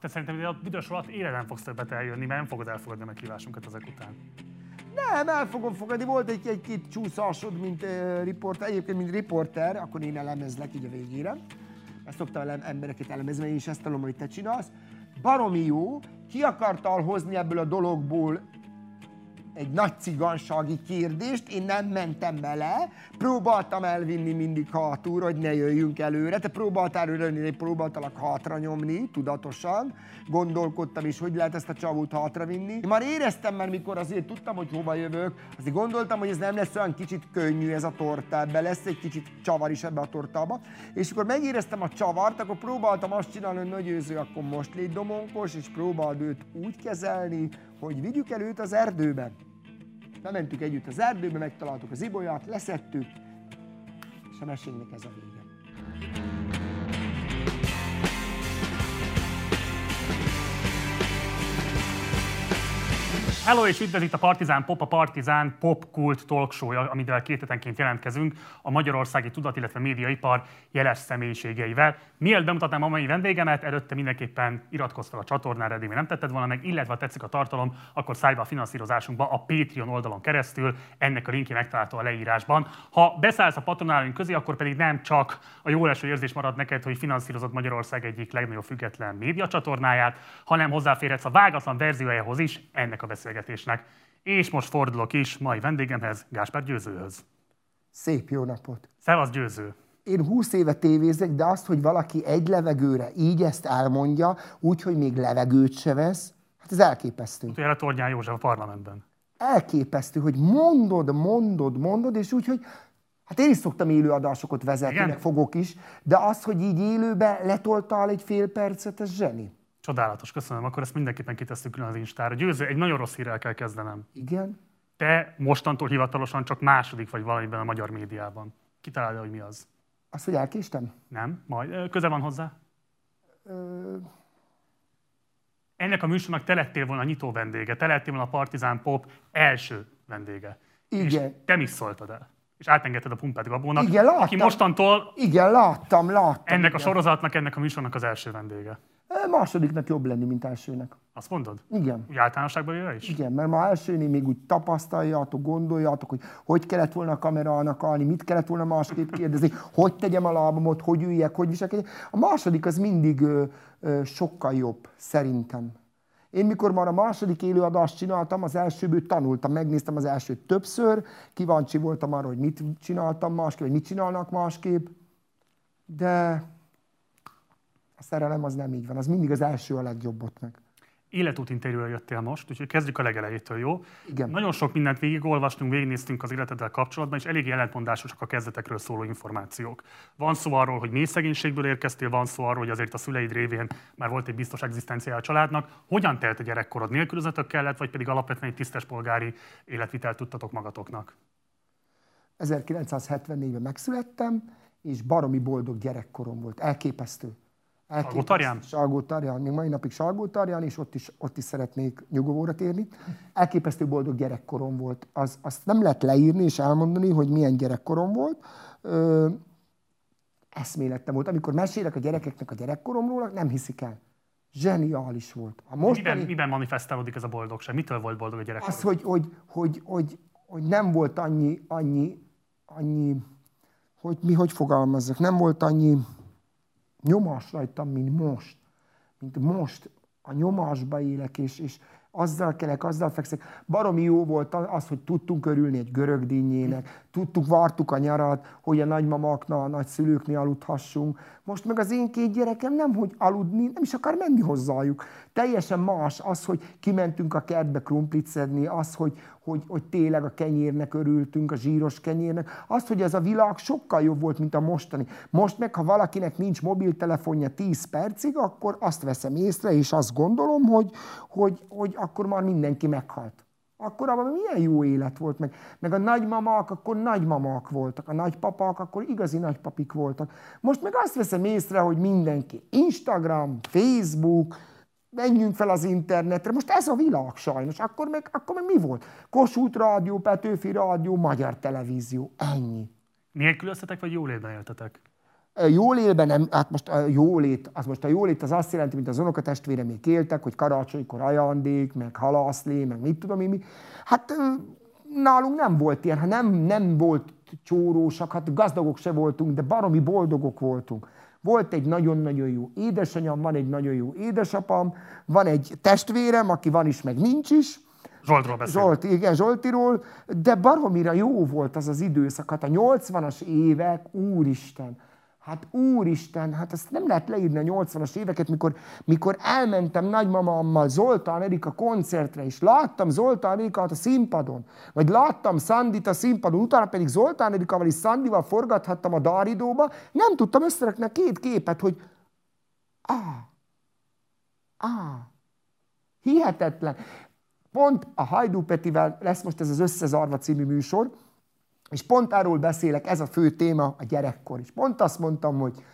Te szerintem a videós alatt éle nem fogsz többet eljönni, mert nem fogod elfogadni a meghívásunkat ezek után. Nem, el fogom fogadni. Volt egy, egy két csúszásod, mint uh, riporter, egyébként mint riporter, akkor én elemezlek így a végére. Ezt szoktam ele- embereket elemezni, én is ezt tudom, hogy te csinálsz. Baromi jó, ki akartál hozni ebből a dologból egy nagy cigansági kérdést, én nem mentem bele, próbáltam elvinni mindig hátulra, hogy ne jöjjünk előre, te próbáltál örülni, én próbáltalak hátra nyomni, tudatosan, gondolkodtam is, hogy lehet ezt a csavót hátra vinni. Én már éreztem már, mikor azért tudtam, hogy hova jövök, azért gondoltam, hogy ez nem lesz olyan kicsit könnyű ez a torta, ebbe lesz egy kicsit csavar is ebbe a tortába, és akkor megéreztem a csavart, akkor próbáltam azt csinálni, hogy nagy őző, akkor most légy domonkos, és próbáld őt úgy kezelni, hogy vigyük el őt az erdőbe. Bementük együtt az erdőbe, megtaláltuk az ibolyát, leszettük, és a mesénknek ez a vége. Hello és üdvözlet itt a Partizán Pop, a Partizán Pop Kult Talk show amivel két hetenként jelentkezünk a magyarországi tudat, illetve médiaipar jeles személyiségeivel. Mielőtt bemutatnám a mai vendégemet, előtte mindenképpen iratkozz fel a csatornára, eddig még nem tetted volna meg, illetve ha tetszik a tartalom, akkor szállj be a finanszírozásunkba a Patreon oldalon keresztül, ennek a linkje megtalálható a leírásban. Ha beszállsz a patronálunk közé, akkor pedig nem csak a jó eső érzés marad neked, hogy finanszírozott Magyarország egyik legnagyobb független médiacsatornáját, hanem hozzáférhetsz a vágatlan verziójához is ennek a beszélgetésnek. És most fordulok is mai vendégemhez, Gáspár Győzőhöz. Szép jó napot! Szevasz Győző! Én 20 éve tévézek, de azt, hogy valaki egy levegőre így ezt elmondja, úgy, hogy még levegőt se vesz, hát ez elképesztő. Erre Tornyán József a parlamentben. Elképesztő, hogy mondod, mondod, mondod, és úgy, hogy hát én is szoktam élőadásokat vezetni, Igen? meg fogok is, de az, hogy így élőbe letoltál egy fél percet, ez zseni. Csodálatos, köszönöm. Akkor ezt mindenképpen kitesztük külön az Instára. Győző, egy nagyon rossz hírrel kell kezdenem. Igen? Te mostantól hivatalosan csak második vagy valamiben a magyar médiában. Kitalálja, hogy mi az. Azt, hogy elkéstem? Nem? Majd. Köze van hozzá? Ö, Ennek a műsornak te lettél volna a nyitó vendége, te lettél volna a Partizán Pop első vendége. Igen. És te misszoltad el. És átengedted a pumpát Gabónak, Igen, láttam. aki mostantól igen, láttam, láttam. ennek a igen. sorozatnak, ennek a műsornak az első vendége. Másodiknak jobb lenni, mint elsőnek. Azt mondod? Igen. Úgy általánosságban jöjjön is? Igen, mert ma elsőnél még úgy tapasztaljátok, gondoljátok, hogy hogy kellett volna a kamerának állni, mit kellett volna másképp kérdezni, hogy tegyem a lábamot, hogy üljek, hogy viselkedjek. A második az mindig ö, ö, sokkal jobb, szerintem. Én mikor már a második élőadást csináltam, az elsőből tanultam, megnéztem az elsőt többször, kíváncsi voltam arra, hogy mit csináltam másképp, vagy mit csinálnak másképp, de a szerelem az nem így van, az mindig az első a legjobb ott meg. Életút interjúra jöttél most, úgyhogy kezdjük a legelejétől, jó? Igen. Nagyon sok mindent végigolvastunk, végignéztünk az életeddel kapcsolatban, és elég ellentmondásosak a kezdetekről szóló információk. Van szó arról, hogy mély szegénységből érkeztél, van szó arról, hogy azért a szüleid révén már volt egy biztos egzisztenciája a családnak. Hogyan telt a gyerekkorod? Nélkülözöttök kellett, vagy pedig alapvetően egy tisztes polgári életvitelt tudtatok magatoknak? 1974-ben megszülettem, és baromi boldog gyerekkorom volt. Elképesztő. Elképesztő. Tarján? Salgó-Tarján. Még mai napig Salgó-Tarján, és ott is, ott is szeretnék nyugovóra térni. Elképesztő boldog gyerekkorom volt. Az, azt nem lehet leírni és elmondani, hogy milyen gyerekkorom volt. Ö, eszmélettem volt. Amikor mesélek a gyerekeknek a gyerekkoromról, nem hiszik el. Zseniális volt. A Miben, mostani, miben manifestálódik ez a boldogság? Mitől volt boldog a gyerek? az, hogy, hogy, hogy, hogy, hogy nem volt annyi, annyi, annyi, hogy mi hogy fogalmazzak, nem volt annyi nyomás rajtam, mint most. Mint most a nyomásba élek, és, és azzal kelek, azzal fekszek. Baromi jó volt az, hogy tudtunk örülni egy görög dinnyének, tudtuk, vártuk a nyarat, hogy a nagymamaknál, a nagyszülőknél aludhassunk. Most meg az én két gyerekem nem, hogy aludni, nem is akar menni hozzájuk. Teljesen más az, hogy kimentünk a kertbe krumplit szedni, az, hogy, hogy, hogy tényleg a kenyérnek örültünk, a zsíros kenyérnek, az, hogy ez a világ sokkal jobb volt, mint a mostani. Most meg, ha valakinek nincs mobiltelefonja 10 percig, akkor azt veszem észre, és azt gondolom, hogy, hogy, hogy akkor már mindenki meghalt. Akkor abban milyen jó élet volt, meg, meg a nagymamák akkor nagymamák voltak, a nagypapák akkor igazi nagypapik voltak. Most meg azt veszem észre, hogy mindenki Instagram, Facebook, menjünk fel az internetre. Most ez a világ sajnos. Akkor meg, akkor meg mi volt? Kossuth rádió, Petőfi rádió, magyar televízió. Ennyi. Nélkülöztetek, vagy jólétben éltetek? Jólélben nem, hát most a jólét, az most a jólét az azt jelenti, mint az unokatestvére még éltek, hogy karácsonykor ajándék, meg halaszlé, meg mit tudom én mi. Hát nálunk nem volt ilyen, hát nem, nem volt csórósak, hát gazdagok se voltunk, de baromi boldogok voltunk. Volt egy nagyon-nagyon jó édesanyám, van egy nagyon jó édesapám, van egy testvérem, aki van is, meg nincs is. Zsoltról beszél. Zsolt, igen, Zsoltiról, de baromira jó volt az az időszak. Hát a 80-as évek, úristen, Hát úristen, hát ezt nem lehet leírni a 80-as éveket, mikor, mikor elmentem nagymamammal Zoltán Erika koncertre, és láttam Zoltán Erikát a színpadon, vagy láttam Szandit a színpadon, utána pedig Zoltán Erikával és Szandival forgathattam a Daridóba, nem tudtam összerakni a két képet, hogy á, á, hihetetlen. Pont a Hajdú Petivel lesz most ez az Összezarva című műsor, és pont arról beszélek, ez a fő téma a gyerekkor. És pont azt mondtam, hogy,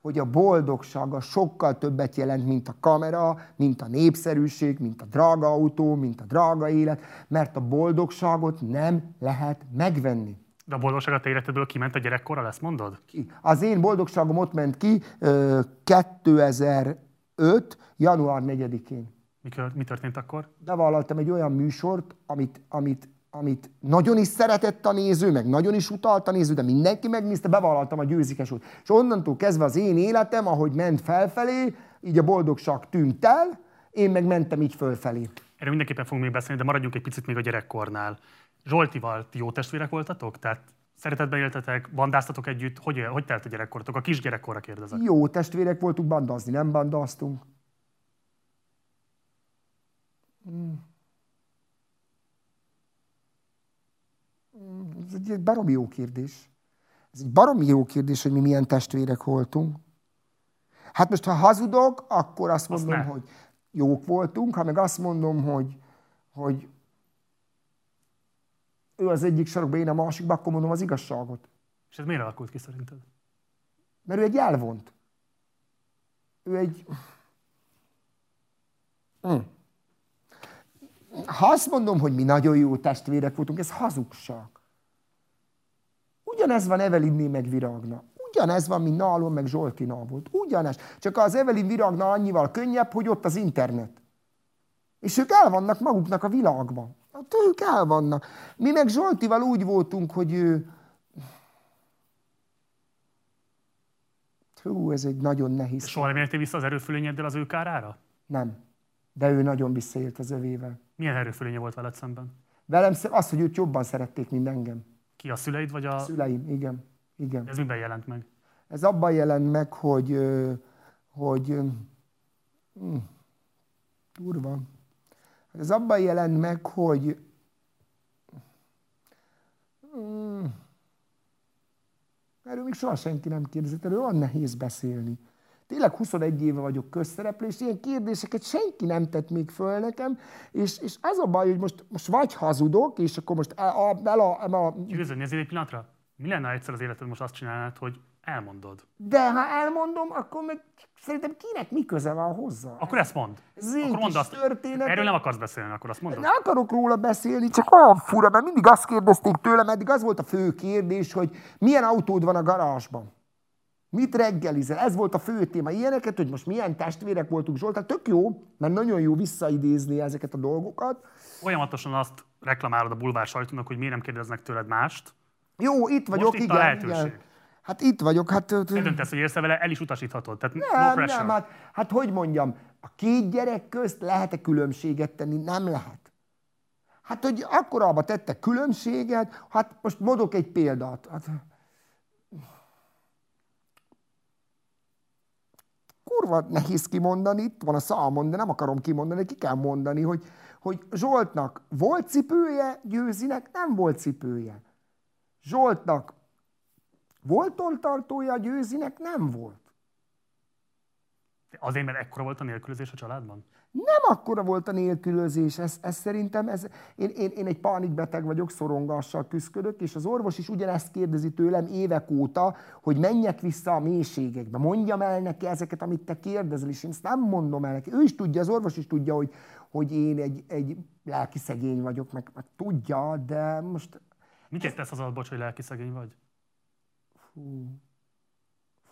hogy a boldogság a sokkal többet jelent, mint a kamera, mint a népszerűség, mint a drága autó, mint a drága élet, mert a boldogságot nem lehet megvenni. De a boldogság a te életedből kiment a gyerekkorra, ezt mondod? Ki. Az én boldogságom ott ment ki 2005. január 4-én. Mikor, mi történt akkor? Bevállaltam egy olyan műsort, amit, amit amit nagyon is szeretett a néző, meg nagyon is utalt a néző, de mindenki megnézte, bevállaltam a győzikes út. És onnantól kezdve az én életem, ahogy ment felfelé, így a boldogság tűnt el, én meg mentem így fölfelé. Erről mindenképpen fogunk még beszélni, de maradjunk egy picit még a gyerekkornál. Zsoltival ti jó testvérek voltatok? Tehát szeretetben éltetek, bandáztatok együtt? Hogy, hogy telt a gyerekkortok? A kisgyerekkorra kérdezek. Jó testvérek voltunk, bandázni nem bandáztunk. Hmm. Ez egy baromi jó kérdés. Ez egy baromi jó kérdés, hogy mi milyen testvérek voltunk. Hát most, ha hazudok, akkor azt mondom, azt hogy jók voltunk, ha meg azt mondom, hogy, hogy ő az egyik sarokba, én a másikba, akkor mondom az igazságot. És ez miért alakult ki szerinted? Mert ő egy elvont. Ő egy... Hm. Ha azt mondom, hogy mi nagyon jó testvérek voltunk, ez hazugság. Ugyanez van Evelinné meg Viragna. Ugyanez van, mint nálom meg Zsoltinál volt. Ugyanez. Csak az Evelin Viragna annyival könnyebb, hogy ott az internet. És ők el vannak maguknak a világban. Hát ők el vannak. Mi meg Zsoltival úgy voltunk, hogy ő... Hú, ez egy nagyon nehéz. Soha nem éltél vissza az erőfölényeddel az ő kárára? Nem. De ő nagyon visszaélt az övével. Milyen erőfölénye volt veled szemben? Velem az, hogy őt jobban szerették, mint engem. Ki a szüleid, vagy a... Szüleim, igen. igen. Ez miben jelent meg? Ez abban jelent meg, hogy, hogy hm, durva. Ez abban jelent meg, hogy hm, erről még soha senki nem kérdezett, erről olyan nehéz beszélni. Tényleg 21 éve vagyok közszereplő, és ilyen kérdéseket senki nem tett még föl nekem, és, és az a baj, hogy most, most vagy hazudok, és akkor most el a... El a, el a... Üdvözölni egy pillanatra? Mi lenne egyszer az életed most azt csinálnád, hogy elmondod? De ha elmondom, akkor meg szerintem kinek mi köze van hozzá? Akkor ezt mond. Ez akkor mondd azt. Történet. Erről nem akarsz beszélni, akkor azt mondod. Nem akarok róla beszélni, csak olyan fura, mert mindig azt kérdezték tőlem, eddig az volt a fő kérdés, hogy milyen autód van a garázsban. Mit reggelizel? Ez volt a fő téma. Ilyeneket, hogy most milyen testvérek voltunk Zsoltán, tök jó, mert nagyon jó visszaidézni ezeket a dolgokat. Folyamatosan azt reklamálod a bulvár sajtónak, hogy miért nem kérdeznek tőled mást. Jó, itt vagyok, most itt igen. A lehetőség. Igen. Hát itt vagyok. Hát, döntesz, hogy érsz vele, el is utasíthatod. Tehát nem, no nem, hát, hát hogy mondjam, a két gyerek közt lehet-e különbséget tenni? Nem lehet. Hát, hogy akkor abba tettek különbséget, hát most mondok egy példát. Hát, kurva nehéz kimondani, itt van a szalmon, de nem akarom kimondani, ki kell mondani, hogy, hogy Zsoltnak volt cipője, Győzinek nem volt cipője. Zsoltnak volt toltartója, Győzinek nem volt. Azért, mert ekkora volt a nélkülözés a családban? Nem akkora volt a nélkülözés, ez, ez szerintem, ez, én, én, én egy pánikbeteg vagyok, szorongással küzdök, és az orvos is ugyanezt kérdezi tőlem évek óta, hogy menjek vissza a mélységekbe, mondjam el neki ezeket, amit te kérdezel, és én ezt nem mondom el neki. Ő is tudja, az orvos is tudja, hogy, hogy én egy, egy lelki szegény vagyok, meg, meg tudja, de most... Mit tesz az bocs, hogy lelki szegény vagy? Fú.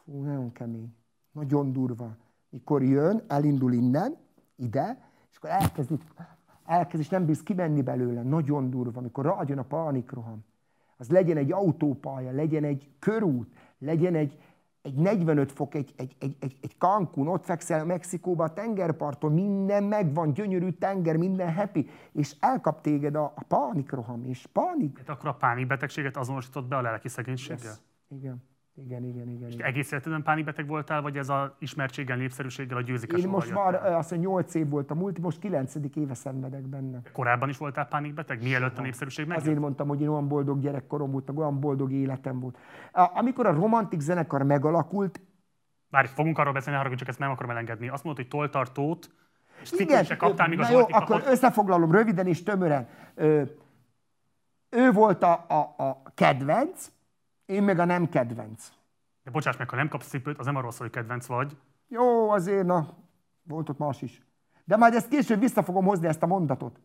Fú, nagyon kemény. Nagyon durva. Mikor jön, elindul innen, ide, és akkor elkezd, elkezd és nem bíz kimenni belőle. Nagyon durva. Mikor rájön a pánikroham. Az legyen egy autópálya, legyen egy körút, legyen egy, egy 45 fok, egy, egy, egy, egy, egy Cancun, ott fekszel Mexikóba a tengerparton, minden megvan, gyönyörű tenger, minden happy, és elkap téged a, a pánikroham, és pánik. Hát akkor a pánikbetegséget azonosított be a lelki szegénységgel? Yes. Igen. Igen, igen, igen. igen. egész életedben pánikbeteg voltál, vagy ez a ismertséggel, népszerűséggel a győzik Én most már azt mondja, 8 év volt a múlt, most 9. éve szenvedek benne. Korábban is voltál pánikbeteg, mielőtt a népszerűség meg? Azért mondtam, hogy én olyan boldog gyerekkorom volt, olyan boldog életem volt. Amikor a romantik zenekar megalakult, Várj, fogunk arról beszélni, arra, csak ezt nem akarom elengedni. Azt mondod, hogy toltartót, és Igen, kaptál, míg a jó, akkor kapott. összefoglalom röviden és tömören. Ö, ő volt a, a, a kedvenc, én meg a nem kedvenc. De bocsáss meg, ha nem kapsz cipőt, az nem arról szól, hogy kedvenc vagy. Jó, azért, na, volt ott más is. De majd ezt később vissza fogom hozni ezt a mondatot.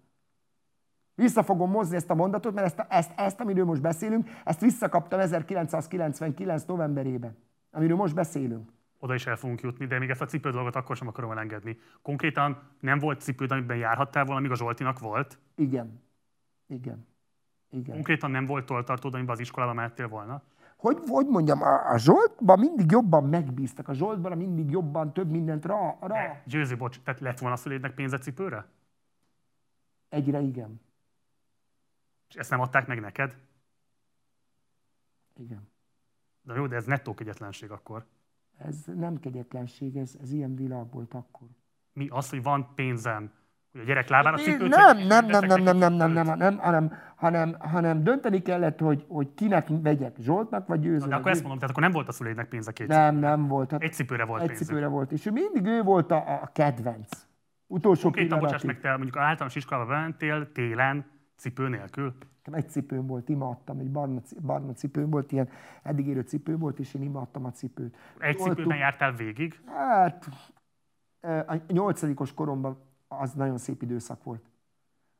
Vissza fogom hozni ezt a mondatot, mert ezt, ezt, ezt, amiről most beszélünk, ezt visszakaptam 1999. novemberében, amiről most beszélünk. Oda is el fogunk jutni, de még ezt a cipő dolgot akkor sem akarom elengedni. Konkrétan nem volt cipőd, amiben járhattál volna, amíg a Zsoltinak volt? Igen. Igen. Igen. Konkrétan nem volt toltartód, amiben az iskolába mehettél volna? Hogy, hogy mondjam, a, a Zsoltban mindig jobban megbíztak. A Zsoltban mindig jobban több mindent rá. rá. De, Győző, bocs, tehát lett volna a szülédnek pénze cipőre? Egyre igen. És ezt nem adták meg neked? Igen. De jó, de ez nettó kegyetlenség akkor. Ez nem kegyetlenség, ez, ez ilyen világ volt akkor. Mi az, hogy van pénzem, hogy a gyerek lábára cipőt? Nem, nem, nem, nem, nem, nem, nem, nem, nem, hanem, hanem, hanem dönteni kellett, hogy, hogy kinek vegyek, Zsoltnak vagy Győzőnek. De akkor ezt mondom, tehát akkor nem volt a szülédnek pénze két Nem, nem volt. Hát egy cipőre volt Egy cipőre volt, és mindig ő volt a, a kedvenc. Utolsó Konkrétan, bocsáss meg, te mondjuk általános iskolába bementél télen cipő nélkül? Egy cipőm volt, imádtam, egy barna, barna cipőm volt, ilyen eddig érő cipő volt, és én imádtam a cipőt. Egy cipőben jártál végig? Hát, a nyolcadikos koromban az nagyon szép időszak volt.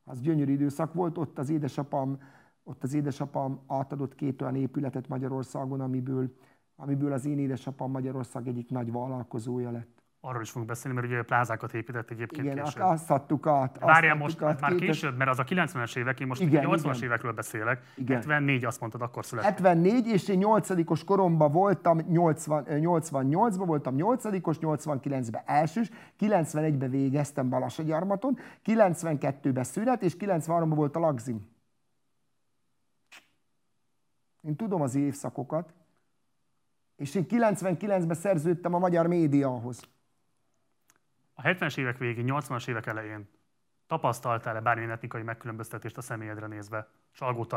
Az gyönyörű időszak volt, ott az édesapám, ott az édesapám átadott két olyan épületet Magyarországon, amiből, amiből az én édesapám Magyarország egyik nagy vállalkozója lett arról is fogunk beszélni, mert ugye plázákat épített egyébként igen, később. azt adtuk át. Várjál most, át, már később, mert az a 90-es évek, én most igen, 80-as igen. évekről beszélek. Igen. 74 azt mondtad, akkor született. 74, és én 8 koromban voltam, 80, 88-ban voltam 8-os, 89-ben elsős, 91-ben végeztem Balassagyarmaton, 92-ben szünet, és 93-ban volt a lagzim. Én tudom az évszakokat, és én 99-ben szerződtem a magyar médiahoz a 70-es évek végén, 80-as évek elején tapasztaltál-e bármilyen etnikai megkülönböztetést a személyedre nézve? Salgó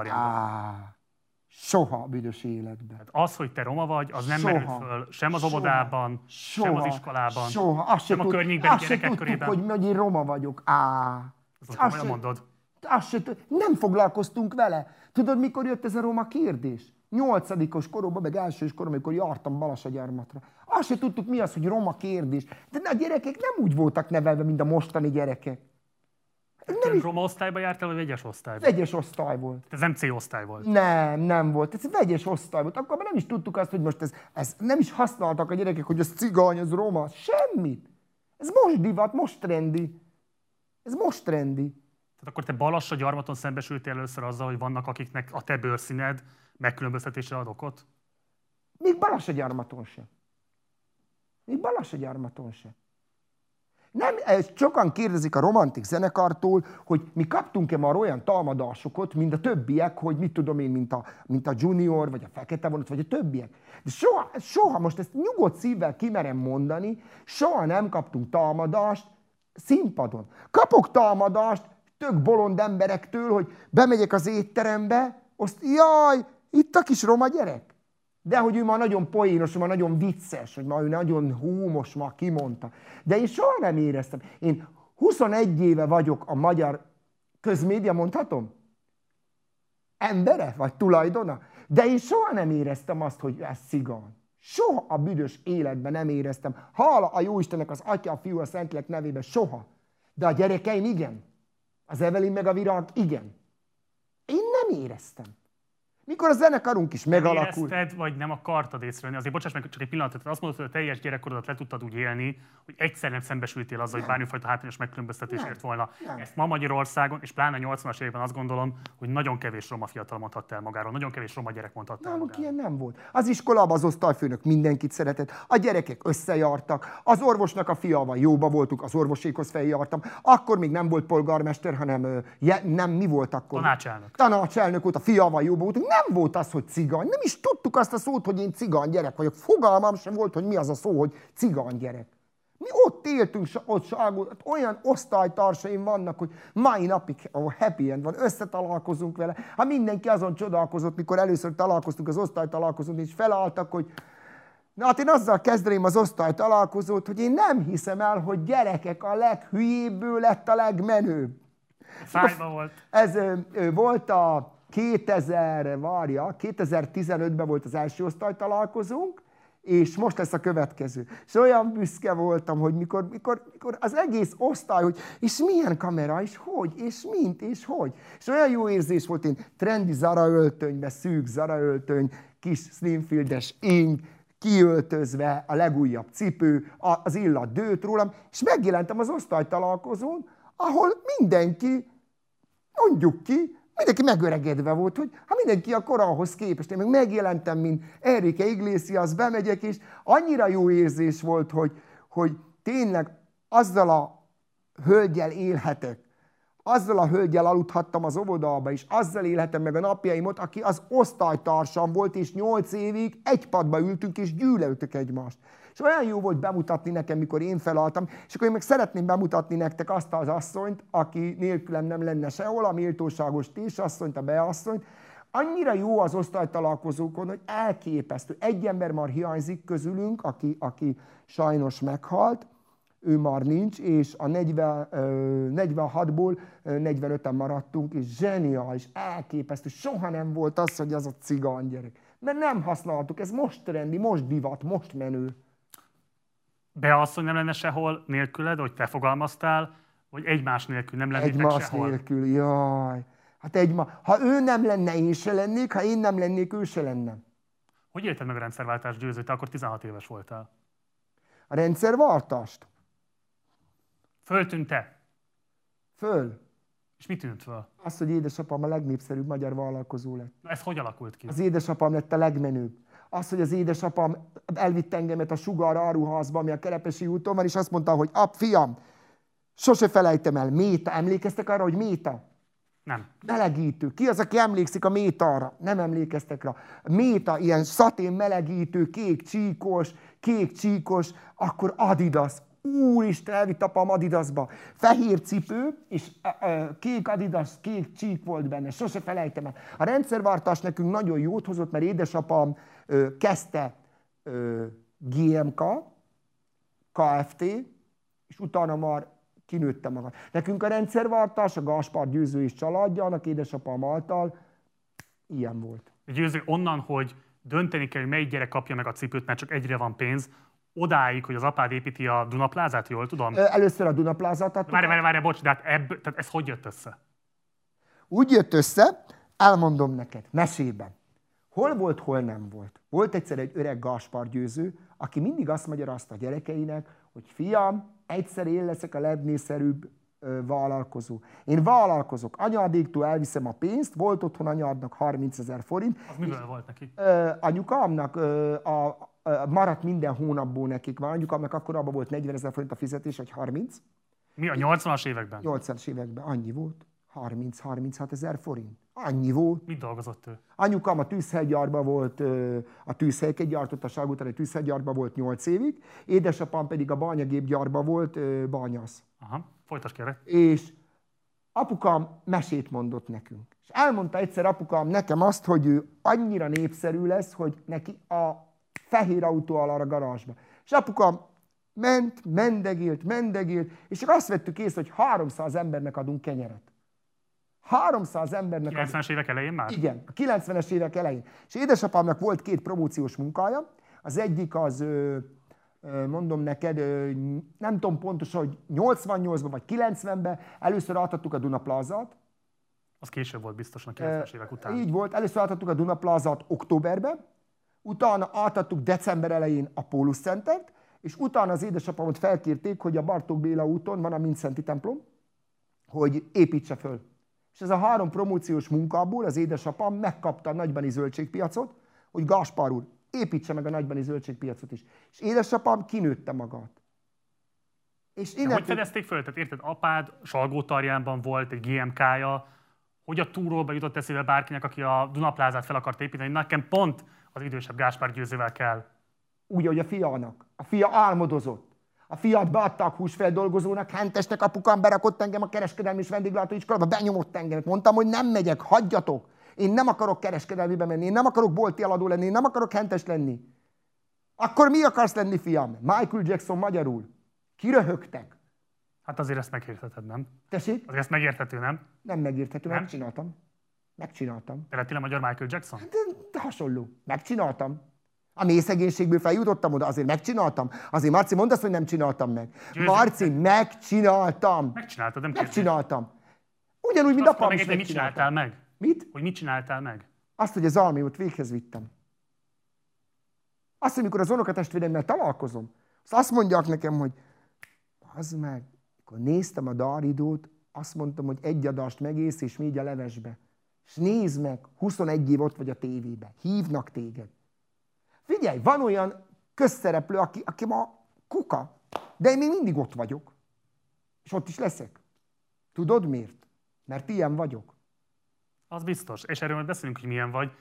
Soha a büdös életben. Hát az, hogy te roma vagy, az nem merült föl sem az óvodában, sem az iskolában, soha. Azt sem tud, a környékbeli gyerekek tudtuk, körében. hogy, én roma vagyok. Á. Azt, azt se, mondod. Azt se, nem foglalkoztunk vele. Tudod, mikor jött ez a roma kérdés? Nyolcadikos koromban, meg elsős korom, amikor jártam Balassagyarmatra. Azt se tudtuk, mi az, hogy roma kérdés. De a gyerekek nem úgy voltak nevelve, mint a mostani gyerekek. Nem is... Roma osztályba jártál, vagy vegyes osztályba? Vegyes osztály volt. Ez nem C osztály volt? Nem, nem volt. Ez vegyes osztály volt. Akkor nem is tudtuk azt, hogy most ez, ez nem is használtak a gyerekek, hogy ez cigány, ez roma. Semmit. Ez most divat, most trendi. Ez most trendi. Tehát akkor te Balassa gyarmaton szembesültél először azzal, hogy vannak akiknek a te bőrszíned megkülönböztetésre ad okot? Még Balassa gyarmaton sem. Még Balassa gyarmaton sem. Nem, sokan kérdezik a romantik zenekartól, hogy mi kaptunk-e már olyan talmadásokat, mint a többiek, hogy mit tudom én, mint a, mint a Junior, vagy a Fekete vonat, vagy a többiek. De soha, soha, most ezt nyugodt szívvel kimerem mondani, soha nem kaptunk talmadást színpadon. Kapok talmadást tök bolond emberektől, hogy bemegyek az étterembe, azt jaj, itt a kis roma gyerek. De hogy ő ma nagyon poénos, ma nagyon vicces, hogy ma ő nagyon húmos, ma kimondta. De én soha nem éreztem. Én 21 éve vagyok a magyar közmédia, mondhatom? Embere, vagy tulajdona? De én soha nem éreztem azt, hogy ez cigan. Soha a büdös életben nem éreztem. Hála a Jóistennek az Atya, a Fiú, a Szentlélek nevében, soha. De a gyerekeim igen. Az Evelyn meg a Virág igen. Én nem éreztem. Mikor a zenekarunk is megalakult. Érezted, vagy nem akartad észrevenni? Azért bocsáss meg, csak egy pillanat, tehát azt mondod, hogy a teljes gyerekkorodat le tudtad úgy élni, hogy egyszer nem szembesültél azzal, hogy bármifajta hátrányos megkülönböztetés ért volna. Nem. Ezt ma Magyarországon, és pláne 80-as években azt gondolom, hogy nagyon kevés roma fiatal mondhatta el magáról, nagyon kevés roma gyerek mondhatta el magáról. ilyen nem volt. Az iskolában az osztályfőnök mindenkit szeretett, a gyerekek összejártak, az orvosnak a fiával jóba voltunk, az orvosékhoz feljártam. Akkor még nem volt polgármester, hanem je, nem mi volt akkor? Tanácselnök. Tanácselnök volt, a fiával jóba voltunk. Nem volt az, hogy cigány. Nem is tudtuk azt a szót, hogy én cigány gyerek vagyok. Fogalmam sem volt, hogy mi az a szó, hogy cigány gyerek. Mi ott éltünk, ott ságul, ott olyan osztálytársaim vannak, hogy mai napig a happy end van, összetalálkozunk vele. Hát mindenki azon csodálkozott, mikor először találkoztunk az osztálytalálkozón, és felálltak, hogy Na hát én azzal kezdeném az osztálytalálkozót, hogy én nem hiszem el, hogy gyerekek a leghülyébből lett a legmenőbb. Szájba volt. Ez ö, ö, volt a 2000, várja, 2015-ben volt az első osztálytalálkozónk, és most lesz a következő. És olyan büszke voltam, hogy mikor, mikor, mikor az egész osztály, hogy és milyen kamera, és hogy, és mint, és hogy. És olyan jó érzés volt, én trendi Zara öltönybe, szűk Zara öltöny, kis slimfieldes ing, kiöltözve, a legújabb cipő, az illat dőt rólam, és megjelentem az osztálytalálkozón, ahol mindenki mondjuk ki, mindenki megöregedve volt, hogy ha mindenki a korához képest, én meg megjelentem, mint Enrique Iglesias, bemegyek, és annyira jó érzés volt, hogy, hogy tényleg azzal a hölgyel élhetek, azzal a hölgyel aludhattam az óvodába, és azzal élhetem meg a napjaimot, aki az osztálytársam volt, és nyolc évig egy padba ültünk, és gyűlöltük egymást. És olyan jó volt bemutatni nekem, mikor én felaltam, és akkor én meg szeretném bemutatni nektek azt az asszonyt, aki nélkülem nem lenne sehol, a méltóságos tésasszonyt, a beasszonyt, Annyira jó az osztálytalálkozókon, hogy elképesztő. Egy ember már hiányzik közülünk, aki, aki sajnos meghalt, ő már nincs, és a 40, ö, 46-ból ö, 45-en maradtunk, és zseniális, elképesztő. Soha nem volt az, hogy az a cigány gyerek. Mert nem használtuk, ez most trendi, most divat, most menő. Be az, hogy nem lenne sehol nélküled, hogy te fogalmaztál, hogy egymás nélkül nem lennétek Egymás sehol. nélkül, jaj. Hát egyma, ha ő nem lenne, én se lennék, ha én nem lennék, ő se lenne. Hogy élted meg a rendszerváltás győző? Te akkor 16 éves voltál. A rendszerváltást? Föltűnt-e? Föl. És mi tűnt föl? Az, hogy édesapám a legnépszerűbb magyar vállalkozó lett. Na, ez hogy alakult ki? Az édesapám lett a legmenőbb. Az, hogy az édesapám elvitt engemet a Sugar áruházba, ami a Kerepesi úton van, és azt mondta, hogy ap, fiam, sose felejtem el, méta. Emlékeztek arra, hogy méta? Nem. Melegítő. Ki az, aki emlékszik a métára? Nem emlékeztek rá. Méta, ilyen szatén melegítő, kék csíkos, kék csíkos, akkor Adidas. Úristen, elvitt apám Adidasba. Fehér cipő, és ö, ö, kék Adidas, kék csík volt benne. Sose felejtem el. A rendszerváltás nekünk nagyon jót hozott, mert édesapám kezdte GMK, KFT, és utána már kinőtte magad. Nekünk a rendszerváltás, a Gáspár Győző és családja, annak édesapám által, ilyen volt. Győző onnan, hogy dönteni kell, hogy melyik gyerek kapja meg a cipőt, mert csak egyre van pénz, odáig, hogy az apád építi a Dunaplázát, jól tudom? Először a Dunaplázát adtuk. Várj, várj, várj, bocs, de hát ebb, tehát ez hogy jött össze? Úgy jött össze, elmondom neked, mesében. Hol volt, hol nem volt. Volt egyszer egy öreg Gáspár győző, aki mindig azt magyarázta a gyerekeinek, hogy fiam, egyszer én leszek a legnépszerűbb ö, vállalkozó. Én vállalkozok, anyádéktól elviszem a pénzt, volt otthon anyádnak 30 ezer forint, Az miből volt neki? Ö, anyukámnak ö, a, a, maradt minden hónapból nekik van. Anyukámnak akkor abban volt 40 ezer forint a fizetés, vagy 30. Mi a 80-as években? 80-as években annyi volt. 30-36 ezer forint. Annyi volt. Mit dolgozott ő? Anyukám a tűzhegygyárban volt, a tűzhelyket gyártott, a Ságután egy tűzhegygyárban volt 8 évig, édesapám pedig a bányagépgyárban volt ö, bányasz. Aha, folytasd kérlek. És apukám mesét mondott nekünk. És elmondta egyszer apukám nekem azt, hogy ő annyira népszerű lesz, hogy neki a fehér autó alá a garázsba. És apukám ment, mendegélt, mendegélt, és csak azt vettük észre, hogy 300 embernek adunk kenyeret. 300 embernek adunk. 90-es évek elején már? Igen, a 90-es évek elején. És édesapámnak volt két promóciós munkája. Az egyik az, mondom neked, nem tudom pontosan, hogy 88-ban vagy 90-ben először átadtuk a Dunaplázát, Az később volt biztosan a 90-es évek után. Így volt, először átadtuk a Duna Plázát októberben, utána átadtuk december elején a Pólus Centert, és utána az édesapámat felkérték, hogy a Bartók Béla úton van a Mincenti templom, hogy építse föl. És ez a három promóciós munkából az édesapám megkapta a nagybani zöldségpiacot, hogy Gáspár úr, építse meg a nagybani zöldségpiacot is. És édesapám kinőtte magát. És innen hogy fedezték föl? Tehát érted, apád Salgótarjánban volt egy GMK-ja, hogy a túróba jutott eszébe bárkinek, aki a Dunaplázát fel akart építeni, nekem pont az idősebb Gáspár Győzővel kell. Úgy, hogy a fiának. A fia álmodozott. A fiat beadták húsfeldolgozónak, hentestek apukám, berakott engem a kereskedelmi és vendéglátóiskolába, benyomott engem. Mondtam, hogy nem megyek, hagyjatok. Én nem akarok kereskedelmibe menni, én nem akarok bolti eladó lenni, én nem akarok hentes lenni. Akkor mi akarsz lenni, fiam? Michael Jackson magyarul. Kiröhögtek. Hát azért ezt megértheted, nem? Tessék? Azért ezt megérthető, nem? Nem megérthető, nem? megcsináltam. Megcsináltam. Te lettél a magyar Michael Jackson? De, de hasonló. Megcsináltam. A mély szegénységből feljutottam oda, azért megcsináltam. Azért Marci, mondd azt, hogy nem csináltam meg. Győző. Marci, megcsináltam. Megcsináltad, nem Megcsináltam. Ugyanúgy, mint apám is mit csináltál meg? Mit? Hogy mit csináltál meg? Azt, hogy az almiót véghez vittem. Azt, hogy mikor az unokatestvéremmel találkozom, azt mondják nekem, hogy az meg, akkor néztem a daridót, azt mondtam, hogy egy adást megész, és még a levesbe. És nézd meg, 21 év ott vagy a tévébe. Hívnak téged. Figyelj, van olyan közszereplő, aki, aki ma kuka, de én még mindig ott vagyok. És ott is leszek. Tudod miért? Mert ilyen vagyok. Az biztos. És erről majd beszélünk, hogy milyen vagy.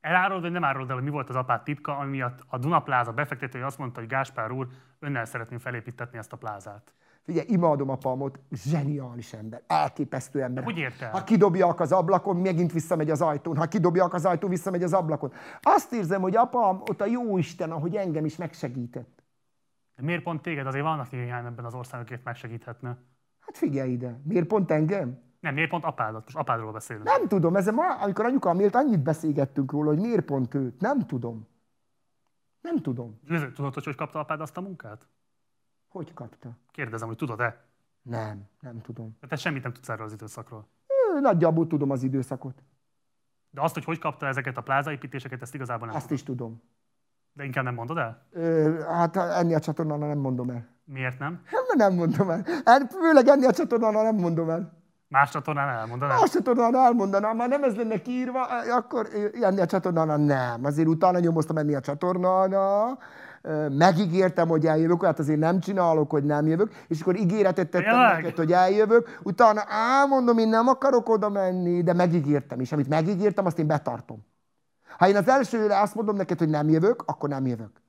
Elárulod, vagy nem árulod el, hogy mi volt az apád titka, ami miatt a Dunapláza befektetője azt mondta, hogy Gáspár úr, önnel szeretném felépítetni ezt a plázát. Figyelj, imádom apámot, zseniális ember, elképesztő ember. Hogy érte? Ha kidobják az ablakon, megint visszamegy az ajtón. Ha kidobják az ajtón, visszamegy az ablakon. Azt érzem, hogy apám ott a jó Isten, ahogy engem is megsegített. De miért pont téged? Azért vannak néhány ebben az országokért megsegíthetne. Hát figyelj ide, miért pont engem? Nem, miért pont apádat? Most apádról beszélünk. Nem tudom, ez ma, amikor anyukám élt, annyit beszélgettünk róla, hogy miért pont őt. Nem tudom. Nem tudom. Tudod, hogy hogy kapta apád azt a munkát? Hogy kapta? Kérdezem, hogy tudod-e? Nem, nem tudom. De te semmit nem tudsz erről az időszakról. Nagyjából tudom az időszakot. De azt, hogy hogy kapta ezeket a plázaépítéseket, ezt igazából nem Azt tudom. is tudom. De inkább nem mondod el? Ö, hát enni a csatornán nem mondom el. Miért nem? Nem, nem mondom el. Hát, főleg enni a csatornán nem mondom el. Más csatornán elmondanám? Más csatornán elmondanám, már nem ez lenne kiírva, akkor enni a csatornán nem. Azért utána nyomoztam enni a csatornán, megígértem, hogy eljövök, hát azért nem csinálok, hogy nem jövök, és akkor ígéretet tettem Jelenleg? neked, hogy eljövök, utána elmondom, én nem akarok oda menni, de megígértem, és amit megígértem, azt én betartom. Ha én az elsőre azt mondom neked, hogy nem jövök, akkor nem jövök.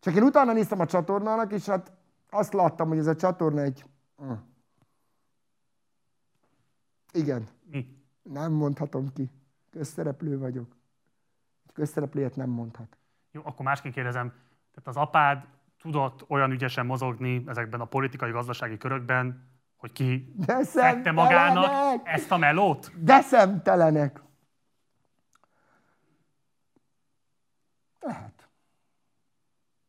Csak én utána néztem a csatornának, és hát azt láttam, hogy ez a csatorna egy... Hm. Igen. Mi? Nem mondhatom ki. Közszereplő vagyok. Egy közszereplőjét nem mondhat. Jó, akkor másként kérdezem. Tehát az apád tudott olyan ügyesen mozogni ezekben a politikai, gazdasági körökben, hogy ki szedte magának ezt a melót? De szemtelenek! Lehet.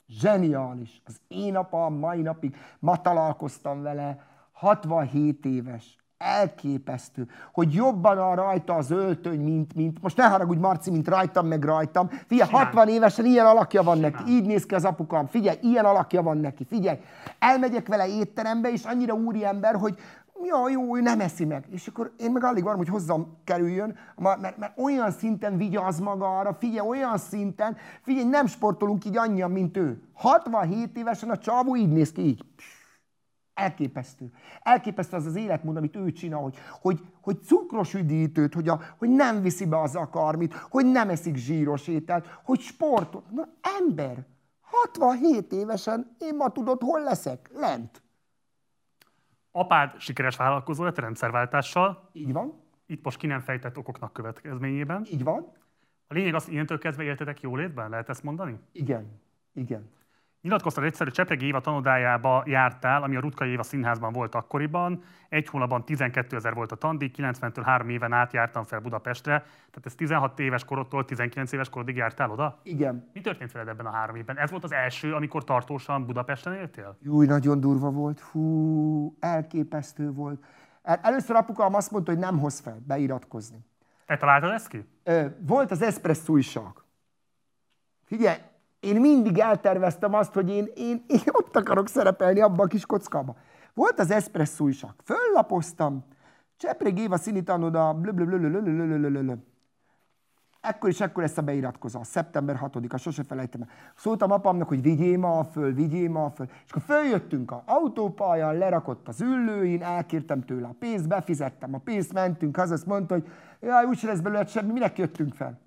Zseniális. Az én apám mai napig, ma találkoztam vele, 67 éves elképesztő, hogy jobban a rajta az öltöny, mint, mint most ne haragudj Marci, mint rajtam, meg rajtam. Figyelj, Simán. 60 évesen ilyen alakja van Simán. neki, így néz ki az apukám, figyelj, ilyen alakja van neki, figyelj. Elmegyek vele étterembe, és annyira úri ember, hogy ja, jó, ő nem eszi meg. És akkor én meg alig várom, hogy hozzám kerüljön, mert, mert olyan szinten vigyaz magára, figyelj, olyan szinten, figyelj, nem sportolunk így annyian, mint ő. 67 évesen a csávó így néz ki, így. Elképesztő. Elképesztő az az életmód, amit ő csinál, hogy, hogy, hogy cukros üdítőt, hogy, a, hogy nem viszi be az akarmit, hogy nem eszik zsíros ételt, hogy sportol. Na, ember, 67 évesen én ma tudod, hol leszek? Lent. Apád sikeres vállalkozó lett rendszerváltással. Így van. Itt most ki nem fejtett okoknak következményében. Így van. A lényeg az, hogy ilyentől kezdve éltetek jólétben, lehet ezt mondani? Igen. Igen. Nyilatkoztad egyszer, hogy Csepregi Éva tanodájába jártál, ami a Rutkai Éva színházban volt akkoriban. Egy hónapban 12 ezer volt a tandíj, 90-től 3 éven át jártam fel Budapestre. Tehát ez 16 éves korodtól 19 éves korodig jártál oda? Igen. Mi történt veled ebben a három évben? Ez volt az első, amikor tartósan Budapesten éltél? Júj, nagyon durva volt. Hú, elképesztő volt. El- Először apukám azt mondta, hogy nem hoz fel beiratkozni. Te találtad ezt ki? Ö, Volt az Espresso újság. Figyelj, én mindig elterveztem azt, hogy én, én, én ott akarok szerepelni abban a kis kockába. Volt az espresszó isak, föllapoztam, Csepreg Éva színitanod a Ekkor is ekkor lesz a beiratkozó, szeptember 6-a, sose felejtem el. Szóltam apámnak, hogy vigyél ma föl, vigyél ma föl. És akkor följöttünk a autópályán, lerakott az üllőin, elkértem tőle a pénzt, befizettem a pénzt, mentünk haza, azt mondta, hogy jaj, úgy lesz belőle semmi, minek jöttünk fel?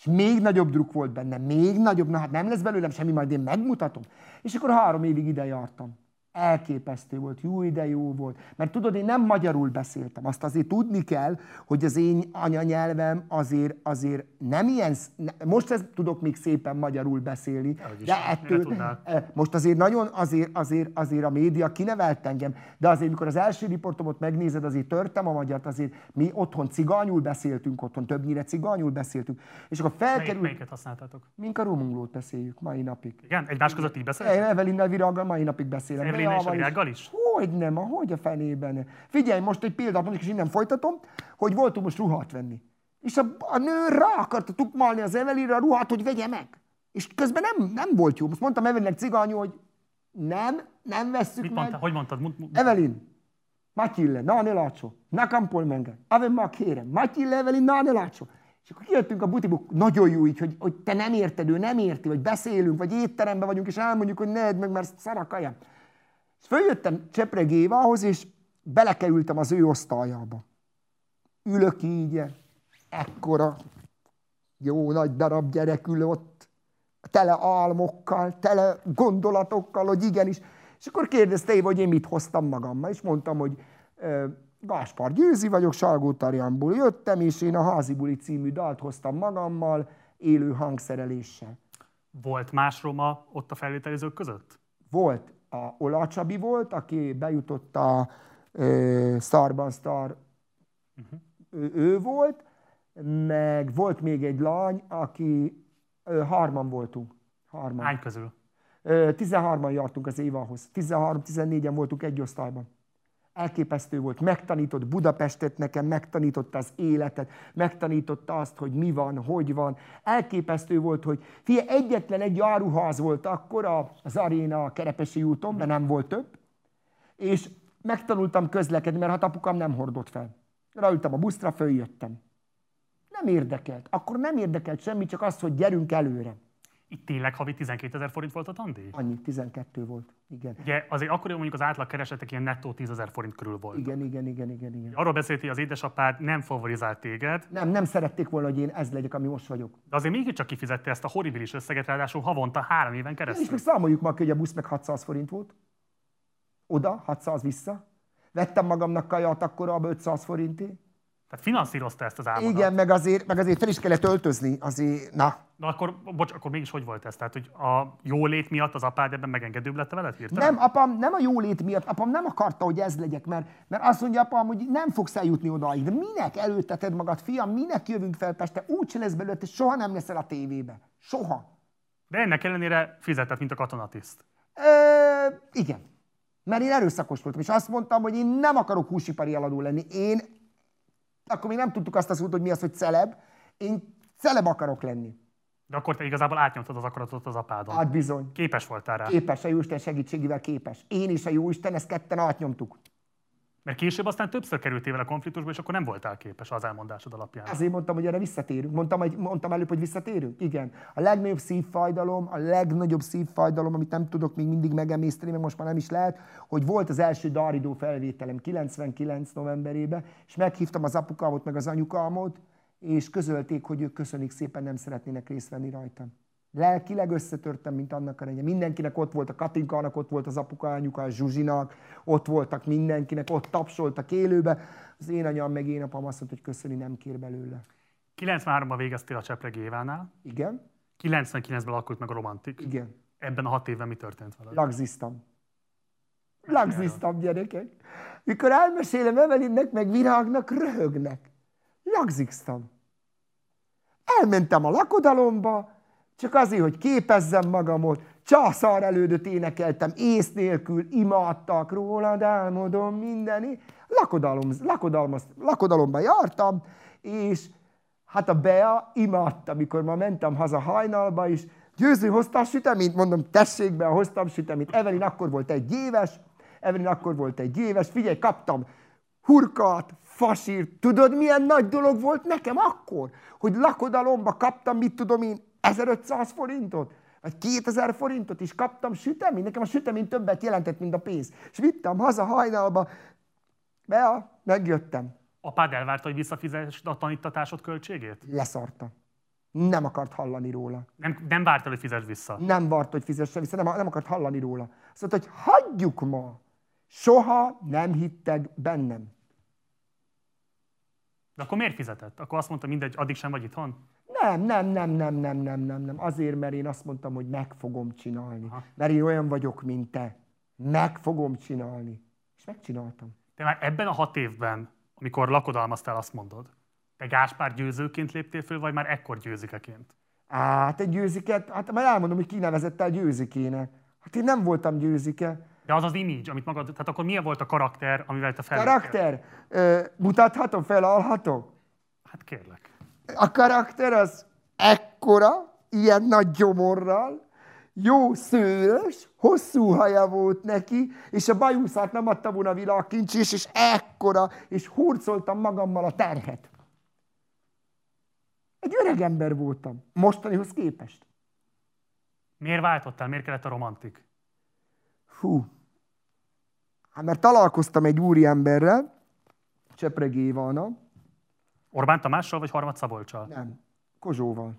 És még nagyobb druk volt benne, még nagyobb, na hát nem lesz belőlem semmi, majd én megmutatom. És akkor három évig ide jártam. Elképesztő volt, jó de jó volt. Mert tudod, én nem magyarul beszéltem. Azt azért tudni kell, hogy az én anyanyelvem azért, azért nem ilyen, most ezt tudok még szépen magyarul beszélni, Dehogy is, de ettől? Eh, most azért nagyon, azért, azért, azért a média kinevelt engem, de azért, mikor az első riportomot megnézed, azért törtem a magyart, azért mi otthon cigányul beszéltünk, otthon többnyire cigányul beszéltünk. És akkor Melyik, felkerült, melyiket használtátok? mink a romulót beszéljük mai napig. Igen? Egymás között így beszéltek? Evelinnel Viraggal mai napig beszélek. Evelyn és a Virággal is? Hogy nem, a- hogy a fenében. Figyelj, most egy példát mondjuk, és innen folytatom, hogy voltunk most ruhát venni. És a, a nő rá akarta tukmálni az Evelinre a ruhát, hogy vegye meg. És közben nem, nem volt jó. Most mondtam Evelinnek cigányú, hogy nem, nem vesszük Mit meg. mondtál? Hogy mondtad? Mut- mut- Evelin, Matilde, na ne látsó, nakam pol menge, ave ma kérem, Matilde, Evelin, na ne látsó. És akkor kijöttünk a butiból, nagyon jó így, hogy, hogy te nem érted, ő nem érti, vagy beszélünk, vagy étteremben vagyunk, és elmondjuk, hogy ne edd meg, mert szar a kaja. És följöttem Csepreg Évához, és belekerültem az ő osztályába. Ülök így, ekkora, jó nagy darab gyerek ül ott, tele álmokkal, tele gondolatokkal, hogy igenis. És akkor kérdezte Éva, hogy én mit hoztam magammal, és mondtam, hogy Gáspár Győzi vagyok, Salgó Tarjanból jöttem, és én a Házi Buli című dalt hoztam magammal, élő hangszereléssel. Volt más roma ott a felvételizők között? Volt a Ola Csabi volt, aki bejutott a ö, Starban Star, ő, ő volt, meg volt még egy lány, aki ö, harman voltunk. Harman. Hány közül? Ö, 13-an jártunk az Évahoz. 13-14-en voltunk egy osztályban. Elképesztő volt. Megtanított Budapestet nekem, megtanította az életet, megtanította azt, hogy mi van, hogy van. Elképesztő volt, hogy fia, egyetlen egy áruház volt akkor az aréna a Kerepesi úton, de nem volt több. És megtanultam közlekedni, mert hát apukám nem hordott fel. Ráültem a buszra, följöttem. Nem érdekelt. Akkor nem érdekelt semmi, csak az, hogy gyerünk előre. Itt tényleg havi 12 ezer forint volt a tandíj? Annyi, 12 volt. Igen. Ugye azért akkoriban mondjuk az átlag keresetek ilyen nettó 10 ezer forint körül volt. Igen, igen, igen, igen, igen. Arról beszélt, hogy az édesapád nem favorizált téged, Nem, nem szerették volna, hogy én ez legyek, ami most vagyok. de azért mégiscsak kifizette ezt a horribilis összeget, ráadásul havonta három éven És keresztül. meg számoljuk meg, hogy a busz meg 600 forint volt. Oda, 600 vissza. Vettem magamnak kaját akkor abba 500 forinté. Tehát finanszírozta ezt az álmodat. Igen, meg azért, meg azért fel is kellett öltözni. Azért, na, Na akkor, bocs, akkor mégis hogy volt ez? Tehát, hogy a jólét miatt az apád ebben megengedőbb lett veled hirtelen? Nem, apám nem a jólét miatt, apám nem akarta, hogy ez legyek, mert, mert azt mondja apám, hogy nem fogsz eljutni odaig. De minek előtteted magad, fiam, minek jövünk fel Pestre? Úgy lesz belőle, te soha nem leszel a tévébe. Soha. De ennek ellenére fizetett, mint a katonatiszt. Ö, igen. Mert én erőszakos voltam, és azt mondtam, hogy én nem akarok húsipari eladó lenni. Én, akkor még nem tudtuk azt a szót, hogy mi az, hogy celeb. Én celeb akarok lenni. De akkor te igazából átnyomtad az akaratot az apádon. Hát bizony. Képes voltál rá. Képes, a Jóisten segítségével képes. Én és a Jóisten, ezt ketten átnyomtuk. Mert később aztán többször kerültél vele konfliktusba, és akkor nem voltál képes az elmondásod alapján. Azért mondtam, hogy erre visszatérünk. Mondtam, hogy, mondtam előbb, hogy visszatérünk? Igen. A legnagyobb szívfájdalom, a legnagyobb szívfájdalom, amit nem tudok még mindig megemészteni, meg most már nem is lehet, hogy volt az első Daridó felvételem 99 novemberében, és meghívtam az apukámot, meg az anyukámot, és közölték, hogy ők köszönik szépen, nem szeretnének részt venni rajtam. Lelkileg összetörtem, mint annak a regye. Mindenkinek ott volt, a Katinkának ott volt az apuka, anyuka, a Zsuzsinak, ott voltak mindenkinek, ott tapsoltak élőbe. Az én anyám meg én apám azt mondta, hogy köszöni nem kér belőle. 93-ban végeztél a Csepreg Évánál, Igen? 99-ben alakult meg a Romantik. Igen. Ebben a hat évben mi történt veled? Lagziztam. Lagziztam, gyerekek. Mikor elmesélem Evelinnek, meg Virágnak, röhögnek. Lagziztam. Elmentem a lakodalomba, Csak azért, hogy képezzem magamot, császár elődöt énekeltem, ész nélkül, imádtak rólad, álmodom mindeni. Lakodalom, lakodalom, lakodalomban jártam, és hát a Bea imádta, amikor ma mentem haza hajnalba is, győző hoztál süteményt, mondom, tessék be, hoztam süteményt. Evelyn akkor volt egy éves, Evelyn akkor volt egy éves, figyelj, kaptam hurkat, fasírt. Tudod, milyen nagy dolog volt nekem akkor, hogy lakodalomba kaptam, mit tudom én, 1500 forintot? Vagy 2000 forintot is kaptam sütemény. Nekem a sütemény többet jelentett, mint a pénz. És vittem haza hajnalba. Bea, megjöttem. Apád elvárta, hogy visszafizesd a tanítatásod költségét? Leszarta. Nem akart hallani róla. Nem, nem várta, hogy fizesd vissza. Nem vart, hogy fizesse vissza, nem, nem akart hallani róla. Azt mondta, hogy hagyjuk ma. Soha nem hittek bennem. De akkor miért fizetett? Akkor azt mondta, mindegy, addig sem vagy itthon? Nem, nem, nem, nem, nem, nem, nem, nem. Azért, mert én azt mondtam, hogy meg fogom csinálni. Aha. Mert én olyan vagyok, mint te. Meg fogom csinálni. És megcsináltam. De már ebben a hat évben, amikor lakodalmaztál, azt mondod, te Gáspár győzőként léptél föl, vagy már ekkor győzikeként? Hát egy győziket, hát már elmondom, hogy kinevezett el győzikének. Hát én nem voltam győzike. De az az image, amit magad, tehát akkor milyen volt a karakter, amivel te fel? Karakter? Ö, mutathatom, felalhatom? Hát kérlek. A karakter az ekkora, ilyen nagy gyomorral, jó szőrös, hosszú haja volt neki, és a bajuszát nem adta volna világkincs, és, és ekkora, és hurcoltam magammal a terhet. Egy öreg ember voltam, mostanihoz képest. Miért váltottál? Miért kellett a romantik? Hú. Hát mert találkoztam egy úriemberrel, Csepregi Ivana. Orbán Tamással vagy Harmad Szabolcsal? Nem, Kozsóval.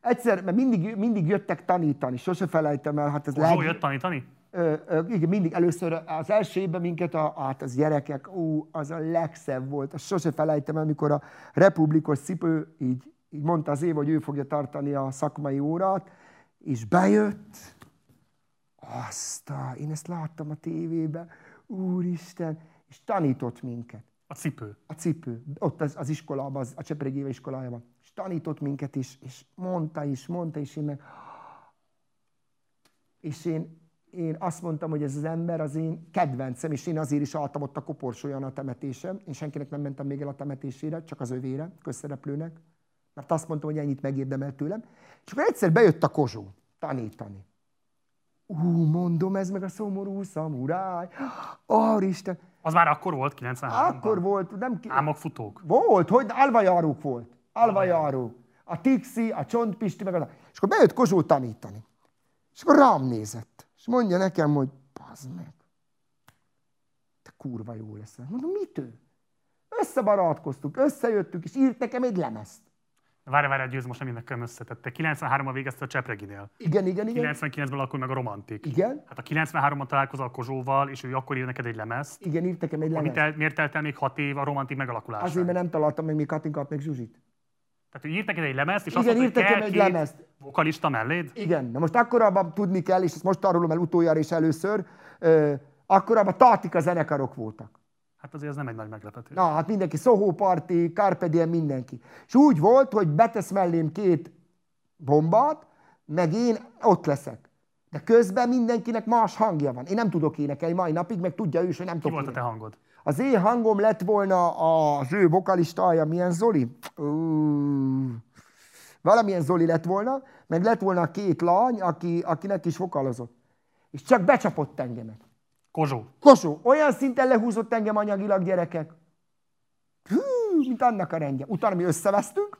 Egyszer, mert mindig, mindig jöttek tanítani, sose felejtem el. Hát ez Kozsó leg... jött tanítani? Ö, ö, igen, mindig először az első évben minket, a, hát az gyerekek, ú, az a legszebb volt. Azt sose felejtem el, amikor a republikos cipő így, így mondta az év, hogy ő fogja tartani a szakmai órát, és bejött, azt én ezt láttam a tévében, úristen, és tanított minket. A cipő. A cipő. Ott az, az iskolában, az, a Csepregi iskolájában. És tanított minket is, és mondta is, mondta is, én meg... És én, én azt mondtam, hogy ez az ember az én kedvencem, és én azért is álltam ott a koporsóján a temetésem. Én senkinek nem mentem még el a temetésére, csak az övére, közszereplőnek. Mert azt mondtam, hogy ennyit megérdemel tőlem. És akkor egyszer bejött a Kozsó tanítani. Ú, mondom, ez meg a szomorú szamuráj. Isten. Az már akkor volt, 93 Akkor volt, nem ki... Álmokfutók. Volt, hogy alvajárók volt. Alvajárók. A Tixi, a Csontpisti, meg a... És akkor bejött Kozsó tanítani. És akkor rám nézett. És mondja nekem, hogy bazd meg. Te kurva jó leszel. Mondom, mit ő? Összebarátkoztunk, összejöttünk, és írt nekem egy lemezt. Várj, várj, győz, most nem mindenkem összetette. 93-ban végezte a Csepreginél. Igen, igen, igen. 99-ben akkor meg a romantik. Igen. Hát a 93-ban találkozol a Kozsóval, és ő akkor ír neked egy lemezt. Igen, írt nekem egy lemezt. El, miért telt el még hat év a romantik megalakulására? Azért, mert nem találtam meg még Katinkát, meg Zsuzsit. Tehát ő írt neked egy lemezt, és Igen, azt mondta, nekem egy lemezt. vokalista melléd? Igen. Na most akkorában tudni kell, és ezt most arról el utoljára és először, ö, akkorában Tátika zenekarok voltak. Hát azért ez nem egy nagy meglepetés. Na, hát mindenki, Soho Party, Carpe Diem, mindenki. És úgy volt, hogy betesz mellém két bombát, meg én ott leszek. De közben mindenkinek más hangja van. Én nem tudok énekelni mai napig, meg tudja ő is, hogy nem Ki tudok volt a te hangod? Az én hangom lett volna az ő vokalistája, milyen Zoli? Uh, valamilyen Zoli lett volna, meg lett volna két lány, aki, akinek is vokalozott. És csak becsapott engemet. Kozsó. Kozsó. Olyan szinten lehúzott engem anyagilag gyerekek. Hű, mint annak a rendje. Utána mi összevesztünk.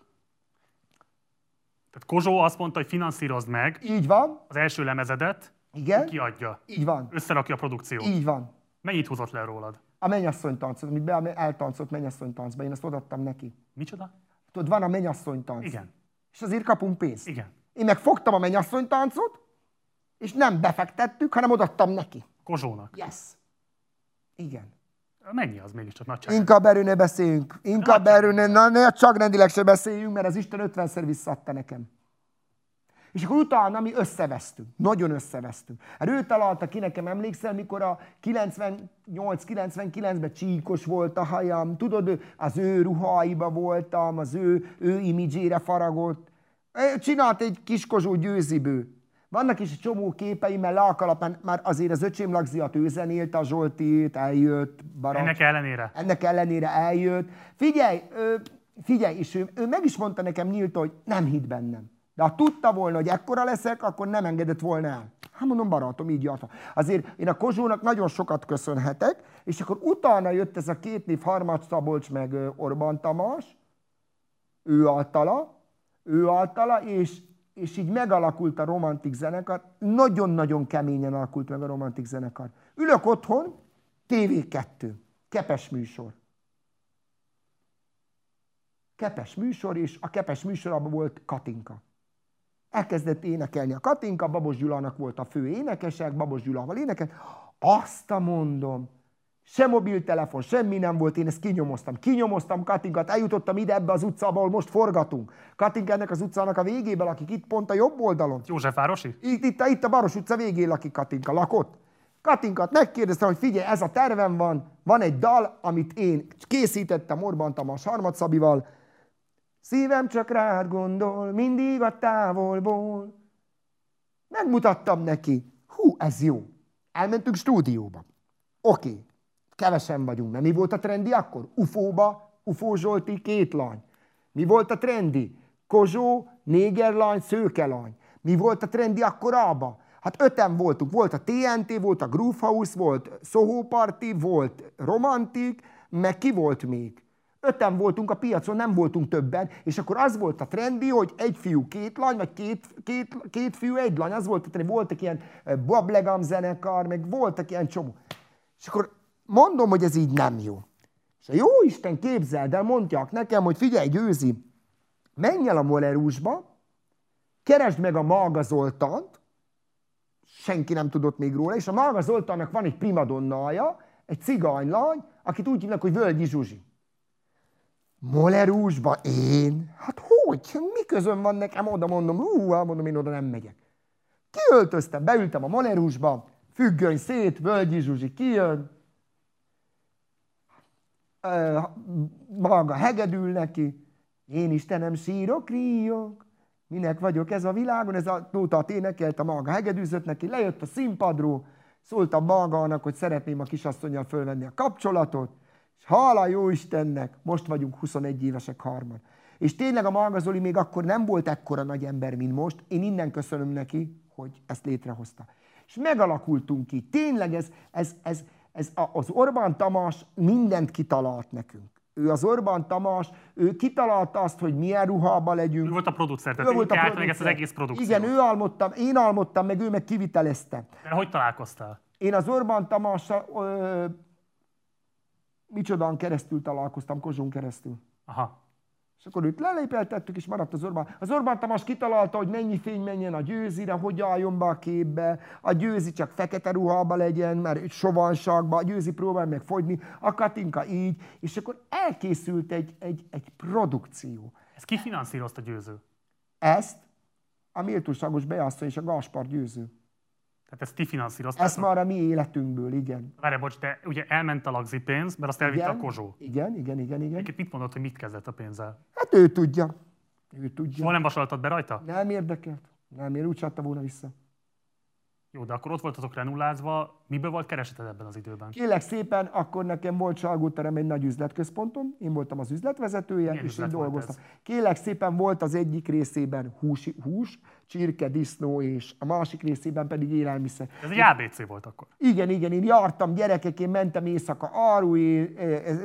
Tehát Kozsó azt mondta, hogy finanszírozd meg Így van. az első lemezedet, Igen. kiadja, Így van. összerakja a produkciót. Így van. Mennyit húzott le rólad? A mennyasszony táncot, amit be eltáncolt mennyasszony táncba, én azt odaadtam neki. Micsoda? Tudod, van a mennyasszony tánc. Igen. És azért kapunk pénzt. Igen. Én meg fogtam a mennyasszony táncot, és nem befektettük, hanem odaadtam neki. Kozsónak. Yes. Igen. Mennyi az mégiscsak nagy Inkább erről ne beszéljünk. Inkább erről ne, na, ne csak rendileg se beszéljünk, mert az Isten 50-szer visszaadta nekem. És akkor utána mi összevesztünk. Nagyon összevesztünk. Hát ő találta ki nekem, emlékszel, mikor a 98-99-ben csíkos volt a hajam, tudod, az ő ruháiba voltam, az ő, ő imidzsére faragott. Csinált egy kis kozsó győzibő. Vannak is csomó képei, mert Laakalapán már azért az öcsém Lagziat ő zenélte, a Zsoltit, eljött. Barak. Ennek ellenére? Ennek ellenére eljött. Figyelj, figyelj, és ő, ő meg is mondta nekem nyílt, hogy nem hitt bennem. De ha tudta volna, hogy ekkora leszek, akkor nem engedett volna el. Hát mondom, barátom, így jártam. Azért én a Kozsónak nagyon sokat köszönhetek, és akkor utána jött ez a két név, Harmac Szabolcs meg Orbán Tamás, ő általa, ő általa, és, és így megalakult a romantik zenekar. Nagyon-nagyon keményen alakult meg a romantik zenekar. Ülök otthon, TV2, kepes műsor. Kepes műsor, és a kepes műsorában volt Katinka. Elkezdett énekelni a Katinka, Babos Gyulának volt a fő énekesek, Babos Gyulával énekel. Azt a mondom, se mobiltelefon, semmi nem volt, én ezt kinyomoztam. Kinyomoztam Katinkát, eljutottam ide ebbe az utcába, ahol most forgatunk. Katinka ennek az utcának a végében lakik, itt pont a jobb oldalon. Józsefvárosi? Itt, itt, itt a Baros utca végén lakik Katinka, lakott. Katinkat megkérdeztem, hogy figyelj, ez a tervem van, van egy dal, amit én készítettem Orbán Tamás Harmadszabival, Szívem csak rád gondol, mindig a távolból. Megmutattam neki. Hú, ez jó. Elmentünk stúdióba. Oké, okay. Kevesen vagyunk. Nem mi volt a trendi akkor? Ufóba, Ufó Zsolti, két lány. Mi volt a trendi? Kozsó, négerlány, szőkelány. Mi volt a trendi akkor abba? Hát öten voltunk. Volt a TNT, volt a Groove House, volt Soho Party, volt Romantik, meg ki volt még? Öten voltunk a piacon, nem voltunk többen, és akkor az volt a trendi, hogy egy fiú, két lány, vagy két, két, két fiú, egy lány, az volt a trendi. Voltak ilyen eh, Bob zenekar, meg voltak ilyen csomó. És akkor mondom, hogy ez így nem jó. És a jó Isten képzeld el, mondják nekem, hogy figyelj, Győzi, menj el a Molerusba, keresd meg a Malga Zoltant, senki nem tudott még róla, és a Malga Zoltannak van egy primadonnája, egy cigánylány, akit úgy hívnak, hogy Völgyi Zsuzsi. Molerúsba én? Hát hogy? Mi közön van nekem oda, mondom, hát mondom, én oda nem megyek. Kiöltöztem, beültem a Molerúsba, függöny szét, Völgyi Zsuzsi kijön, maga hegedül neki, én Istenem sírok, ríjok, minek vagyok ez a világon, ez a nótát énekelt, a maga hegedűzött neki, lejött a színpadról, szóltam magának, hogy szeretném a kisasszonyjal fölvenni a kapcsolatot, és hála jó Istennek, most vagyunk 21 évesek harmad. És tényleg a Marga Zoli még akkor nem volt ekkora nagy ember, mint most. Én innen köszönöm neki, hogy ezt létrehozta. És megalakultunk ki. Tényleg ez, ez, ez, ez az Orbán Tamás mindent kitalált nekünk. Ő az Orbán Tamás, ő kitalálta azt, hogy milyen ruhába legyünk. Ő volt a producer, tehát ő volt a producer. meg ezt az egész produkciót. Igen, ő álmodtam, én álmodtam, meg ő meg kivitelezte. De hogy találkoztál? Én az Orbán Tamással micsodán keresztül találkoztam, Kozsón keresztül. Aha. És akkor őt lelépeltettük, és maradt az Orbán. Az Orbán Tamás kitalálta, hogy mennyi fény menjen a győzire, hogy álljon be a képbe, a győzi csak fekete ruhába legyen, mert sovanságba, a győzi próbál meg fogyni, a Katinka így, és akkor elkészült egy, egy, egy produkció. Ez ki finanszírozta győző? Ezt a méltóságos beasszony és a Gaspar győző. Tehát ezt ti finanszíroztátok? Ezt már a mi életünkből, igen. Várj, bocs, de ugye elment a lagzi pénz, mert azt elvitte igen, a Kozsó. Igen, igen, igen, igen. Egyébként mit mondott, hogy mit kezdett a pénzzel? Hát ő tudja. Ő tudja. Soha nem vasaltad be rajta? Nem érdekelt. Nem, én úgy volna vissza. Jó, de akkor ott voltatok renullázva, miből volt kereseted ebben az időben? Kélek szépen, akkor nekem volt Salgóterem egy nagy üzletközpontom, én voltam az üzletvezetője, Milyen és üzlet én dolgoztam. Kélek szépen volt az egyik részében hús, hús, csirke, disznó, és a másik részében pedig élelmiszer. Ez egy ABC volt akkor? Igen, igen, én jártam gyerekek, én mentem éjszaka áru, én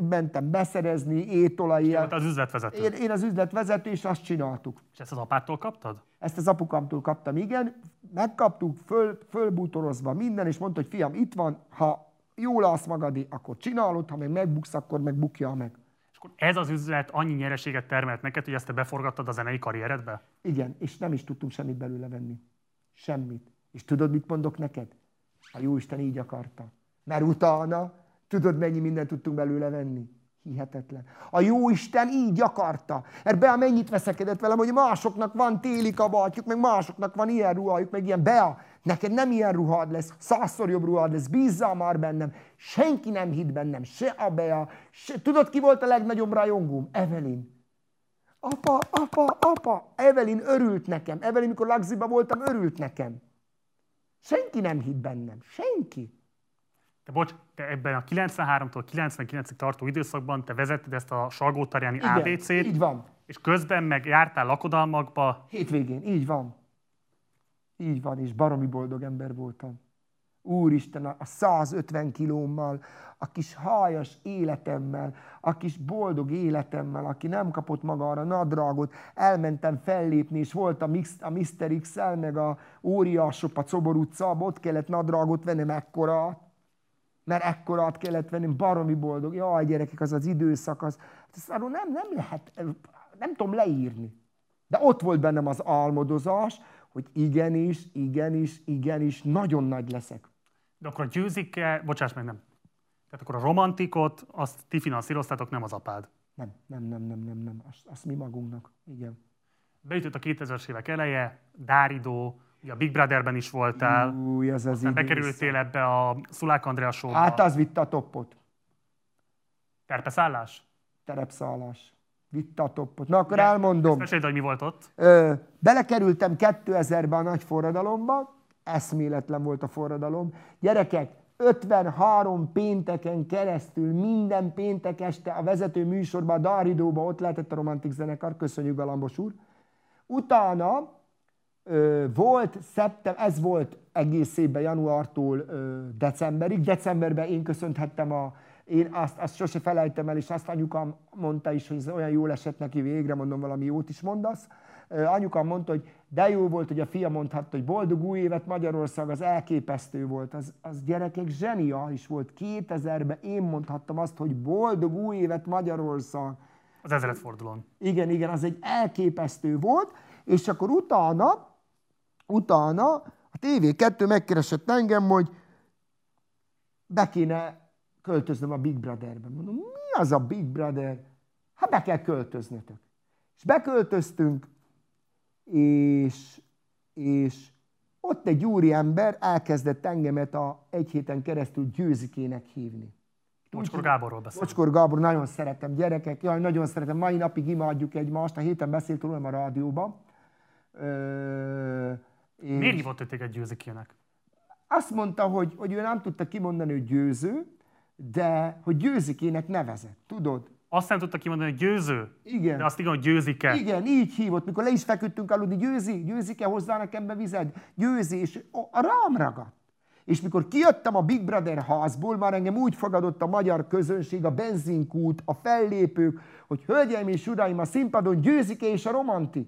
mentem beszerezni, étolai. Volt az üzletvezető? Én, én az üzletvezető, és azt csináltuk. És ezt az apától kaptad? Ezt az apukámtól kaptam, igen. Megkaptuk, föl, fölbútorozva minden, és mondta, hogy fiam, itt van, ha jól állsz magadi, akkor csinálod, ha meg megbuksz, akkor meg bukja meg. És akkor ez az üzlet annyi nyereséget termelt neked, hogy ezt te beforgattad a zenei karrieredbe? Igen, és nem is tudtunk semmit belőle venni. Semmit. És tudod, mit mondok neked? A Jóisten így akarta. Mert utána, tudod, mennyi mindent tudtunk belőle venni? Hihetetlen. A jó Isten így akarta. Bea mennyit veszekedett velem, hogy másoknak van téli kabátjuk, meg másoknak van ilyen ruhájuk, meg ilyen Bea, neked nem ilyen ruhád lesz, százszor jobb ruhád lesz, bízzál már bennem. Senki nem hitt bennem, se a Bea, se... Tudod, ki volt a legnagyobb rajongóm? Evelyn. Apa, apa, apa. Evelyn örült nekem. Evelyn, mikor Lagziba voltam, örült nekem. Senki nem hitt bennem. Senki. De bocs, ebben a 93-tól 99-ig tartó időszakban te vezetted ezt a Salgótarjáni ABC-t, így van. és közben meg jártál lakodalmakba, Hétvégén, így van. Így van, és baromi boldog ember voltam. Úristen, a 150 kilómmal, a kis hájas életemmel, a kis boldog életemmel, aki nem kapott magára nadrágot, elmentem fellépni, és volt a, Mix, a Mr. x meg a óriások a Cobor utcában, ott kellett nadrágot vennem ekkorát, mert ekkorát kellett venni, baromi boldog. Jaj, gyerekek, az az időszak, az, az arról nem, nem lehet, nem tudom leírni. De ott volt bennem az álmodozás, hogy igenis, igenis, igenis, nagyon nagy leszek. de akkor a győzike, bocsáss meg, nem. Tehát akkor a romantikot, azt ti finanszíroztátok, nem az apád. Nem, nem, nem, nem, nem, nem. Azt, azt mi magunknak. Igen. Beütött a 2000-es évek eleje, Dáridó, a Big Brotherben is voltál, Új, az aztán időszak. bekerültél ebbe a Szulák Andrea show Hát az vitte a toppot. Terpeszállás? Terepszállás. Vitte a toppot. Na akkor elmondom. Meséld, hogy mi volt ott. Ö, belekerültem 2000-ben a nagy forradalomba, eszméletlen volt a forradalom. Gyerekek, 53 pénteken keresztül, minden péntek este a vezető műsorban, a Daridóban ott lehetett a romantik zenekar, köszönjük Galambos úr. Utána volt szeptember, ez volt egész évben, januártól decemberig. Decemberben én köszönhettem a, én azt, azt sose felejtem el, és azt anyukám mondta is, hogy ez olyan jól esett neki végre, mondom, valami jót is mondasz. Anyukám mondta, hogy de jó volt, hogy a fia mondhatta, hogy boldog új évet Magyarország, az elképesztő volt. Az, az gyerekek zseniális volt. 2000-ben én mondhattam azt, hogy boldog új évet Magyarország. Az ezredfordulón. Igen, igen, az egy elképesztő volt, és akkor utána, utána a TV2 megkeresett engem, hogy be kéne költöznöm a Big Brotherbe. Mondom, mi az a Big Brother? Hát be kell költöznötök. És beköltöztünk, és, és ott egy úri ember elkezdett engemet a egy héten keresztül győzikének hívni. Bocskor Gáborról beszélünk. Bocskor Gábor, nagyon szeretem, gyerekek, jaj, nagyon szeretem, mai napig imádjuk egymást, a héten beszélt rólam a rádióban. Ö, és Miért hívott téged győzikének? azt mondta, hogy, hogy ő nem tudta kimondani, hogy győző, de hogy győzikének nevezett, tudod? Azt nem tudta kimondani, hogy győző, Igen. de azt igen, hogy győzike. Igen, így hívott, mikor le is feküdtünk aludni, győzi, győzike hozzá nekem be vized, győzi, és a rám ragadt. És mikor kijöttem a Big Brother házból, már engem úgy fogadott a magyar közönség, a benzinkút, a fellépők, hogy hölgyeim és uraim, a színpadon győzike és a romantik.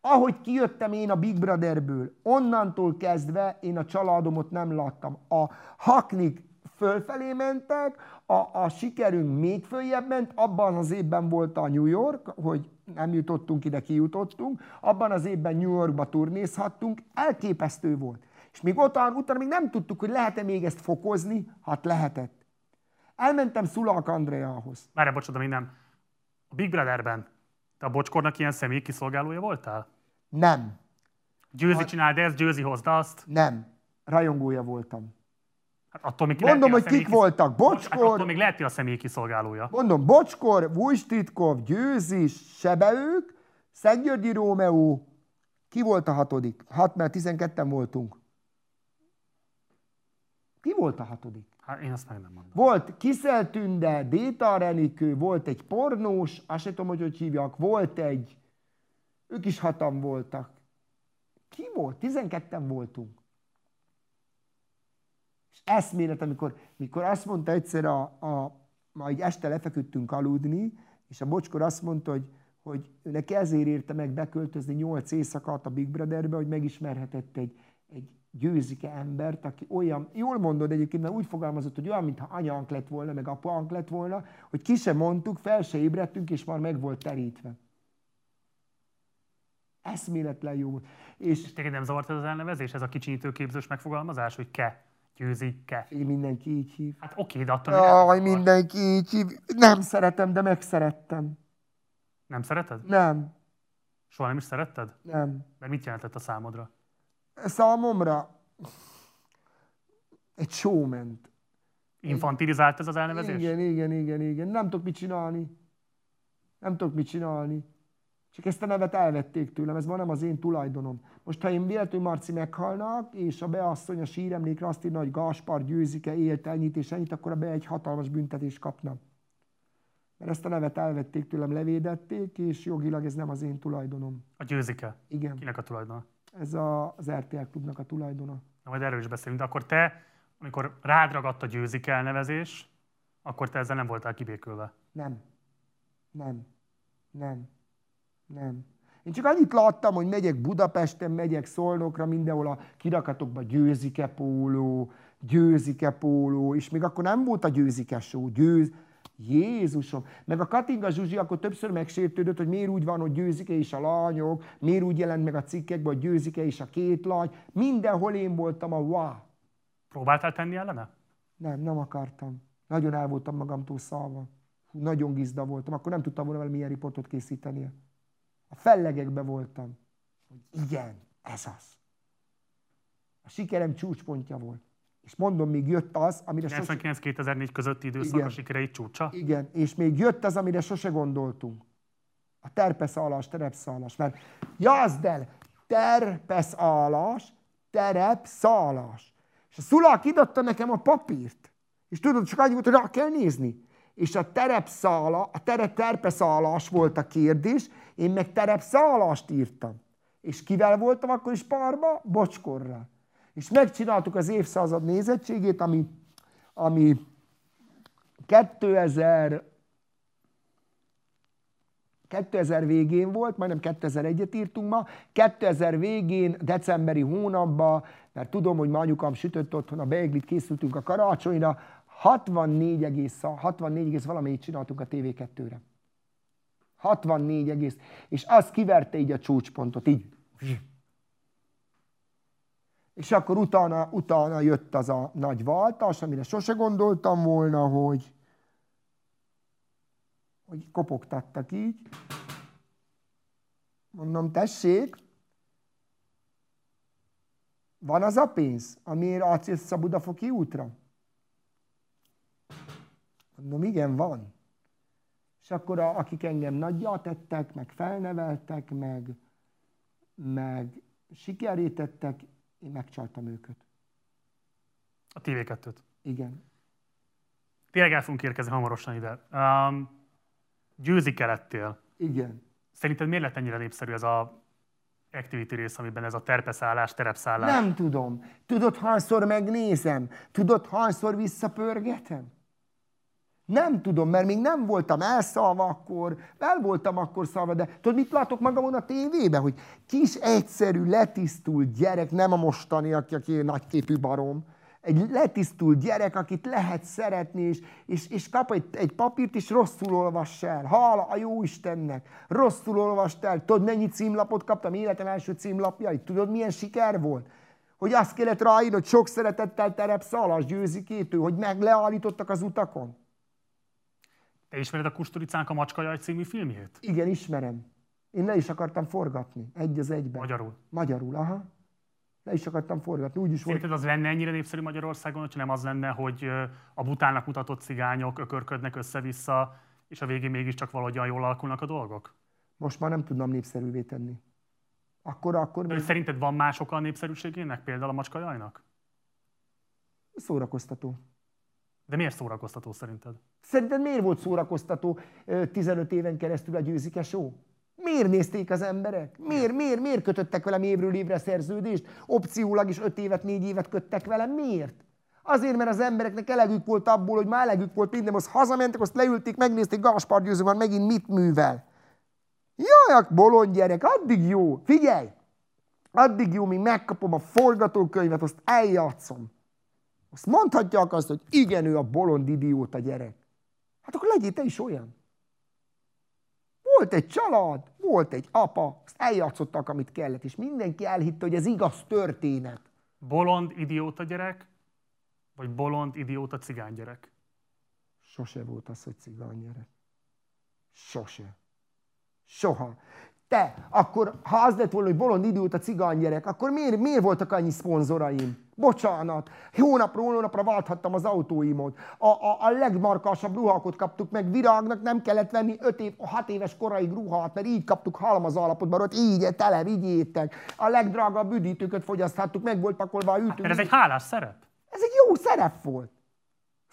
Ahogy kijöttem én a Big Brotherből, onnantól kezdve én a családomot nem láttam. A haknik fölfelé mentek, a, a sikerünk még följebb ment, abban az évben volt a New York, hogy nem jutottunk ide, kijutottunk, abban az évben New Yorkba turnézhattunk, elképesztő volt. És még utána, utána még nem tudtuk, hogy lehet-e még ezt fokozni, hát lehetett. Elmentem Szulák Andreához. Várj, bocsánat, minden. A Big Brotherben te a bocskornak ilyen személyi kiszolgálója voltál? Nem, Győzi csináld ezt, Győzi hozd azt. nem. Rajongója voltam. Hát attól még Mondom, hogy kik kisz- voltak. Hát Bocskor, attól még lehetél a személyi kiszolgálója. Mondom, Bocskor, Vujstitkov, Győzi, Sebeők, Szentgyörgyi Rómeó, ki volt a hatodik? Hat, mert 12 voltunk. Ki volt a hatodik? Hát én azt meg nem mondom. Volt Kiszel Tünde, Déta Renikő, volt egy pornós, azt sem tudom, hogy hogy hívják, volt egy, ők is hatan voltak. Ki volt? 12 voltunk. És eszmélet, amikor mikor azt mondta egyszer, a, a, majd este lefeküdtünk aludni, és a bocskor azt mondta, hogy, hogy neki ezért érte meg beköltözni nyolc éjszakát a Big Brotherbe, hogy megismerhetett egy, egy győzike embert, aki olyan, jól mondod egyébként, mert úgy fogalmazott, hogy olyan, mintha anyánk lett volna, meg apánk lett volna, hogy ki sem mondtuk, fel se ébredtünk, és már meg volt terítve. Eszméletlen jó. És És téged nem zavart ez az elnevezés, ez a kicsinyítő képzős megfogalmazás, hogy ke, győzi, ke. én mindenki így hív. Hát oké, de attól Jaj, mindenki így hív. Nem szeretem, de megszerettem. Nem szereted? Nem, Soha nem is szeretted? nem. Mert mit jelentett a számodra? Számomra egy showment. Infantilizált ez az elnevezés? Igen, igen, igen, igen. Nem tudok mit csinálni. Nem tudok mit csinálni. Csak ezt a nevet elvették tőlem, ez ma nem az én tulajdonom. Most, ha én véletlenül Marci meghalnak, és a beasszony a síremlékre azt írna, hogy Gaspar győzike élt ennyit és ennyit, akkor a be egy hatalmas büntetést kapna. Mert ezt a nevet elvették tőlem, levédették, és jogilag ez nem az én tulajdonom. A győzike? Igen. Kinek a tulajdona? Ez a, az RTL klubnak a tulajdona. Na, majd erről is beszélünk, de akkor te, amikor rád ragadt a győzike elnevezés, akkor te ezzel nem voltál kibékülve. Nem. Nem. Nem. Nem. Én csak annyit láttam, hogy megyek Budapesten, megyek Szolnokra, mindenhol a kirakatokban győzike póló, győzike póló, és még akkor nem volt a győzike só, győz, Jézusom! Meg a Katinga Zsuzsi akkor többször megsértődött, hogy miért úgy van, hogy győzike is a lányok, miért úgy jelent meg a cikkekben, hogy győzike is a két lány. Mindenhol én voltam a wow. Próbáltál tenni ellene? Nem, nem akartam. Nagyon el voltam magamtól szalva. Hú, nagyon gizda voltam. Akkor nem tudtam volna milyen riportot készíteni. A fellegekbe voltam. Hogy igen, ez az. A sikerem csúcspontja volt. És mondom, még jött az, amire 99-2004 közötti időszak a sikerei csúcsa? Igen, és még jött az, amire sose gondoltunk. A terpeszállas, terepszállas. Mert jazd el, terpeszállas, terepszállas. És a Szulák kidatta nekem a papírt. És tudod, csak annyi volt, hogy rá kell nézni. És a terepszála, a tere terpeszállas volt a kérdés, én meg terepszállast írtam. És kivel voltam akkor is párba? Bocskorral. És megcsináltuk az évszázad nézettségét, ami, ami 2000, 2000 végén volt, majdnem 2001-et írtunk ma, 2000 végén, decemberi hónapban, mert tudom, hogy ma anyukám sütött otthon a beiglit, készültünk a karácsonyra, 64 egész, 64 egész valamelyik csináltunk a TV2-re. 64 egész. És az kiverte így a csúcspontot, így. És akkor utána, utána jött az a nagy váltás, amire sose gondoltam volna, hogy, hogy kopogtattak így. Mondom, tessék, van az a pénz, amiért átjössz a Budafoki útra? Mondom, igen, van. És akkor a, akik engem nagyjá tettek, meg felneveltek, meg, meg sikerítettek, én megcsaltam őket. A TV2-t? Igen. Tényleg el fogunk érkezni hamarosan ide. Um, győzi kelettél. Igen. Szerinted miért lett ennyire népszerű ez a activity rész, amiben ez a terpeszállás, terepszállás? Nem tudom. Tudod, hányszor megnézem? Tudod, hányszor visszapörgetem? Nem tudom, mert még nem voltam elszalva akkor, el voltam akkor szalva, de tudod, mit látok magamon a tévében? Hogy kis, egyszerű, letisztult gyerek, nem a mostani, aki, aki nagyképű barom, egy letisztult gyerek, akit lehet szeretni, és, és, és kap egy, egy papírt, és rosszul olvass el. Hála a jó Istennek. Rosszul olvast el. Tudod, mennyi címlapot kaptam? Életem első címlapjait. Tudod, milyen siker volt? Hogy azt kellett ráírni, hogy sok szeretettel terep szalas győzikétő, hogy meg leállítottak az utakon. Te ismered a Kusturicánk a Macskajaj című filmjét? Igen, ismerem. Én le is akartam forgatni, egy az egyben. Magyarul? Magyarul, aha. Le is akartam forgatni, úgy is Szerinted volt. az lenne ennyire népszerű Magyarországon, hogy nem az lenne, hogy a butának mutatott cigányok ökörködnek össze-vissza, és a végén mégiscsak valahogyan jól alakulnak a dolgok? Most már nem tudnám népszerűvé tenni. Akkor, akkor... De még... szerinted van más oka a népszerűségének, például a macskajajnak? Szórakoztató. De miért szórakoztató szerinted? Szerinted miért volt szórakoztató 15 éven keresztül a győzike show? Miért nézték az emberek? Miért, miért, miért kötöttek velem évről évre szerződést? Opciólag is 5 évet, 4 évet köttek velem. Miért? Azért, mert az embereknek elegük volt abból, hogy már elegük volt minden, most hazamentek, azt leülték, megnézték, Gaspar Győző van megint mit művel. Jaj, bolond gyerek, addig jó. Figyelj! Addig jó, míg megkapom a forgatókönyvet, azt eljátszom. Azt mondhatják azt, hogy igen, ő a bolond idióta gyerek. Hát akkor legyél te is olyan. Volt egy család, volt egy apa, azt eljátszottak, amit kellett, és mindenki elhitte, hogy ez igaz történet. Bolond idióta gyerek, vagy bolond idióta cigány gyerek? Sose volt az, hogy cigány gyerek. Sose. Soha. Te, akkor ha az lett volna, hogy bolond időt a cigány gyerek, akkor miért, miért voltak annyi szponzoraim? Bocsánat, hónapról hónapra válthattam az autóimot. A, a, a legmarkásabb ruhákat kaptuk meg, virágnak nem kellett venni 5 év, 6 éves koraig ruhát, mert így kaptuk halmaz alapotban, ott így tele, vigyétek. A legdrágább üdítőket fogyaszthattuk, meg volt pakolva a ütő. Hát, ez egy hálás szerep. Ez egy jó szerep volt.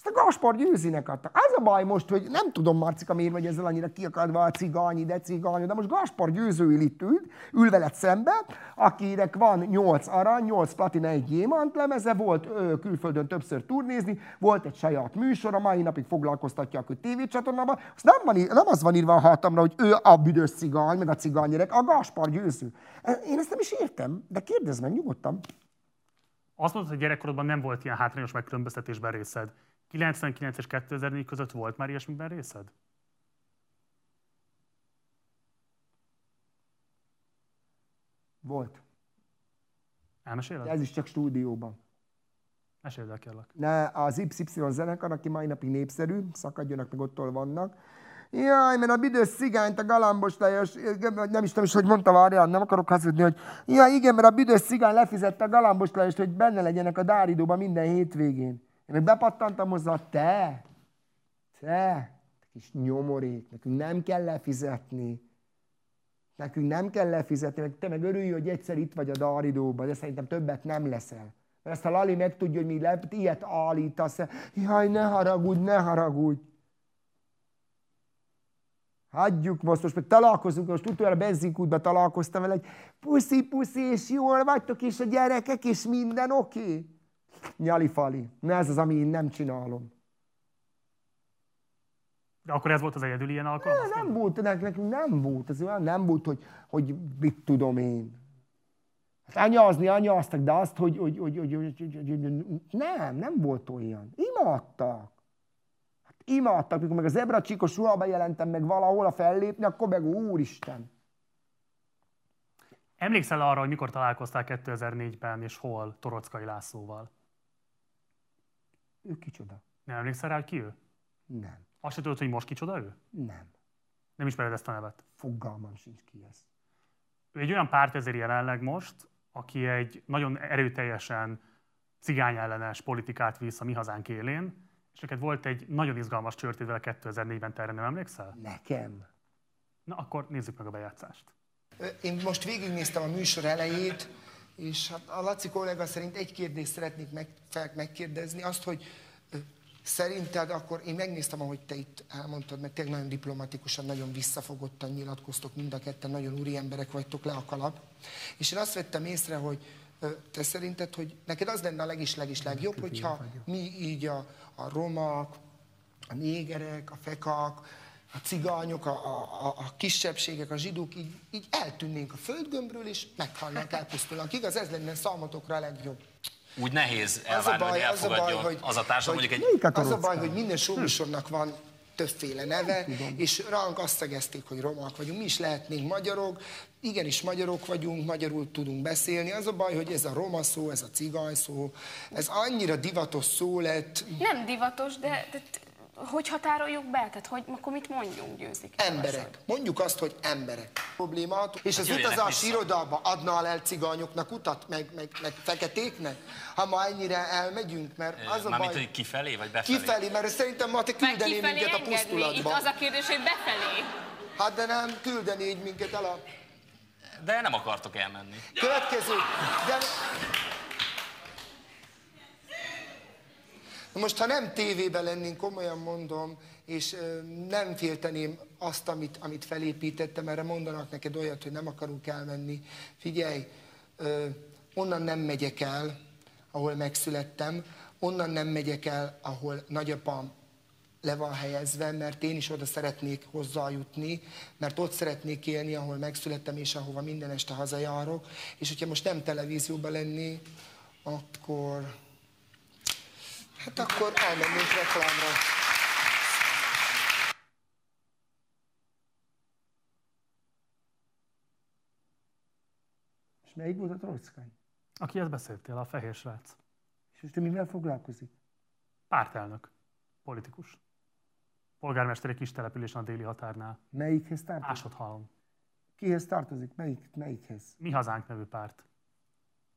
Ezt a Gaspar Győzinek adta. Az a baj most, hogy nem tudom, Marcika, miért vagy ezzel annyira kiakadva a cigány, de cigány, de most Gaspar Győző itt ül, ül veled szembe, akinek van 8 arany, 8 platina, egy gyémant lemeze, volt ő, külföldön többször turnézni, volt egy saját műsor, a mai napig foglalkoztatják a tévécsatornában. Azt nem, van, nem az van írva a hátamra, hogy ő a büdös cigány, meg a cigánygyerek, a Gaspar Győző. Én ezt nem is értem, de kérdezz meg nyugodtan. Azt mondod, hogy gyerekkorodban nem volt ilyen hátrányos megkülönböztetésben részed. 99 és 2004 között volt már ilyesmiben részed? Volt. Elmeséled? Ez is csak stúdióban. Meséld el, kérlek. Ne, az YY zenekar, aki mai napig népszerű, szakadjanak meg ottól vannak. Jaj, mert a büdös szigányt, a galambos Lajos, nem is tudom is, hogy mondta, várjál, nem akarok hazudni, hogy ja, igen, mert a büdös szigány lefizette a galambos Lajos, hogy benne legyenek a Dáridóban minden hétvégén. Én meg bepattantam hozzá, te, te, kis nyomorék, nekünk nem kell lefizetni. Nekünk nem kell lefizetni, meg te meg örülj, hogy egyszer itt vagy a Daridóban, de szerintem többet nem leszel. Mert ezt a Lali megtudja, hogy mi le, ilyet állítasz. Jaj, ne haragudj, ne haragudj. Hagyjuk most, most meg találkozunk, most utoljára benzinkútban találkoztam vele, hogy puszi, puszi, és jól vagytok, és a gyerekek, és minden oké. Okay. Nyali-fali. Ez az, ami én nem csinálom. De akkor ez volt az egyedül ilyen alkalom? Ne, nem volt, nekünk nem volt. Ez olyan nem volt, hogy, hogy mit tudom én. Hát anyázni anyáztak, de azt, hogy, hogy, hogy, hogy, hogy, hogy, hogy, hogy nem, nem volt olyan. Imádtak. Hát imádtak, mikor meg a zebra csíkos ruhába jelentem meg valahol a fellépni, akkor meg úristen. Emlékszel arra, hogy mikor találkoztál 2004-ben és hol Torockai Lászlóval? Ő kicsoda? Nem emlékszel rá, hogy ki ő? Nem. Azt se tudod, hogy most kicsoda ő? Nem. Nem ismered ezt a nevet? Fogalmam sincs ki ez. Ő egy olyan pártezér jelenleg most, aki egy nagyon erőteljesen cigányellenes politikát visz a mi hazánk élén, és neked volt egy nagyon izgalmas csörtédvel 2004-ben, te erre nem emlékszel? Nekem? Na, akkor nézzük meg a bejátszást. Én most végignéztem a műsor elejét, és hát a Laci kollega szerint egy kérdést szeretnék meg, fel, megkérdezni, azt, hogy szerinted akkor én megnéztem, ahogy te itt elmondtad, mert tényleg nagyon diplomatikusan, nagyon visszafogottan nyilatkoztok, mind a ketten nagyon úri emberek vagytok, le a kalap. És én azt vettem észre, hogy te szerinted, hogy neked az lenne a legis, legis legjobb, hogyha mi így a, a romák, a négerek, a fekak, a cigányok, a, a, a kisebbségek, a zsidók így, így eltűnnénk a földgömbről, és meghalnánk, elpusztulnak. Igaz, ez lenne számotokra a legjobb. Úgy nehéz elvárni, az a baj, hogy elfogadjon az a, baj, hogy, az a társadalom, mondjuk egy... Az a baj, hogy minden showműsornak van többféle neve, és ránk azt szegezték, hogy romák vagyunk. Mi is lehetnénk magyarok, igenis magyarok vagyunk, magyarul tudunk beszélni. Az a baj, hogy ez a roma szó, ez a cigány szó, ez annyira divatos szó lett. Nem divatos, de, de hogy határoljuk be? Tehát hogy, akkor mit mondjunk, győzik? Emberek. Mondjuk azt, hogy emberek. Problémát. És az utazási irodába adnál el cigányoknak utat, meg, meg, meg feketéknek? Ha ma ennyire elmegyünk, mert az a Mármint, baj... hogy kifelé, vagy befelé? Kifelé, mert szerintem ma te küldené minket a pusztulatba. Itt az a kérdés, hogy befelé. Hát de nem, küldeni így minket el a... De nem akartok elmenni. Következő. De... Most, ha nem tévében lennénk, komolyan mondom, és nem félteném azt, amit, amit felépítettem, erre mondanak neked olyat, hogy nem akarunk elmenni. Figyelj, onnan nem megyek el, ahol megszülettem, onnan nem megyek el, ahol nagyapám le van helyezve, mert én is oda szeretnék hozzájutni, mert ott szeretnék élni, ahol megszülettem, és ahova minden este hazajárok. És hogyha most nem televízióban lenni, akkor Hát akkor elmennénk reklámra. És melyik volt a Trockány? Akihez beszéltél, a fehér srác. És most mivel foglalkozik? Pártelnök. Politikus. Polgármester egy kis településen a déli határnál. Melyikhez tartozik? Ásodhalom. Kihez tartozik? Melyik, melyikhez? Mi hazánk nevű párt.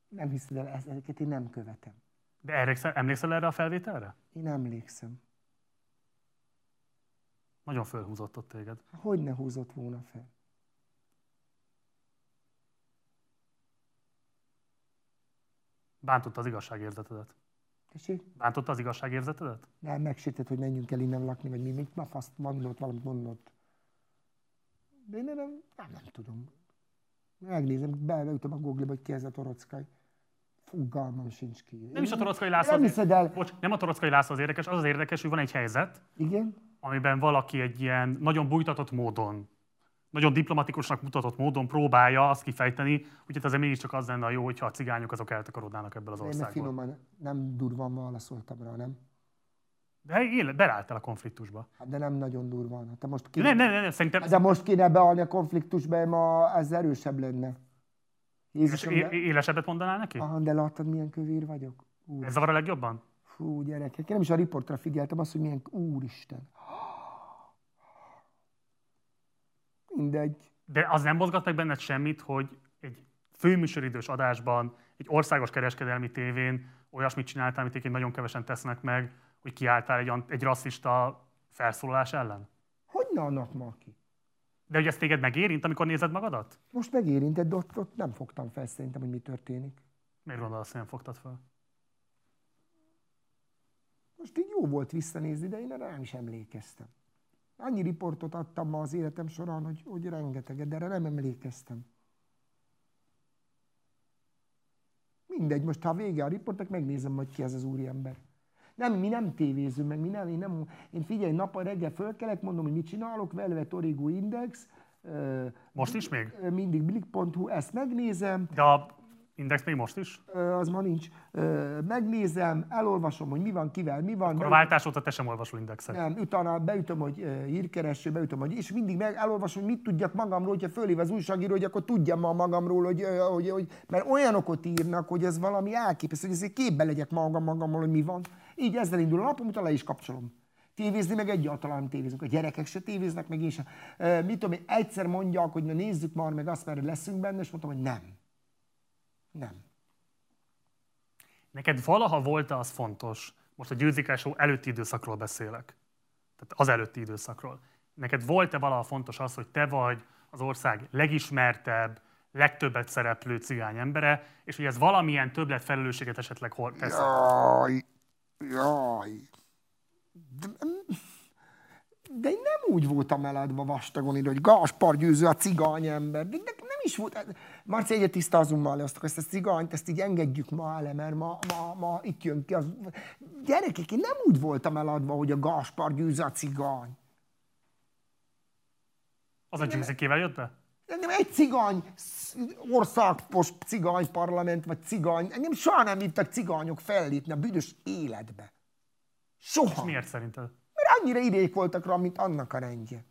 Nem hiszed el, ezeket én nem követem. De emlékszel, emlékszel erre a felvételre? Én emlékszem. Nagyon fölhúzott ott téged. Hogy ne húzott volna fel? Bántotta az igazságérzetedet. Tessék? Bántotta az igazságérzetedet? Nem, megsített, hogy menjünk el innen lakni, vagy mi, mit ma faszt mondott, valamit mondott. De én nem, nem, nem, nem tudom. Megnézem, beütöm a google hogy ki ez a Torockaj. Fogalmam sincs ki. Nem is a Torockai László. Nem hiszed el. Bocs, nem a Torockai László az érdekes, az az érdekes, hogy van egy helyzet, Igen? amiben valaki egy ilyen nagyon bújtatott módon, nagyon diplomatikusnak mutatott módon próbálja azt kifejteni, hogy itt azért mégiscsak az lenne a jó, hogyha a cigányok azok eltakarodnának ebből az Én országból. finoman, nem durvan válaszoltam rá, nem? De éle, belálltál a konfliktusba. Hát de nem nagyon durvan. Hát Te most ki... Nem, nem, nem, szerintem De most kéne beállni a konfliktusba, ma ez erősebb lenne. Jézusom, é- de... élesebbet mondanál neki? Aha, de láttad, milyen kövér vagyok? Úr. Ez zavar a legjobban? Fú, gyerekek, én nem is a riportra figyeltem, azt, hogy milyen úristen. Mindegy. De az nem mozgat meg benned semmit, hogy egy főműsoridős adásban, egy országos kereskedelmi tévén olyasmit csináltál, amit egyébként nagyon kevesen tesznek meg, hogy kiálltál egy, egy rasszista felszólalás ellen? Hogy ne annak ma ki? De hogy ez téged megérint, amikor nézed magadat? Most megérintett, de ott, ott nem fogtam fel szerintem, hogy mi történik. Miért gondolsz, hogy nem fogtad fel? Most így jó volt visszanézni, de én erre nem is emlékeztem. Annyi riportot adtam ma az életem során, hogy, hogy rengeteget, de erre nem emlékeztem. Mindegy, most ha vége a riportnak, megnézem, hogy ki ez az úriember. Nem, mi nem tévézünk meg, mi nem, én nem, én figyelj, nap reggel fölkelek, mondom, hogy mit csinálok, Velvet Origo Index, Most is még? mindig blik.hu, ezt megnézem, De a Index még most is? az ma nincs, megnézem, elolvasom, hogy mi van, kivel, mi van. Akkor a váltás óta te sem olvasol Indexet. Nem, utána beütöm, hogy hírkereső, beütöm, hogy, és mindig meg elolvasom, hogy mit tudjak magamról, hogyha fölhív az újságíró, hogy akkor tudjam ma magamról, hogy, hogy, hogy, mert olyanokat írnak, hogy ez valami elképesztő, hogy ezért képbe legyek magam magamról, hogy mi van. Így ezzel indul a napom, utána le is kapcsolom. Tévézni meg egyáltalán nem tévézünk. A gyerekek se tévéznek, meg én sem. Ö, Mit tudom én, egyszer mondják, hogy na nézzük már meg azt, mert leszünk benne, és mondtam, hogy nem. Nem. Neked valaha volt az fontos, most a győzikásó előtti időszakról beszélek, tehát az előtti időszakról. Neked volt-e valaha fontos az, hogy te vagy az ország legismertebb, legtöbbet szereplő cigány embere, és hogy ez valamilyen többlet felelősséget esetleg hol tesz? Jaj, jaj. De, de én nem úgy voltam eladva vastagon ide, hogy Gáspar győző a cigány ember. De, de nem is volt. Marci, egyet tisztázunk már le azt, ezt a cigányt, ezt így engedjük ma le, mert ma, ma, ma itt jön ki az... Gyerekek, én nem úgy voltam eladva, hogy a Gáspar győző a cigány. Az a győzikével jött be? Engem egy cigány, sz- országos cigány parlament, vagy cigány, engem soha nem hívtak cigányok fellépni a büdös életbe. Soha. Miért szerinted? Mert annyira idék voltak rá, mint annak a rendje.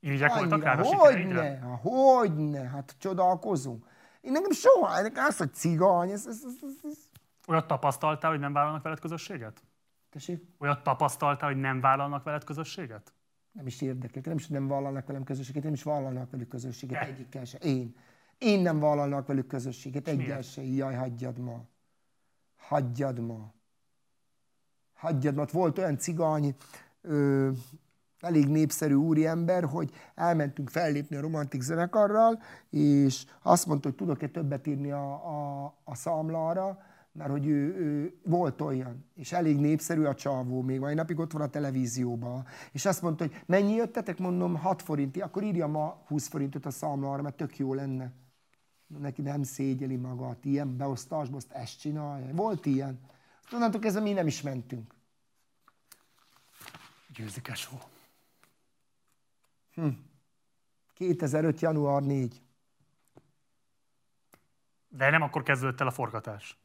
Irigyek voltak rá Hogyne, hogyne, hát csodálkozunk. Én nekem soha, nekem az, hogy cigány, ez, ez, ez, ez, ez. Olyat tapasztaltál, hogy nem vállalnak veled közösséget? Tessék, Olyat tapasztaltál, hogy nem vállalnak veled közösséget? Nem is érdekel, nem is nem vállalnak velem közösséget, nem is vállalnak velük közösséget, egyikkel se. Én. Én nem vállalnak velük közösséget, egyel se. Jaj, hagyjad ma. Hagyjad ma. Hagyjad ma. Volt olyan cigány, ö, elég népszerű úriember, hogy elmentünk fellépni a romantik zenekarral, és azt mondta, hogy tudok-e többet írni a, a, a számlára, mert hogy ő, ő, volt olyan, és elég népszerű a csávó, még mai napig ott van a televízióban, és azt mondta, hogy mennyi jöttetek, mondom, 6 forinti, akkor írja ma 20 forintot a számlára, mert tök jó lenne. Neki nem szégyeli magát, ilyen beosztásban, azt ezt csinálja. Volt ilyen. Azt onnantól kezdve mi nem is mentünk. Győzikesó. 2005. január 4. De nem akkor kezdődött el a forgatás.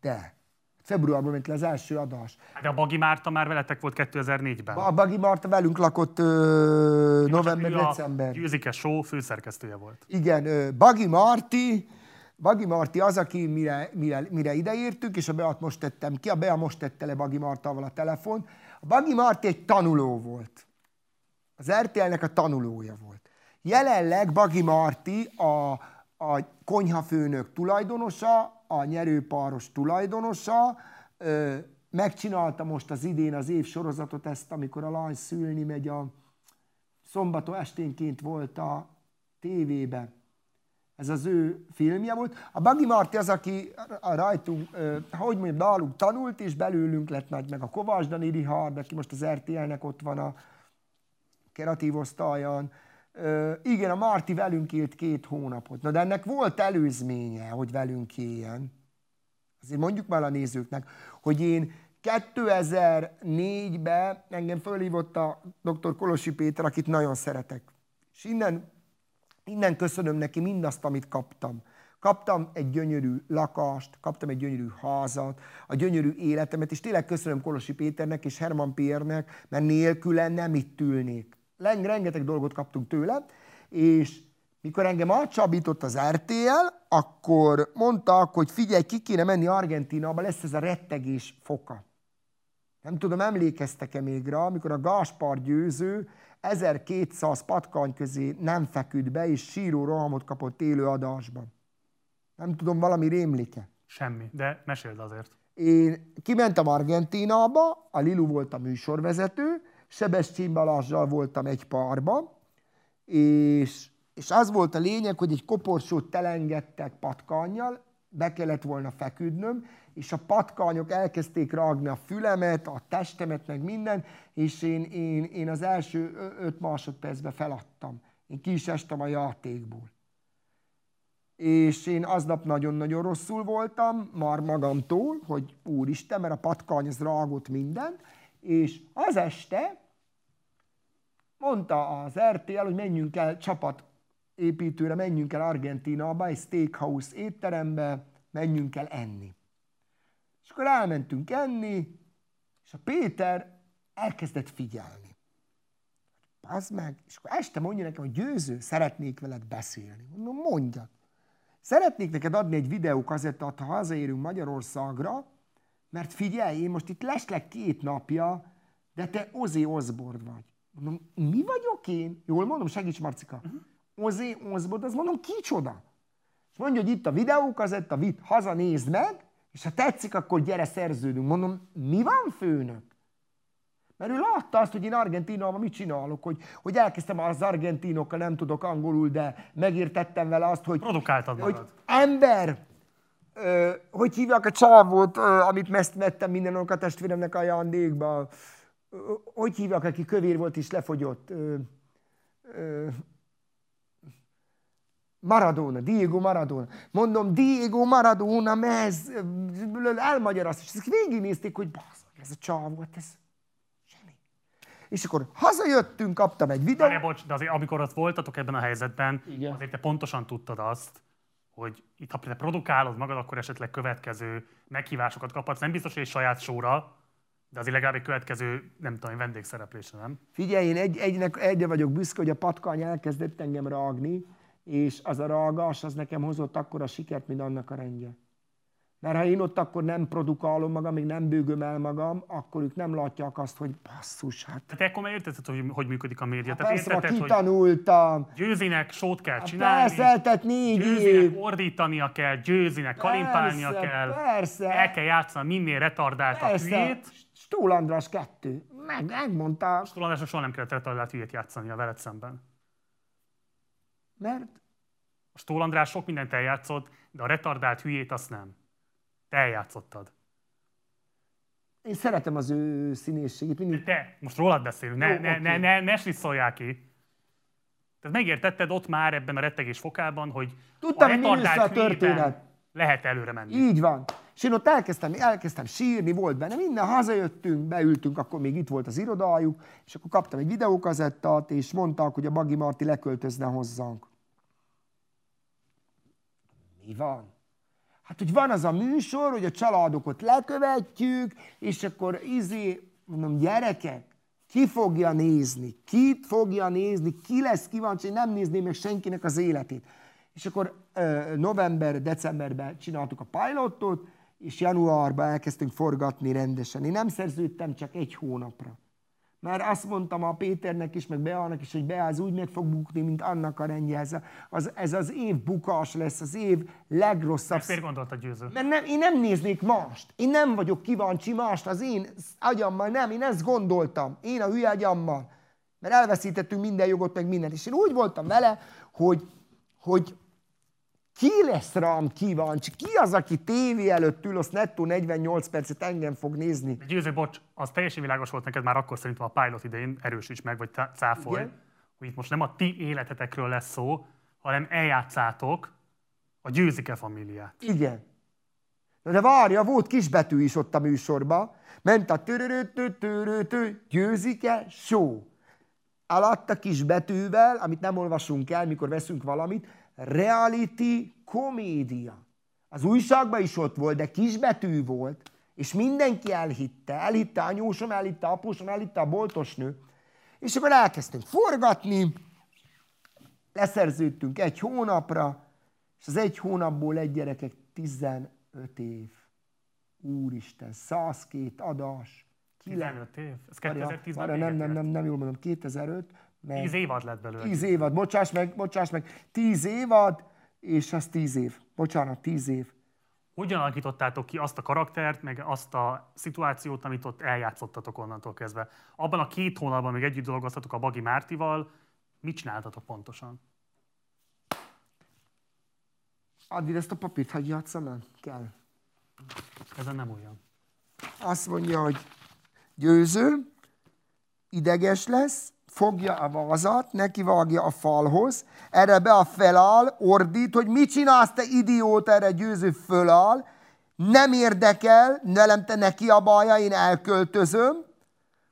De. Februárban ment le az első adás. De a Bagi Márta már veletek volt 2004-ben. A Bagi Marta velünk lakott ö, Ő a november-december. Győzike Show főszerkesztője volt. Igen, ö, Bagi Marti, Bagi Marti az, aki mire, mire, mire ideértünk, és a Beat most tettem ki, a Bea most tette le Bagi Martával a telefon. A Bagi Marti egy tanuló volt. Az RTL-nek a tanulója volt. Jelenleg Bagi Marti a, a konyhafőnök tulajdonosa, a nyerőpáros tulajdonosa, ö, megcsinálta most az idén az év sorozatot ezt, amikor a lány szülni megy a szombaton esténként volt a tévében. Ez az ő filmje volt. A Bagi Marti az, aki a rajtunk, hogy mondjam, nálunk tanult, és belőlünk lett nagy, meg a Kovács Dani Richard, aki most az RTL-nek ott van a kreatív Igen, a Marti velünk élt két hónapot. Na de ennek volt előzménye, hogy velünk éljen. Azért mondjuk már a nézőknek, hogy én 2004-ben engem fölhívott a dr. Kolosi Péter, akit nagyon szeretek. És innen, innen köszönöm neki mindazt, amit kaptam. Kaptam egy gyönyörű lakást, kaptam egy gyönyörű házat, a gyönyörű életemet, és tényleg köszönöm Kolosi Péternek és Herman Pérnek, mert nélküle nem itt ülnék. Rengeteg dolgot kaptunk tőle, és mikor engem átcsábított az RTL, akkor mondtak, hogy figyelj, ki kéne menni Argentinába, lesz ez a rettegés foka. Nem tudom, emlékeztek-e még rá, amikor a Gáspár győző 1200 patkány közé nem feküdt be, és síró rohamot kapott élő adásban. Nem tudom, valami rémlike. Semmi, de meséld azért. Én kimentem Argentinába, a Lilu volt a műsorvezető, Sebestyén Balázsral voltam egy parba, és, és az volt a lényeg, hogy egy koporsót telengedtek patkányjal, be kellett volna feküdnöm, és a patkányok elkezdték rágni a fülemet, a testemet, meg minden, és én, én, én az első öt másodpercben feladtam. Én ki is estem a játékból. És én aznap nagyon-nagyon rosszul voltam, már magamtól, hogy úristen, mert a patkány az rágott mindent, és az este mondta az RTL, hogy menjünk el csapat építőre, menjünk el Argentinába, egy steakhouse étterembe, menjünk el enni. És akkor elmentünk enni, és a Péter elkezdett figyelni. Az meg, és akkor este mondja nekem, hogy győző, szeretnék veled beszélni. Mondom, mondjad. Szeretnék neked adni egy videókazettát, ha hazaérünk Magyarországra, mert figyelj, én most itt leslek két napja, de te Ozzy Osbourne vagy. Mondom, mi vagyok én? Jól mondom, segíts Marcika. Uh-huh. Ozzy Osbourne, az mondom, kicsoda? És mondja, hogy itt a videókazetta, vitt, haza nézd meg, és ha tetszik, akkor gyere, szerződünk. Mondom, mi van főnök? Mert ő látta azt, hogy én Argentinában mit csinálok, hogy, hogy elkezdtem az argentinokkal, nem tudok angolul, de megértettem vele azt, hogy... Produkáltad hogy ember, ö, hogy hívják a csávót, ö, amit meszt vettem minden a testvéremnek a ajándékba, ö, hogy hívják, aki kövér volt és lefogyott. Ö, ö, Maradona, Diego Maradona. Mondom, Diego Maradona, mez, elmagyarázta, és ezek végignézték, hogy basz, ez a csávó, ez semmi. És akkor hazajöttünk, kaptam egy videót. Várja, bocs, de azért amikor ott voltatok ebben a helyzetben, Igen. azért te pontosan tudtad azt, hogy itt ha te produkálod magad, akkor esetleg következő meghívásokat kaphatsz. Nem biztos, hogy egy saját sóra, de azért legalább egy következő, nem tudom, vendégszereplésre, nem? Figyelj, én egy, egynek, egyre vagyok büszke, hogy a patkány elkezdett engem rágni, és az a ragás, az nekem hozott akkor a sikert, mint annak a rendje. Mert ha én ott akkor nem produkálom magam, még nem bőgöm el magam, akkor ők nem látják azt, hogy basszus, hát... Tehát akkor már értetted, hogy hogy működik a média. Hát persze, értetted, kitanultam. Hogy győzinek sót kell csinálni. Persze, tehát négy győzinek év. ordítania kell, győzinek kalimpálnia persze, kell. Persze. El kell játszani minél retardált a hülyét. Stól András kettő. Meg, megmondta. Stól András soha nem kellett retardált hülyét játszani a veled szemben. Mert? A Stól András sok mindent eljátszott, de a retardált hülyét azt nem. Te eljátszottad. Én szeretem az ő színészségét. Mindig... te, most rólad beszélünk, ne, Jó, ne, okay. ne, ne, ne slisszolják ki. Tehát megértetted ott már ebben a rettegés fokában, hogy Tudtam, a retardált a történet. lehet előre menni. Így van. És én ott elkezdtem, elkezdtem sírni, volt benne minden, hazajöttünk, beültünk, akkor még itt volt az irodájuk, és akkor kaptam egy videókazettát, és mondták, hogy a Bagi Marti leköltözne hozzánk. Mi van? Hát, hogy van az a műsor, hogy a családokat lekövetjük, és akkor izé, mondom, gyerekek, ki fogja nézni? Kit fogja nézni? Ki lesz kíváncsi, nem nézni meg senkinek az életét? És akkor november, decemberben csináltuk a pilotot, és januárban elkezdtünk forgatni rendesen. Én nem szerződtem csak egy hónapra. Már azt mondtam a Péternek is, meg Beának is, hogy Beáz úgy meg fog bukni, mint annak a rendje. Ez, az, ez az év bukás lesz, az év legrosszabb. Miért gondolt a győző? Mert nem, én nem néznék mást. Én nem vagyok kíváncsi mást az én agyammal, nem. Én ezt gondoltam. Én a hülye agyammal. Mert elveszítettünk minden jogot, meg mindent. És én úgy voltam vele, hogy, hogy ki lesz rám kíváncsi? Ki az, aki tévé előtt ül, azt nettó 48 percet engem fog nézni? Győző, bocs, az teljesen világos volt neked már akkor szerintem a pilot idején, erősíts meg, vagy cáfolj, Igen? hogy itt most nem a ti életetekről lesz szó, hanem eljátszátok a Győzike familiát. Igen. Na de várja, volt kisbetű is ott a műsorban. Ment a törörötő, győzike, show. Alatta kisbetűvel, amit nem olvasunk el, mikor veszünk valamit, reality komédia. Az újságban is ott volt, de kisbetű volt, és mindenki elhitte. Elhitte anyósom, elhitte apósom, elhitte a boltosnő. És akkor elkezdtünk forgatni, leszerződtünk egy hónapra, és az egy hónapból egy gyerekek 15 év. Úristen, 102 adás. 15 év? Ez 2010-ben nem, nem, nem, nem jól mondom, 2005, meg tíz évad lett belőle. Tíz évad, bocsáss meg, bocsáss meg. Tíz évad, és az tíz év. Bocsánat, tíz év. Hogyan alakítottátok ki azt a karaktert, meg azt a szituációt, amit ott eljátszottatok onnantól kezdve? Abban a két hónapban, még együtt dolgoztatok a Bagi Mártival, mit csináltatok pontosan? Addig ezt a papírt, hogy játszam el? Kell. Ezen nem olyan. Azt mondja, hogy győző, ideges lesz, fogja a vazat, neki vágja a falhoz, erre be a feláll, ordít, hogy mit csinálsz te idiót, erre győző föláll, nem érdekel, velem te neki a baja, én elköltözöm,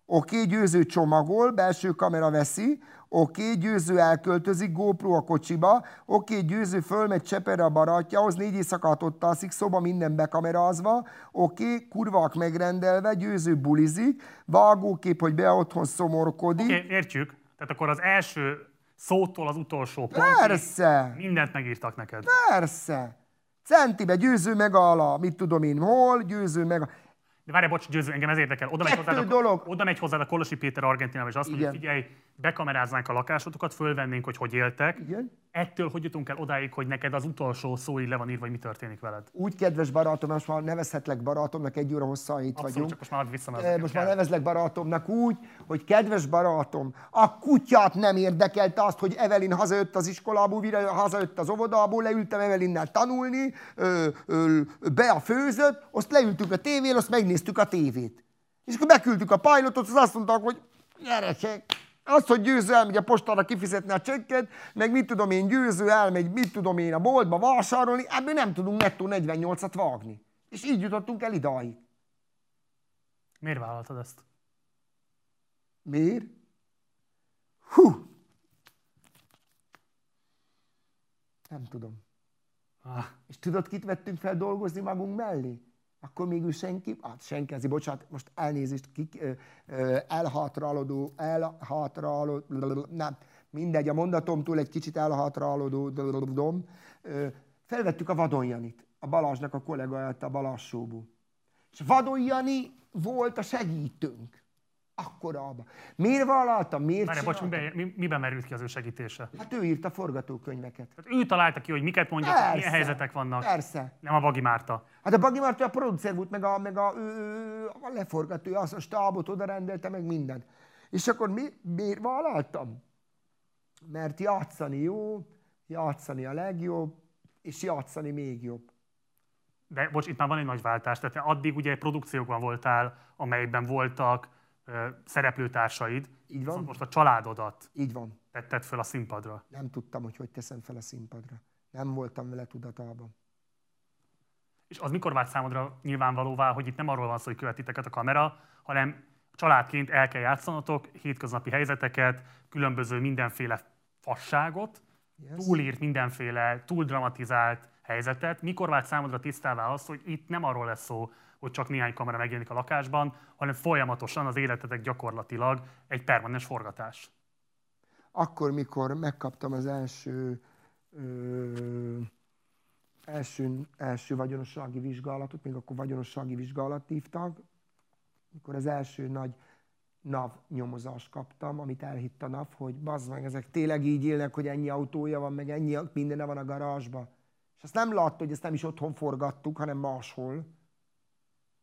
oké, okay, győző csomagol, belső kamera veszi, Oké, okay, győző elköltözik, GoPro a kocsiba, oké, okay, győző fölmegy Cseperre a barátjához, négy éjszakát ott alszik, szoba minden bekamerázva, oké, okay, kurvák megrendelve, győző bulizik, vágókép, hogy be otthon szomorkodik. Oké, okay, értjük. Tehát akkor az első szótól az utolsó pontig Persze. mindent megírtak neked. Persze. Centibe győző meg a, mit tudom én, hol, győző meg a... De várj, bocs, győző, engem ez érdekel. Oda megy, hozzád a, dolog. oda megy hozzád a Kolosi Péter Argentinában, és azt mondja, figyelj, bekameráznánk a lakásotokat, fölvennénk, hogy hogy éltek. Igen. Ettől hogy jutunk el odáig, hogy neked az utolsó szó így le van írva, hogy mi történik veled? Úgy, kedves barátom, most már nevezhetlek barátomnak, egy óra hosszan itt Abszolút, vagyunk. Csak most már vissza, e, Most már nevezlek barátomnak úgy, hogy kedves barátom, a kutyát nem érdekelte azt, hogy Evelyn hazajött az iskolából, vire, hazajött az óvodából, leültem Evelynnel tanulni, ö, ö, be a főzött, azt leültünk a tévén, azt megnéztük a tévét. És akkor beküldtük a pilotot, az azt mondták, hogy gyerekek, az, hogy győző elmegy a postára kifizetni a csekket, meg mit tudom én, győző elmegy, mit tudom én, a boltba vásárolni, ebből nem tudunk nettó 48-at vágni. És így jutottunk el idáig. Miért vállaltad ezt? Miért? Hú! Nem tudom. Ah. És tudod, kit vettünk fel dolgozni magunk mellé? Akkor mégis senki, hát senki, azért bocsánat, most elnézést, kik, elhátrálódó, elhátrálódó, nem, mindegy, a mondatomtól egy kicsit elhátrálódó, felvettük a Vadonjanit, a Balázsnak a kollégáját a Balázs. És Vadonjani volt a segítőnk akkorában. Miért vállalta? Miért Várj, bocs, miben, mi, miben merült ki az ő segítése? Hát ő írta forgatókönyveket. Hát ő találta ki, hogy miket mondja, persze, milyen helyzetek vannak. Persze. Nem a Bagi Márta. Hát a Bagi Márta a producer volt, meg a, meg a, ő, a leforgató, az a stábot oda rendelte, meg mindent. És akkor mi, miért vállaltam? Mert játszani jó, játszani a legjobb, és játszani még jobb. De bocs, itt már van egy nagy váltás. Tehát addig ugye produkciókban voltál, amelyben voltak szereplőtársaid. Így van. most a családodat Így van. tetted fel a színpadra. Nem tudtam, hogy hogy teszem fel a színpadra. Nem voltam vele tudatában. És az mikor vált számodra nyilvánvalóvá, hogy itt nem arról van szó, hogy követiteket a kamera, hanem családként el kell játszanotok hétköznapi helyzeteket, különböző mindenféle fasságot, yes. túlírt mindenféle, túl dramatizált helyzetet. Mikor vált számodra tisztává az, hogy itt nem arról lesz szó, hogy csak néhány kamera megjelenik a lakásban, hanem folyamatosan az életetek gyakorlatilag egy permanens forgatás. Akkor, mikor megkaptam az első, ö, első, első vagyonossági vizsgálatot, még akkor vagyonossági vizsgálat hívtak, mikor az első nagy NAV nyomozást kaptam, amit elhitt a NAV, hogy bazd meg, ezek tényleg így élnek, hogy ennyi autója van, meg ennyi minden van a garázsba. És azt nem látta, hogy ezt nem is otthon forgattuk, hanem máshol.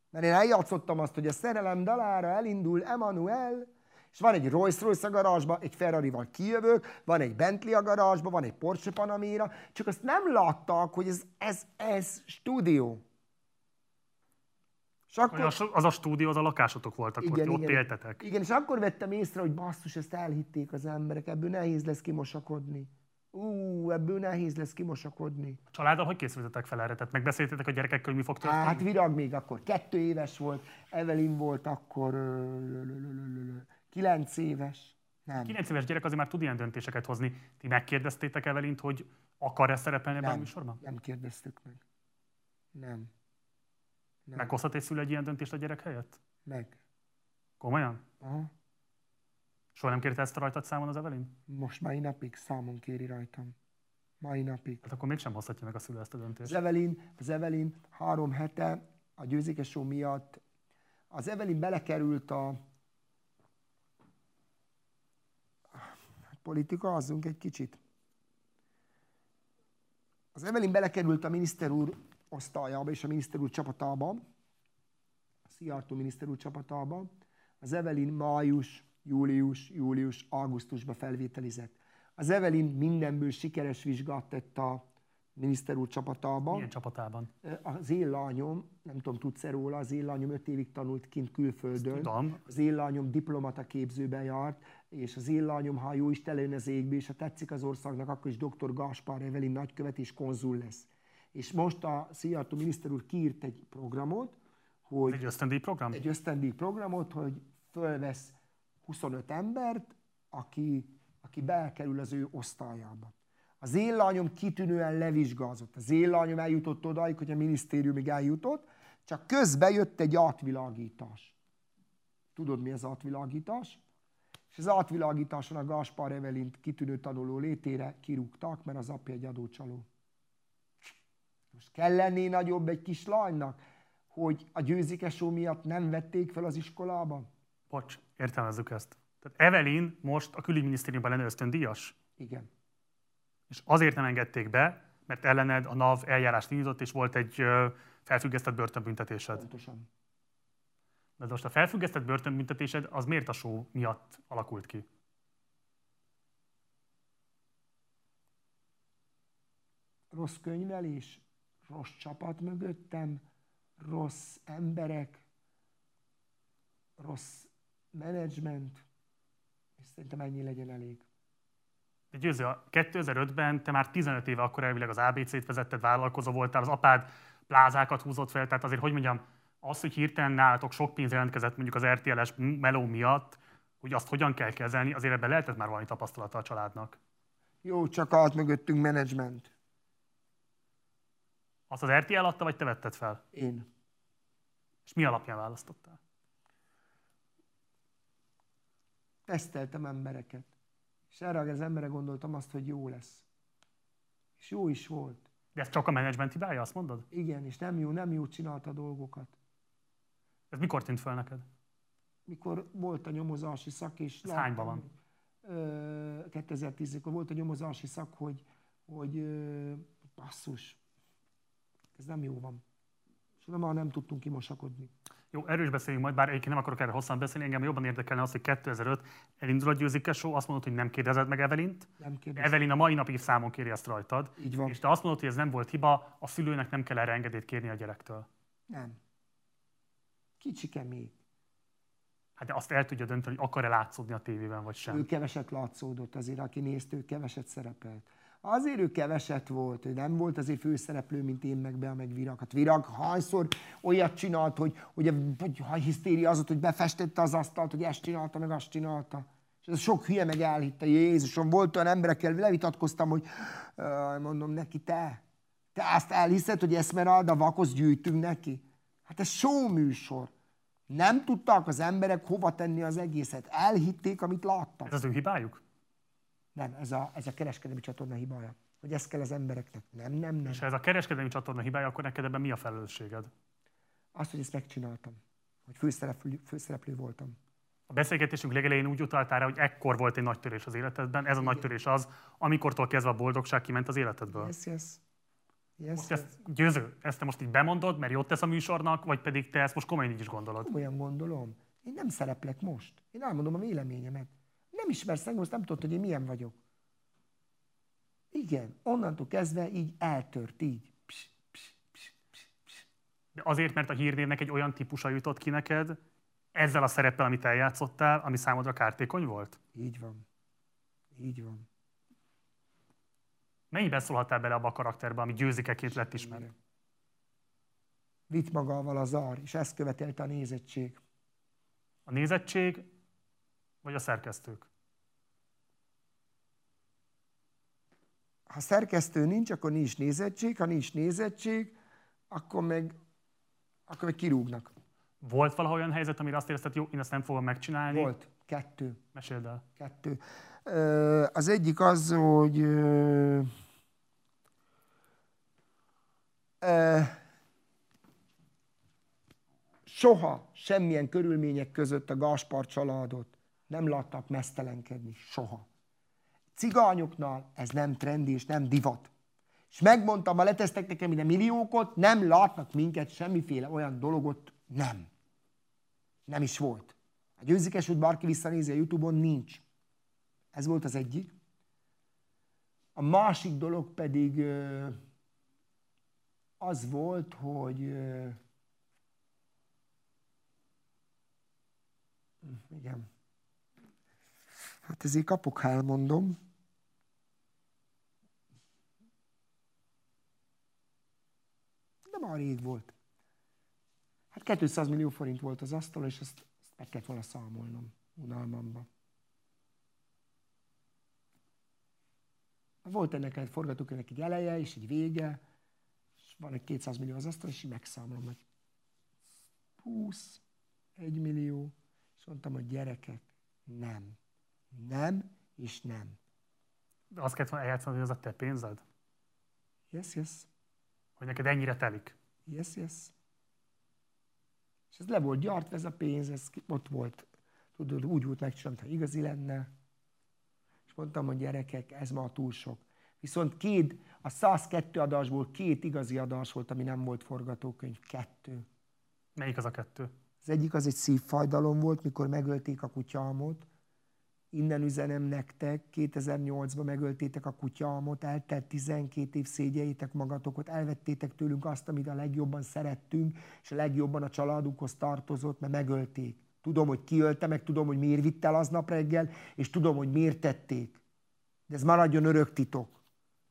Mert én eljátszottam azt, hogy a szerelem dalára elindul Emanuel, és van egy Rolls Royce a garázsba, egy Ferrari-val kijövök, van egy Bentley a garázsba, van egy Porsche Panamera, csak azt nem láttak, hogy ez, ez, ez stúdió. És akkor... Az a stúdió, az a lakásotok voltak, igen, ott, igen, ott éltetek. Igen, és akkor vettem észre, hogy basszus, ezt elhitték az emberek, ebből nehéz lesz kimosakodni. Ú, ebből nehéz lesz kimosakodni. A családdal hogy készültetek fel erre? Tehát megbeszéltetek a gyerekekkel, hogy mi fog történni? Hát Virag még akkor kettő éves volt, Evelyn volt akkor kilenc éves. Nem. Kilenc éves gyerek azért már tud ilyen döntéseket hozni. Ti megkérdeztétek Evelint, hogy akar-e szerepelni ebben a műsorban? Nem kérdeztük meg. Nem. Nem. Meghozhat egy szülő egy ilyen döntést a gyerek helyett? Meg. Komolyan? Aha. Soha nem kérte ezt a rajtad számon az Evelyn? Most mai napig számon kéri rajtam. Mai napig. Hát akkor mégsem hozhatja meg a szülő ezt a döntést. Az Evelyn, az Evelyn három hete a győzékes miatt az Evelyn belekerült a politika, azzunk egy kicsit. Az Evelyn belekerült a miniszter úr osztályába és a miniszter úr csapatába, a Szijjártó miniszter úr csapatába. Az Evelyn május, július, július, augusztusban felvételizett. Az Evelyn mindenből sikeres vizsgát tett a miniszter úr csapatában. Milyen csapatában? Az én lányom, nem tudom, tudsz-e róla, az én lányom öt évig tanult kint külföldön. Ezt tudom. Az én lányom diplomata képzőbe járt, és az én lányom, ha jó Isten lőn az égbe, és ha tetszik az országnak, akkor is dr. Gaspar Evelyn nagykövet és konzul lesz. És most a Szijjártó miniszter úr kiírt egy programot, hogy... Egy ösztöndíj program? Egy ösztöndíj programot, hogy fölvesz 25 embert, aki, aki belkerül az ő osztályába. Az én lányom kitűnően levizsgázott. Az én lányom eljutott odaig, hogy a minisztériumig eljutott, csak közbe jött egy átvilágítás. Tudod, mi az átvilágítás? És az átvilágításon a Gaspar Evelint kitűnő tanuló létére kirúgtak, mert az apja egy adócsaló. Most kell lenni nagyobb egy kis lánynak, hogy a győzikesó miatt nem vették fel az iskolába? Bocs, értelmezzük ezt. Tehát Evelyn most a külügyminisztériumban lenne ösztöndíjas? Igen. És azért nem engedték be, mert ellened a NAV eljárást indított, és volt egy felfüggesztett börtönbüntetésed. Pontosan. De most a felfüggesztett börtönbüntetésed az miért a show miatt alakult ki? Rossz könyvelés, rossz csapat mögöttem, rossz emberek, rossz menedzsment, és szerintem ennyi legyen elég. De Győző, 2005-ben te már 15 éve akkor elvileg az ABC-t vezetted, vállalkozó voltál, az apád plázákat húzott fel, tehát azért, hogy mondjam, az, hogy hirtelen nálatok sok pénz jelentkezett mondjuk az RTL-es meló miatt, hogy azt hogyan kell kezelni, azért ebben lehetett már valami tapasztalata a családnak. Jó, csak állt mögöttünk menedzsment. Azt az RTL adta, vagy te vetted fel? Én. És mi alapján választottál? Teszteltem embereket. És erre az emberre gondoltam azt, hogy jó lesz. És jó is volt. De ez csak a menedzsment hibája, azt mondod? Igen, és nem jó, nem jó csinálta a dolgokat. Ez mikor tűnt fel neked? Mikor volt a nyomozási szak, és... Ez láttam, hányban van? 2010-kor volt a nyomozási szak, hogy, hogy basszus, ez nem jó van. És nem, nem tudtunk kimosakodni. Jó, erős beszéljünk majd, bár egyébként nem akarok erre hosszan beszélni, engem jobban érdekelne az, hogy 2005 elindul a győzike show, azt mondod, hogy nem kérdezed meg Evelint. Nem kérdezed. Evelin a mai napig számon kéri ezt rajtad. Így van. És te azt mondod, hogy ez nem volt hiba, a szülőnek nem kell erre engedélyt kérni a gyerektől. Nem. Kicsike még. Hát de azt el tudja dönteni, hogy akar-e látszódni a tévében, vagy sem. Ő keveset látszódott azért, aki nézte, ő keveset szerepelt. Azért ő keveset volt, ő nem volt azért főszereplő, mint én meg be, meg Virag. Hát Virag hányszor olyat csinált, hogy, hogy, hogy ha hisztéria az, hogy befestette az asztalt, hogy ezt csinálta, meg azt csinálta. És ez sok hülye meg elhitte, Jézusom, volt olyan emberekkel, levitatkoztam, hogy mondom neki, te, te azt elhiszed, hogy Esmeralda vakos gyűjtünk neki? Hát ez show műsor. Nem tudtak az emberek hova tenni az egészet. Elhitték, amit láttak. Ez az ő hibájuk? Nem, ez a, ez a kereskedelmi csatorna hibája. Hogy ez kell az embereknek. Nem, nem, nem. És ha ez a kereskedelmi csatorna hibája, akkor neked ebben mi a felelősséged? Azt, hogy ezt megcsináltam. Hogy főszereplő, főszereplő voltam. A beszélgetésünk legelején úgy utaltál rá, hogy ekkor volt egy nagy törés az életedben. Ez a nagy törés az, amikortól kezdve a boldogság kiment az életedből. Yes, yes. Yes, most ezt győző, ezt te most így bemondod, mert jót tesz a műsornak, vagy pedig te ezt most komolyan így is gondolod? Komolyan gondolom. Én nem szereplek most. Én elmondom a véleményemet. Nem ismersz engem, most nem tudod, hogy én milyen vagyok. Igen, onnantól kezdve így eltört, így. Psz, psz, psz, psz, psz. De azért, mert a hírnévnek egy olyan típusa jutott ki neked, ezzel a szereppel, amit eljátszottál, ami számodra kártékony volt? Így van. Így van. Mennyiben szólhattál bele abba a karakterbe, ami győzikeként lett ismerő? Vitt magával az ar, és ezt követelte a nézettség. A nézettség, vagy a szerkesztők? Ha szerkesztő nincs, akkor nincs nézettség, ha nincs nézettség, akkor meg, akkor meg kirúgnak. Volt valaha olyan helyzet, amire azt érezted, jó, én ezt nem fogom megcsinálni? Volt. Kettő. Meséld el. Kettő. Az egyik az, hogy soha semmilyen körülmények között a Gaspar családot nem láttak mesztelenkedni. Soha. Cigányoknál ez nem trendi és nem divat. És megmondtam, ha letesztek nekem ide milliókot, nem látnak minket semmiféle olyan dologot, nem. Nem is volt. A győzikes út bárki visszanézi a Youtube-on, nincs. Ez volt az egyik. A másik dolog pedig az volt, hogy igen. Hát ezért kapok, ha elmondom. De már rég volt. Hát 200 millió forint volt az asztal, és ezt, ezt meg kellett volna számolnom unalmamba. Volt ennek egy forgatókönyvnek egy eleje és egy vége, és van egy 200 millió az asztal, és így megszámolom, hogy 20, 1 millió, és mondtam, hogy gyerekek, nem. Nem, és nem. De azt kellett volna eljátszani, hogy az a te pénzed? Yes, yes. Hogy neked ennyire telik? Yes, yes. És ez le volt gyartva, ez a pénz, ez ott volt. Tudod, úgy volt megcsinálva, ha igazi lenne. És mondtam, hogy gyerekek, ez ma túl sok. Viszont két, a 102 adásból két igazi adás volt, ami nem volt forgatókönyv. Kettő. Melyik az a kettő? Az egyik az egy szívfájdalom volt, mikor megölték a kutyámot. Innen üzenem nektek, 2008-ban megöltétek a kutyámot, eltelt 12 év szégyeljétek magatokat, elvettétek tőlünk azt, amit a legjobban szerettünk, és a legjobban a családunkhoz tartozott, mert megölték. Tudom, hogy kiölte, meg tudom, hogy miért vitt el aznap reggel, és tudom, hogy miért tették. De ez maradjon örök titok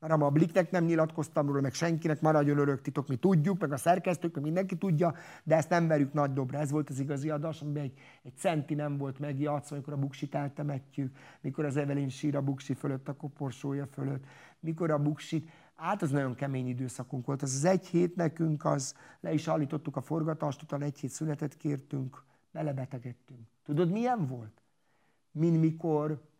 mert a Bliknek nem nyilatkoztam róla, meg senkinek maradjon örök titok, mi tudjuk, meg a szerkesztők, meg mindenki tudja, de ezt nem verjük nagy dobra. Ez volt az igazi adás, amiben egy, egy centi nem volt megjátszva, amikor a buksit eltemetjük, mikor az Evelyn sír a buksi fölött, a koporsója fölött, mikor a buksit, hát az nagyon kemény időszakunk volt. Az az egy hét nekünk, az le is állítottuk a forgatást, utána egy hét szünetet kértünk, belebetegedtünk. Tudod, milyen volt? Mint mikor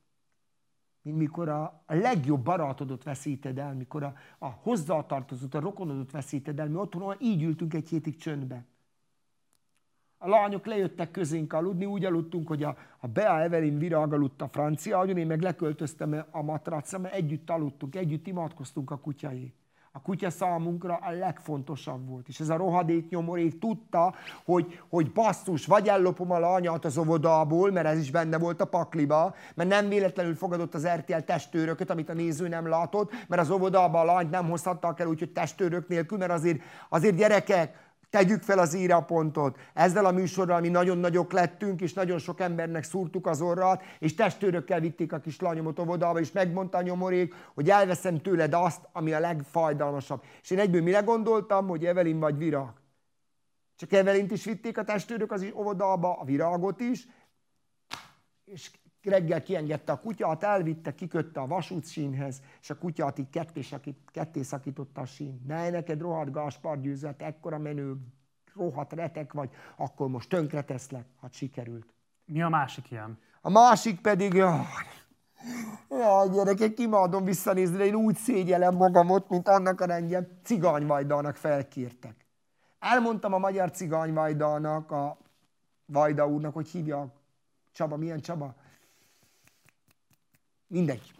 mint mikor a, a legjobb barátodat veszíted el, mikor a, a hozzátartozott, a rokonodat veszíted el. Mi otthon így ültünk egy hétig csöndbe. A lányok lejöttek közénk aludni, úgy aludtunk, hogy a, a Bea Evelyn virág aludt a francia agyon, én meg leköltöztem a matracra, mert együtt aludtunk, együtt imádkoztunk a kutyáért. A kutya számunkra a legfontosabb volt. És ez a rohadék nyomorék tudta, hogy, hogy basszus, vagy ellopom a lányát az óvodából, mert ez is benne volt a pakliba, mert nem véletlenül fogadott az RTL testőrököt, amit a néző nem látott, mert az óvodába a lányt nem hozhattak el úgyhogy testőrök nélkül, mert azért, azért gyerekek, Tegyük fel az írapontot. Ezzel a műsorral mi nagyon nagyok lettünk, és nagyon sok embernek szúrtuk az orrat, és testőrökkel vitték a kis lányomot óvodába, és megmondta a nyomorék, hogy elveszem tőled azt, ami a legfajdalmasabb. És én egyből mire gondoltam, hogy Evelin vagy virág. Csak Evelint is vitték a testőrök az óvodába, a virágot is, és reggel kiengedte a kutyát, elvitte, kikötte a vasútsínhez, és a kutyát így ketté, ketté szakította a sín. Ne, neked rohadt Gáspár győzött, ekkora menő, rohadt retek vagy, akkor most tönkre teszlek, hát sikerült. Mi a másik ilyen? A másik pedig, jaj, jaj gyerekek, imádom visszanézni, én úgy szégyelem magamot, mint annak a rendje, cigányvajdának felkértek. Elmondtam a magyar cigányvajdának, a Vajda úrnak, hogy hívja Csaba, milyen Csaba? Mindegy.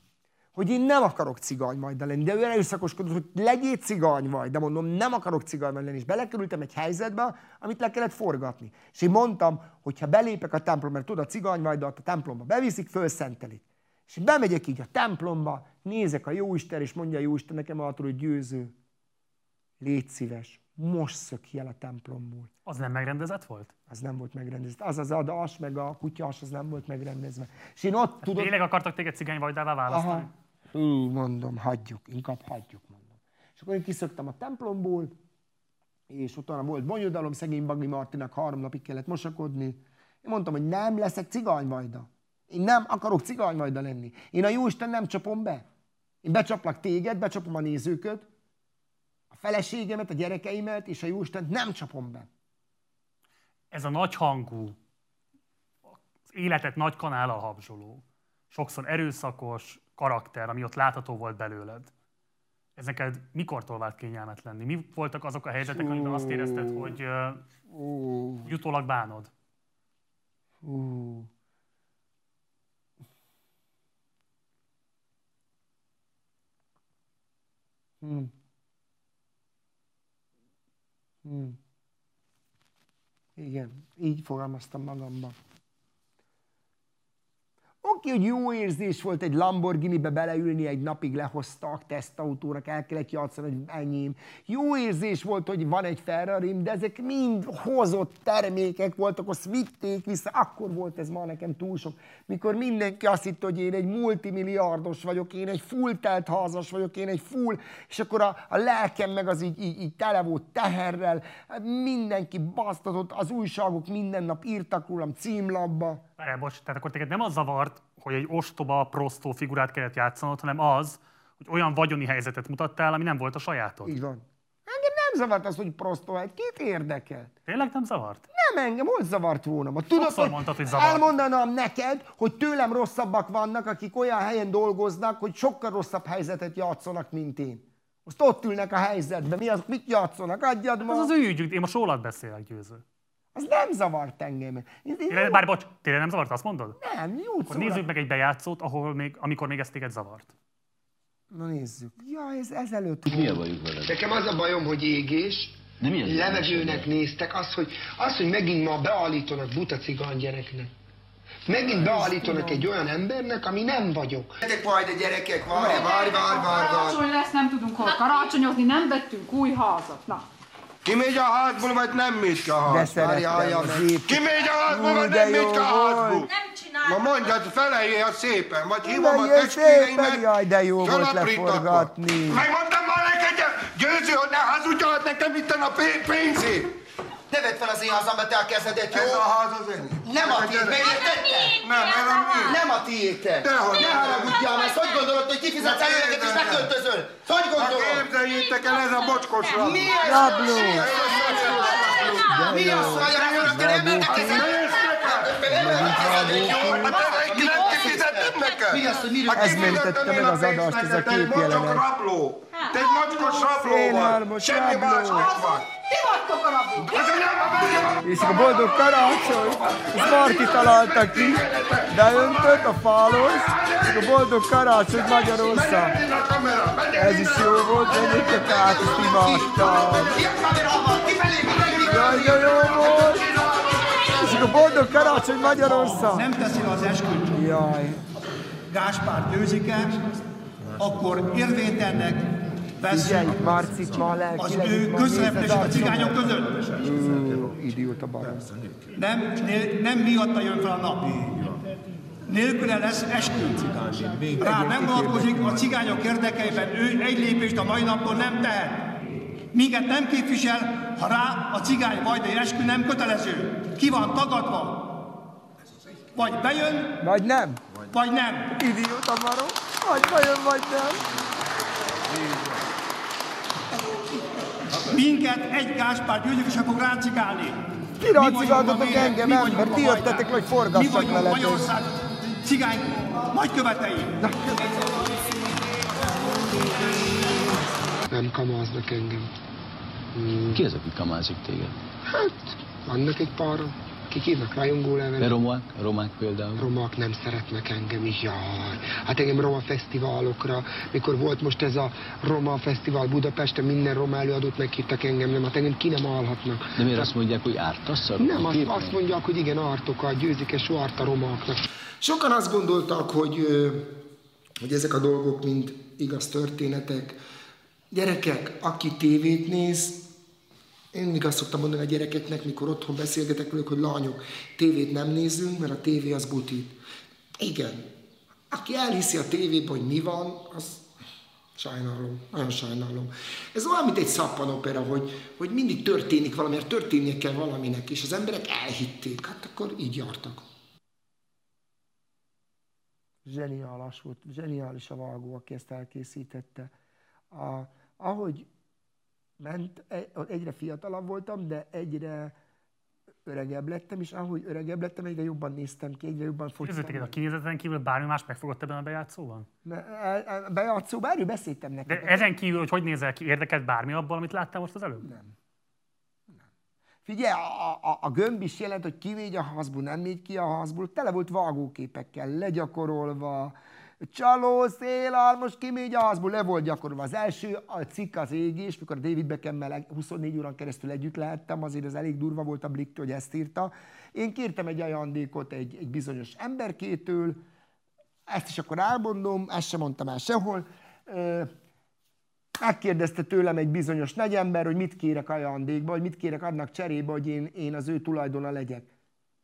Hogy én nem akarok majd lenni, de ő erőszakoskodott, hogy legyél cigány vagy, de mondom, nem akarok cigány lenni, és belekerültem egy helyzetbe, amit le kellett forgatni. És én mondtam, hogy ha belépek a templomba, mert tudod, a cigányvajdat a templomba beviszik, fölszentelik. És bemegyek így a templomba, nézek a Jóisten, és mondja a Jóisten nekem attól, hogy győző. Légy szíves, most szök ki el a templomból. Az nem megrendezett volt? Az nem volt megrendezett. Az az adas, meg a kutyas, az nem volt megrendezve. És én ott hát tudod... Tényleg akartak téged cigányvajdává választani? Aha. Hú, mondom, hagyjuk, inkább hagyjuk, mondom. És akkor én kiszöktem a templomból, és utána volt bonyodalom, szegény Bagli Martinak három napig kellett mosakodni. Én mondtam, hogy nem leszek cigányvajda. Én nem akarok cigányvajda lenni. Én a Jóisten nem csapom be. Én becsaplak téged, becsapom a nézőköt, feleségemet, a gyerekeimet, és a Jóisten nem csapom be. Ez a nagy hangú, az életet nagy kanállal habzsoló, sokszor erőszakos karakter, ami ott látható volt belőled. Ez neked mikortól vált kényelmetlenni? Mi voltak azok a helyzetek, amiben azt érezted, hogy uh, jutólag bánod? Uh. Hmm. Hmm. Igen, így fogalmaztam magamban. Oké, hogy jó érzés volt egy Lamborghini-be beleülni, egy napig lehoztak, tesztautónak el kellett játszani, hogy enyém. Jó érzés volt, hogy van egy ferrari de ezek mind hozott termékek voltak, azt vitték vissza, akkor volt ez ma nekem túl sok. Mikor mindenki azt hitt, hogy én egy multimilliárdos vagyok, én egy full telt házas vagyok, én egy full, és akkor a, a lelkem meg az így, így, így tele volt teherrel, mindenki basztatott, az újságok minden nap írtak rólam címlapba. Várjál, bocs, tehát akkor téged nem az zavart, hogy egy ostoba, prostó figurát kellett játszanod, hanem az, hogy olyan vagyoni helyzetet mutattál, ami nem volt a sajátod. Így van. Engem nem zavart az, hogy prostó egy. Két érdekelt. Tényleg nem zavart? Nem engem, hogy zavart volna. Ma tudod, hogy, mondtad, hogy zavart. elmondanám neked, hogy tőlem rosszabbak vannak, akik olyan helyen dolgoznak, hogy sokkal rosszabb helyzetet játszanak, mint én. Most ott ülnek a helyzetben. Mi az, mit játszanak? Adjad ma. Ez az ő ügyük. Én most rólad beszélek, győző. Az nem zavart engem. Én, én bár bocs, tényleg nem zavart, azt mondod? Nem, jó Akkor nézzük meg egy bejátszót, ahol még, amikor még ez téged zavart. Na nézzük. Ja, ez ezelőtt. Mi a bajuk veled? Nekem az a bajom, hogy égés, De mi az levegőnek néztek, az hogy, az, hogy megint ma beállítanak buta cigány gyereknek. Megint beállítanak egy olyan embernek, ami nem vagyok. Gyerek majd a gyerekek, várj, várj, várj, várj. Karácsony lesz, nem tudunk hol karácsonyozni, nem vettünk új házat. Na, megy a házból, vagy nem megy a házból? De szerettem az megy a házból, vagy nem megy a házból? Nem csinálom. Ma mondjad, felejjél szépen, vagy hívom a testvéreimet. Jaj, de jó volt leforgatni. Megmondtam már neked, győző, hogy ne hazudjad nekem itt a pénzét. Ne vedd fel az én hazamba te a kezedet, jó? Ez a ház az enyém. Nem a tiéd, megértetted? Nem, ez a mi. Nem a tiétek. Dehogy. Ne haragudjál, ezt hogy gondolod, hogy kifizetsz előleget és beköltözöl? Hogy gondolod? Hát képzeljétek el, ez a bocskos rabló. Mi ez? Rabló. Mi az, hogy a rablónak emeltek ez mentette meg az adást, ez a kép jelenet. rabló. Te egy macskos rabló vagy. Semmi más vagy. Ti vagytok a rablók. És a boldog karácsony, ezt Marti találta ki, de öntött a fálos, és a boldog karácsony Magyarország. Ez is jó volt, menjétek át, ezt imádtam. Jaj, de jó volt. És a boldog karácsony Magyarország. Nem teszi az esküt. Jaj. Gáspár győzik-e, akkor Marcit ma Az ő közszereplés a cigányok között. Idióta barom. Nem, nem miatta jön fel a nap. Nélküle lesz eskü. Rá nem vonatkozik a cigányok érdekeiben. Ő egy lépést a mai napon nem tehet. Minket nem képvisel, ha rá a cigány vajdai eskü nem kötelező. Ki van tagadva. Vagy bejön, vagy nem. Vagy nem. Idióta maró. Vagy bejön, vagy nem. Minket egy Gáspár győzőkesen fog ráncigálni. Ki ráncigáltatok engem, ember? Ti jöttetek, hogy forgassak veletek. Mi vagyunk Magyarország cigány nagykövetei. Nem kamáznak engem. Hmm. Ki az, aki kamázik téged? Hát, vannak egy páran. Kik írnak rajongó levelet? De romák, romák például. Romák nem szeretnek engem is, jaj. Hát engem roma fesztiválokra, mikor volt most ez a roma fesztivál Budapesten, minden roma előadót meghívtak engem, nem, hát engem ki nem állhatnak. De miért azt mondják, hogy ártasz a Nem, azt, azt mondják, hogy igen, ártok, győzik és árt a romáknak. Sokan azt gondoltak, hogy, hogy ezek a dolgok mind igaz történetek. Gyerekek, aki tévét néz, én mindig azt szoktam mondani a gyerekeknek, mikor otthon beszélgetek velük, hogy lányok, tévét nem nézzünk, mert a tévé az butit. Igen. Aki elhiszi a tévében, hogy mi van, az sajnálom, nagyon sajnálom. Ez olyan, mint egy szappanopera, hogy, hogy mindig történik valami, mert történnie kell valaminek, és az emberek elhitték, hát akkor így jártak. Zseniális volt, zseniális a vágó, aki ezt elkészítette. A, ahogy ment, e, egyre fiatalabb voltam, de egyre öregebb lettem, és ahogy öregebb lettem, egyre jobban néztem ki, egyre jobban fogytam. Közöttek a kinézeten kívül bármi más megfogott ebben a bejátszóban? A e, e, bejátszóban erről beszéltem neked. De ezen kívül, hogy hogy nézel ki, érdekelt bármi abból, amit láttál most az előbb? Nem. nem. Figyelj, a, a, a gömb is jelent, hogy kimegy a házból, nem megy ki a házból, tele volt vágóképekkel, legyakorolva, Csaló, szél, most kimegy azból, le volt gyakorolva. Az első a cikk az égés, mikor David Beckham-mel 24 órán keresztül együtt lehettem, azért az elég durva volt a Blick, hogy ezt írta. Én kértem egy ajándékot egy, egy bizonyos emberkétől, ezt is akkor elmondom, ezt sem mondtam el sehol. Megkérdezte tőlem egy bizonyos nagy ember, hogy mit kérek ajándékba, hogy mit kérek annak cserébe, hogy én, én az ő tulajdona legyek.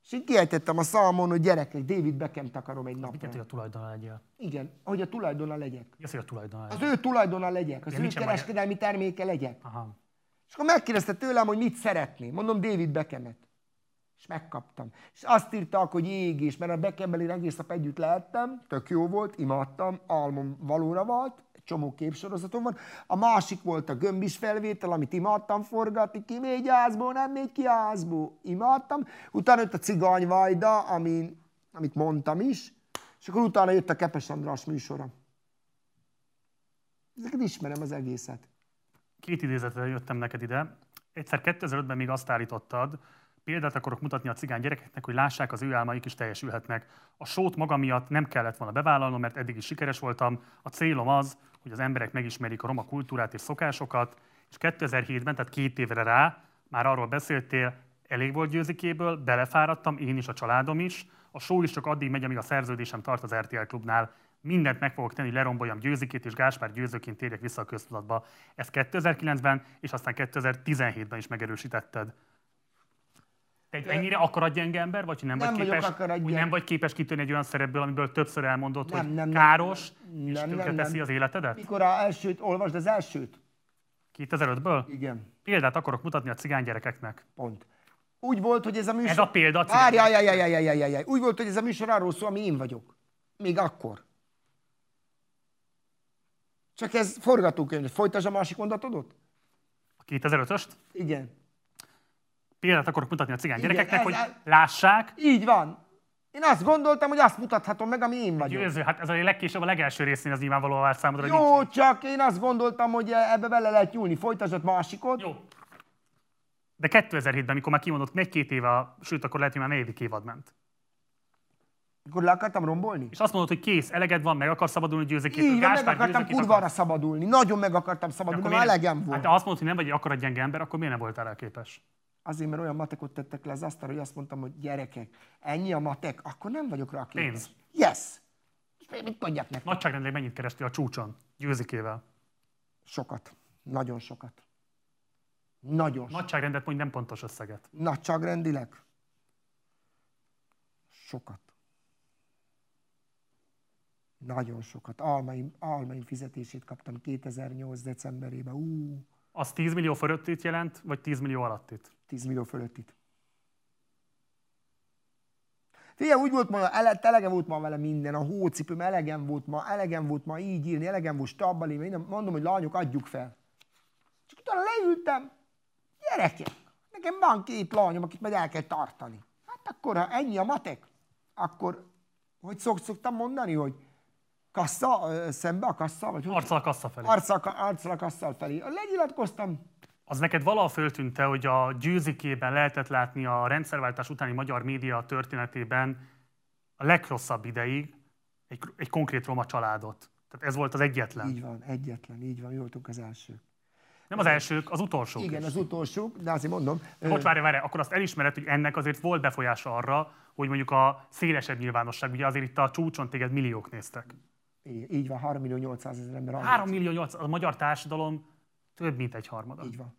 És így kiejtettem a szalmon, hogy gyerekek, David Beckham akarom egy napra. Mit hogy a tulajdona legyél? Igen, hogy a tulajdona legyek. Az, hogy a tulajdona legyek? Az ő tulajdona legyek, az Igen, ő kereskedelmi magyar... terméke legyek. Aha. És akkor megkérdezte tőlem, hogy mit szeretné. Mondom, David Beckhamet. És megkaptam. És azt írtak, hogy égés, mert a Beckhambeli egész nap együtt lehettem, tök jó volt, imádtam, álmom valóra volt, csomó képsorozatom van. A másik volt a gömbis felvétel, amit imádtam forgatni, ki megy ázból, nem megy ki ázból. Imádtam. Utána jött a cigány Vajda, ami, amit mondtam is, és akkor utána jött a Kepes András műsora. Ezeket ismerem az egészet. Két idézetre jöttem neked ide. Egyszer 2005-ben még azt állítottad, példát akarok mutatni a cigány gyerekeknek, hogy lássák, az ő álmaik is teljesülhetnek. A sót maga miatt nem kellett volna bevállalnom, mert eddig is sikeres voltam. A célom az, hogy az emberek megismerik a roma kultúrát és szokásokat, és 2007-ben, tehát két évre rá, már arról beszéltél, elég volt győzikéből, belefáradtam, én is, a családom is. A show is csak addig megy, amíg a szerződésem tart az RTL klubnál. Mindent meg fogok tenni, hogy leromboljam győzikét, és Gáspár győzőként térjek vissza a köztudatba. Ezt 2009-ben, és aztán 2017-ben is megerősítetted. Te egy ennyire akaratgyenge ember vagy, hogy nem, nem vagy képes, hogy nem vagy képes kitörni egy olyan szerepből, amiből többször elmondott, nem, hogy nem, káros, nem, és nem, nem, teszi nem. az életedet? Mikor a elsőt, olvasd az elsőt. 2005-ből? Igen. Példát akarok mutatni a cigány gyerekeknek. Pont. Úgy volt, hogy ez a műsor... Ez a példa Várj, jaj, jaj, jaj, jaj, jaj, jaj. Úgy volt, hogy ez a műsor arról szól, ami én vagyok. Még akkor. Csak ez forgatókönyv. Folytasd a másik mondatodot? A 2005-öst? Igen példát akarok mutatni a cigány Igen, gyerekeknek, ez, hogy lássák. Így van. Én azt gondoltam, hogy azt mutathatom meg, ami én vagyok. Győző, hát ez a legkésőbb a legelső részén az nyilvánvalóan vált számodra. Jó, nincs. csak én azt gondoltam, hogy ebbe bele lehet nyúlni. Folytasd másikot. Jó. De 2007-ben, amikor már kimondott egy-két éve, sőt, akkor lehet, hogy már negyedik évad ment. Akkor le akartam rombolni? És azt mondod, hogy kész, eleged van, meg akarsz szabadulni győzőkét. Igen, meg akartam kurvára szabadulni. Nagyon meg akartam szabadulni, mert elegem volt. Hát ha azt mondod, hogy nem vagy egy akaratgyenge ember, akkor miért nem voltál elképes? Azért, mert olyan matekot tettek le az asztalra, hogy azt mondtam, hogy gyerekek, ennyi a matek, akkor nem vagyok rá. Pénz. Yes. Mit mondjak nektek? Nagyságrendileg mennyit kerestél a csúcson, győzikével? Sokat. Nagyon sokat. Nagyon sokat. Nagyságrendet mondj, nem pontos összeget. Nagyságrendileg? Sokat. Nagyon sokat. Almaim, almaim fizetését kaptam 2008. decemberében. Uh. Az 10 millió fölöttit jelent, vagy 10 millió alattit? 10 millió fölöttit. Figyelj, úgy volt ma, ele, elegem volt ma vele minden, a hócipőm elegem volt ma, elegem volt ma így írni, elegem volt stabbali, minden, mondom, hogy lányok, adjuk fel. Csak utána leültem, gyerekek, nekem van két lányom, akit meg el kell tartani. Hát akkor, ha ennyi a matek, akkor, hogy szok, szoktam mondani, hogy kassa, szembe a kassa? Vagy arccal a kassa felé. Arccal, arccal a kassa felé. Lenyilatkoztam, Az neked valaha föltűnte, hogy a győzikében lehetett látni a rendszerváltás utáni magyar média történetében a legrosszabb ideig egy, egy konkrét roma családot. Tehát ez volt az egyetlen. Így van, egyetlen, így van, mi voltunk az elsők. Nem az elsők, az utolsók Igen, is. az utolsók, de azért mondom. Hogy várj, várj, akkor azt elismered, hogy ennek azért volt befolyása arra, hogy mondjuk a szélesebb nyilvánosság, ugye azért itt a csúcson téged milliók néztek. Így így van, 3 millió 800 ezer ember. 3 millió 8, a magyar társadalom több mint egy harmada. Így van.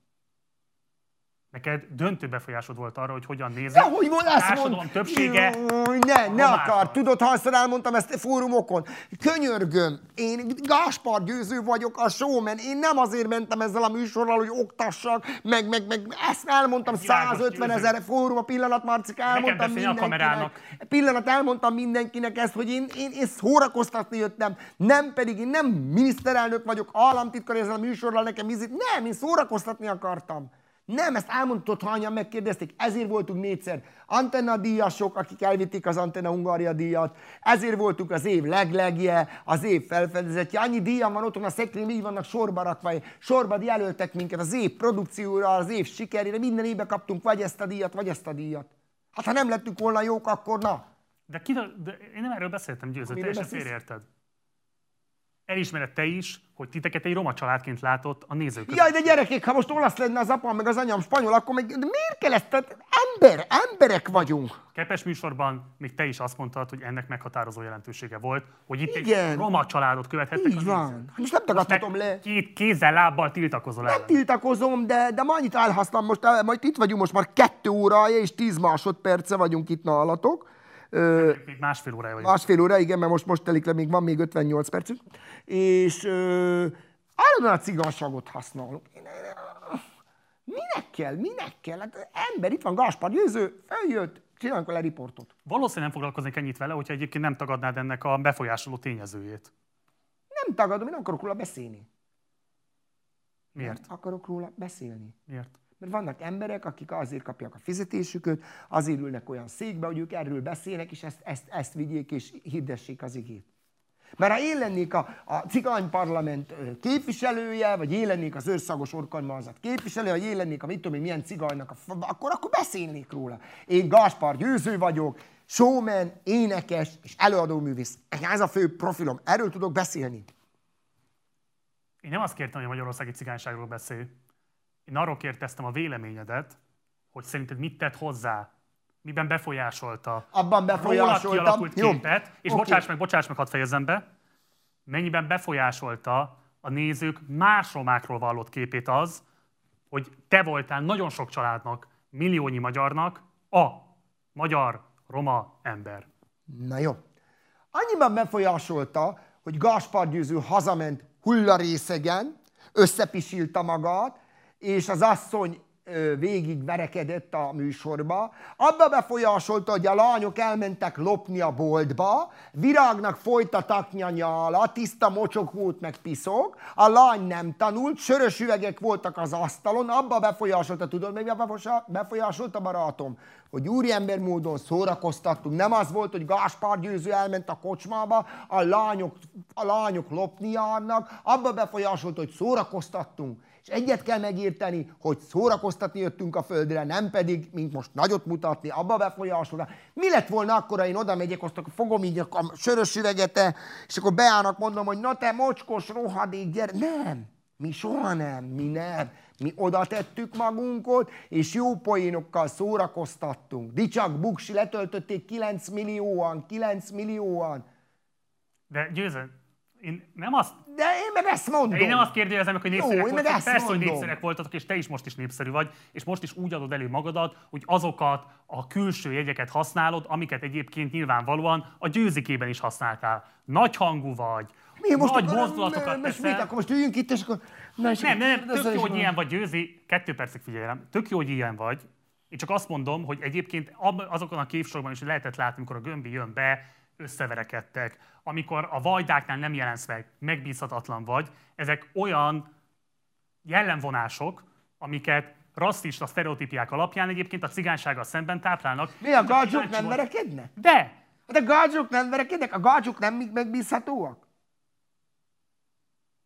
Neked döntő befolyásod volt arra, hogy hogyan nézed. De hogy mond, a ezt társadalom mond? többsége. Jaj, Ne, ne akar. Tudod, hányszor elmondtam ezt a fórumokon? Könyörgöm, én Gáspár győző vagyok, a showman. Én nem azért mentem ezzel a műsorral, hogy oktassak, meg, meg, meg ezt elmondtam Világos 150 győző. ezer fórum, a pillanat, Marcika, elmondtam beszélni a mindenkinek. kamerának. Pillanat, elmondtam mindenkinek ezt, hogy én, én, én szórakoztatni jöttem, nem pedig én nem miniszterelnök vagyok, államtitkar ezzel a műsorral nekem ízít. Nem, én szórakoztatni akartam. Nem, ezt elmondtad, hányan megkérdezték, ezért voltunk négyszer Antenna díjasok, akik elvitték az Antenna Hungária díjat, ezért voltunk az év leglegje, az év felfedezetje, annyi díjam van otthon a szekrényben, így vannak sorba rakva, sorba jelöltek minket az év produkcióra, az év sikerére, minden évben kaptunk vagy ezt a díjat, vagy ezt a díjat. Hát ha nem lettünk volna jók, akkor na. De, ki, de én nem erről beszéltem, Győző, teljesen félreérted. Elismered te is, hogy titeket egy roma családként látott a nézők között. Jaj, de gyerekek, ha most olasz lenne az apám, meg az anyám spanyol, akkor meg de miért kell ezt? Tehát ember, emberek vagyunk. Kepes műsorban még te is azt mondtad, hogy ennek meghatározó jelentősége volt, hogy itt Igen. egy roma családot követhettek Így van. Hát most nem tagadhatom le. Két kézzel, lábbal tiltakozol Nem ellen. tiltakozom, de, de ma annyit elhasználom, most majd itt vagyunk, most már kettő órája és tíz másodperce vagyunk itt nálatok. Ö, Még másfél órája vagyunk. másfél óra, igen, mert most, most telik le, még van még 58 percünk. És ö, állandóan a cigányságot használunk. Minek kell, minek kell? Hát ember, itt van Gáspár Győző, eljött, csináljunk vele riportot. Valószínűleg nem foglalkoznék ennyit vele, hogyha egyébként nem tagadnád ennek a befolyásoló tényezőjét. Nem tagadom, én nem akarok róla beszélni. Miért? Nem akarok róla beszélni. Miért? Mert vannak emberek, akik azért kapják a fizetésüket, azért ülnek olyan székbe, hogy ők erről beszélnek, és ezt, ezt, ezt vigyék és hirdessék az igét. Mert ha én lennék a, a cigányparlament ö, képviselője, vagy én lennék az őrszagos orkanymalzat képviselője, vagy én lennék a mit tudom én, milyen cigánynak, a, akkor, akkor beszélnék róla. Én Gáspár Győző vagyok, showman, énekes és előadóművész. Ez a fő profilom. Erről tudok beszélni. Én nem azt kértem, hogy a magyarországi cigányságról beszélj. Én arról kérdeztem a véleményedet, hogy szerinted mit tett hozzá, miben befolyásolta Abban rólad befolyásoltam. kialakult Jó. képet, és Oké. bocsáss meg, bocsáss meg, hadd fejezzem be, mennyiben befolyásolta a nézők más romákról vallott képét az, hogy te voltál nagyon sok családnak, milliónyi magyarnak a magyar roma ember. Na jó. Annyiban befolyásolta, hogy Gáspár Győző hazament hullarészegen, összepisilta magát, és az asszony végig verekedett a műsorba. Abba befolyásolta, hogy a lányok elmentek lopni a boltba, virágnak folyt a nyála, tiszta mocsok volt meg piszok, a lány nem tanult, sörös üvegek voltak az asztalon, abba befolyásolta, tudod, még befolyásolta barátom, hogy úriember módon szórakoztattunk. Nem az volt, hogy Gáspár Győző elment a kocsmába, a lányok, a lányok lopni járnak, abba befolyásolta, hogy szórakoztattunk. És egyet kell megérteni, hogy szórakoztatni jöttünk a földre, nem pedig, mint most nagyot mutatni, abba befolyásolta. Mi lett volna akkor, ha én oda megyek, azt akkor fogom így a sörös üvegete, és akkor beállnak, mondom, hogy na te mocskos rohadék, gyere. Nem, mi soha nem, mi nem. Mi oda tettük magunkat, és jó poénokkal szórakoztattunk. Dicsak Buksi letöltötték 9 millióan, 9 millióan. De győző, én nem azt De én meg ezt mondom. Én nem azt kérdezem meg, hogy népszerűek voltatok. Persze, hogy mondom. népszerűek voltatok, és te is most is népszerű vagy, és most is úgy adod elő magadat, hogy azokat a külső jegyeket használod, amiket egyébként nyilvánvalóan a győzikében is használtál. Nagy hangú vagy, Mi most nagy akkor, mozdulatokat most teszel. mit, akkor most üljünk itt, és akkor... Na, és Nem, nem, tök jó, hogy ilyen vagy, Győzi, kettő percig figyelem, tök jó, hogy ilyen vagy. Én csak azt mondom, hogy egyébként azokon a képsorban is lehetett látni, amikor a gömbi jön be, összeverekedtek. Amikor a vajdáknál nem jelensz meg, megbízhatatlan vagy, ezek olyan jellemvonások, amiket rasszista sztereotípiák alapján egyébként a cigánysággal szemben táplálnak. Mi a kíváncsi nem verekednek? De! Hát a gácsok nem verekednek? A gácsok nem megbízhatóak?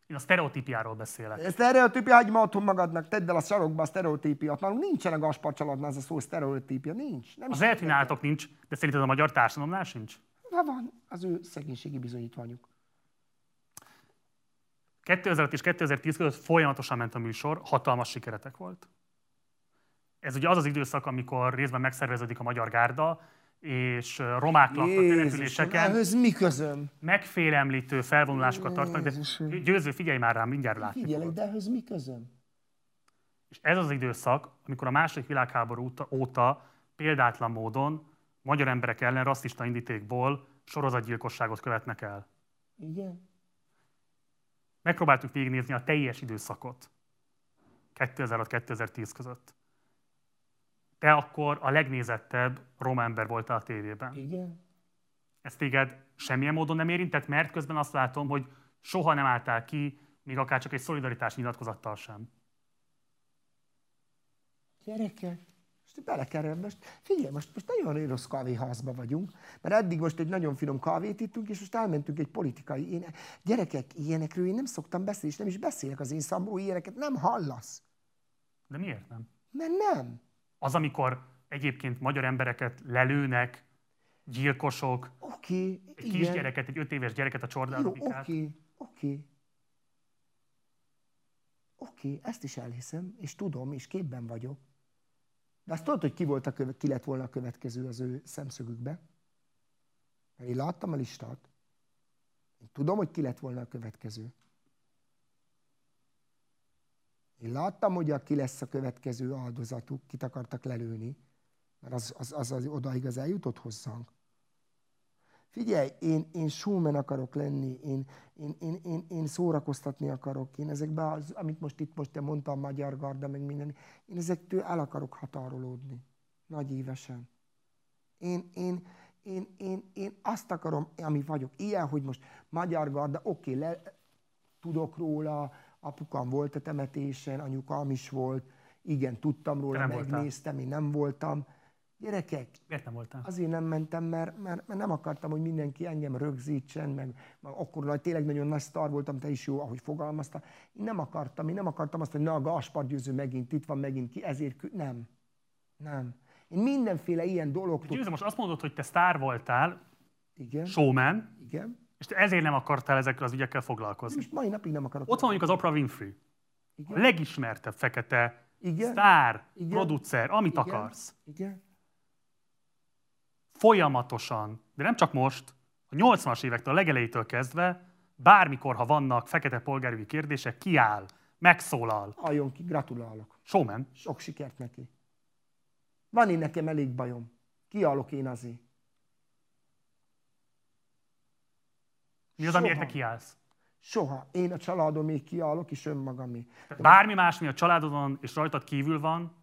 Én a sztereotípiáról beszélek. A sztereotípia, hagyj ma otthon magadnak, tedd el a sarokba a sztereotípiát. Nálunk nincsen a Gaspar családnál ez a szó sztereotípia, nincs. Nem Az nálatok nincs, de szerinted a magyar társadalomnál sincs? Ha van, az ő szegénységi bizonyítványuk. 2005 és 2010 között folyamatosan ment a műsor, hatalmas sikeretek volt. Ez ugye az az időszak, amikor részben megszerveződik a magyar gárda, és romák laknak településeken, ehhez mi közöm? megfélemlítő felvonulásokat tartanak, de Jézusom. győző, figyelj már rám, mindjárt látni. Figyelek, de ehhez mi közöm? És ez az időszak, amikor a második világháború óta, óta példátlan módon magyar emberek ellen rasszista indítékból sorozatgyilkosságot követnek el. Igen? Megpróbáltuk végignézni a teljes időszakot 2006-2010 között. Te akkor a legnézettebb roma ember voltál a tévében. Igen? Ez téged semmilyen módon nem érintett, mert közben azt látom, hogy soha nem álltál ki, még akár csak egy szolidaritás nyilatkozattal sem. Gyerekek, most belekerül, most figyelj, most, most nagyon rossz kávéházba vagyunk, mert eddig most egy nagyon finom kávét ittunk, és most elmentünk egy politikai. Én, gyerekek, ilyenekről én nem szoktam beszélni, és nem is beszélek az én szamból, ilyeneket nem hallasz. De miért nem? Mert nem. Az, amikor egyébként magyar embereket lelőnek, gyilkosok, Oké, egy igen. kisgyereket, egy öt éves gyereket a Jó, csordálóbikát. oké, oké. Oké, ezt is elhiszem, és tudom, és képben vagyok. De azt tudod, hogy ki, volt a köve, ki lett volna a következő az ő szemszögükbe? Mert én láttam a listát. Én tudom, hogy ki lett volna a következő. Én láttam, hogy a ki lesz a következő áldozatuk, kit akartak lelőni, mert az, az, az, az odaig az eljutott hozzánk. Figyelj, én, én showman akarok lenni, én, én, én, én, én szórakoztatni akarok, én ezekben, az, amit most itt most te mondtam, Magyar Garda, meg minden, én ezektől el akarok határolódni. Nagy évesen. Én, én, én, én, én azt akarom, ami vagyok. Ilyen, hogy most Magyar Garda, oké, le, tudok róla, apukám volt a temetésen, anyukám is volt, igen, tudtam róla, nem voltál. megnéztem, én nem voltam. Gyerekek, Miért nem voltál? Azért nem mentem, mert, mert, mert nem akartam, hogy mindenki engem rögzítsen, meg, meg akkor nagy, tényleg nagyon nagy sztár voltam, te is jó, ahogy fogalmaztál. Én nem akartam, én nem akartam azt, hogy na, a Gaspar győző megint itt van, megint ki, ezért kü- nem. Nem. Én mindenféle ilyen dologtól... Győző, most azt mondod, hogy te sztár voltál, Igen, showman, igen. és te ezért nem akartál ezekkel az ügyekkel foglalkozni. És mai napig nem akarok. Ott van mondjuk az Oprah Winfrey. A Igen. legismertebb fekete Igen. sztár, Igen. producer, amit Igen. akarsz. Igen. Folyamatosan, de nem csak most, a 80-as évektől, a legelejétől kezdve, bármikor, ha vannak fekete polgárügyi kérdések, kiáll, megszólal. Halljon ki, gratulálok. Showman. Sok sikert neki. Van én nekem elég bajom. Kiállok én azért. Mi az, amiért te Soha. kiállsz? Soha. Én a családomé kiállok, és önmagamé. Bármi más, mi a családodon és rajtad kívül van,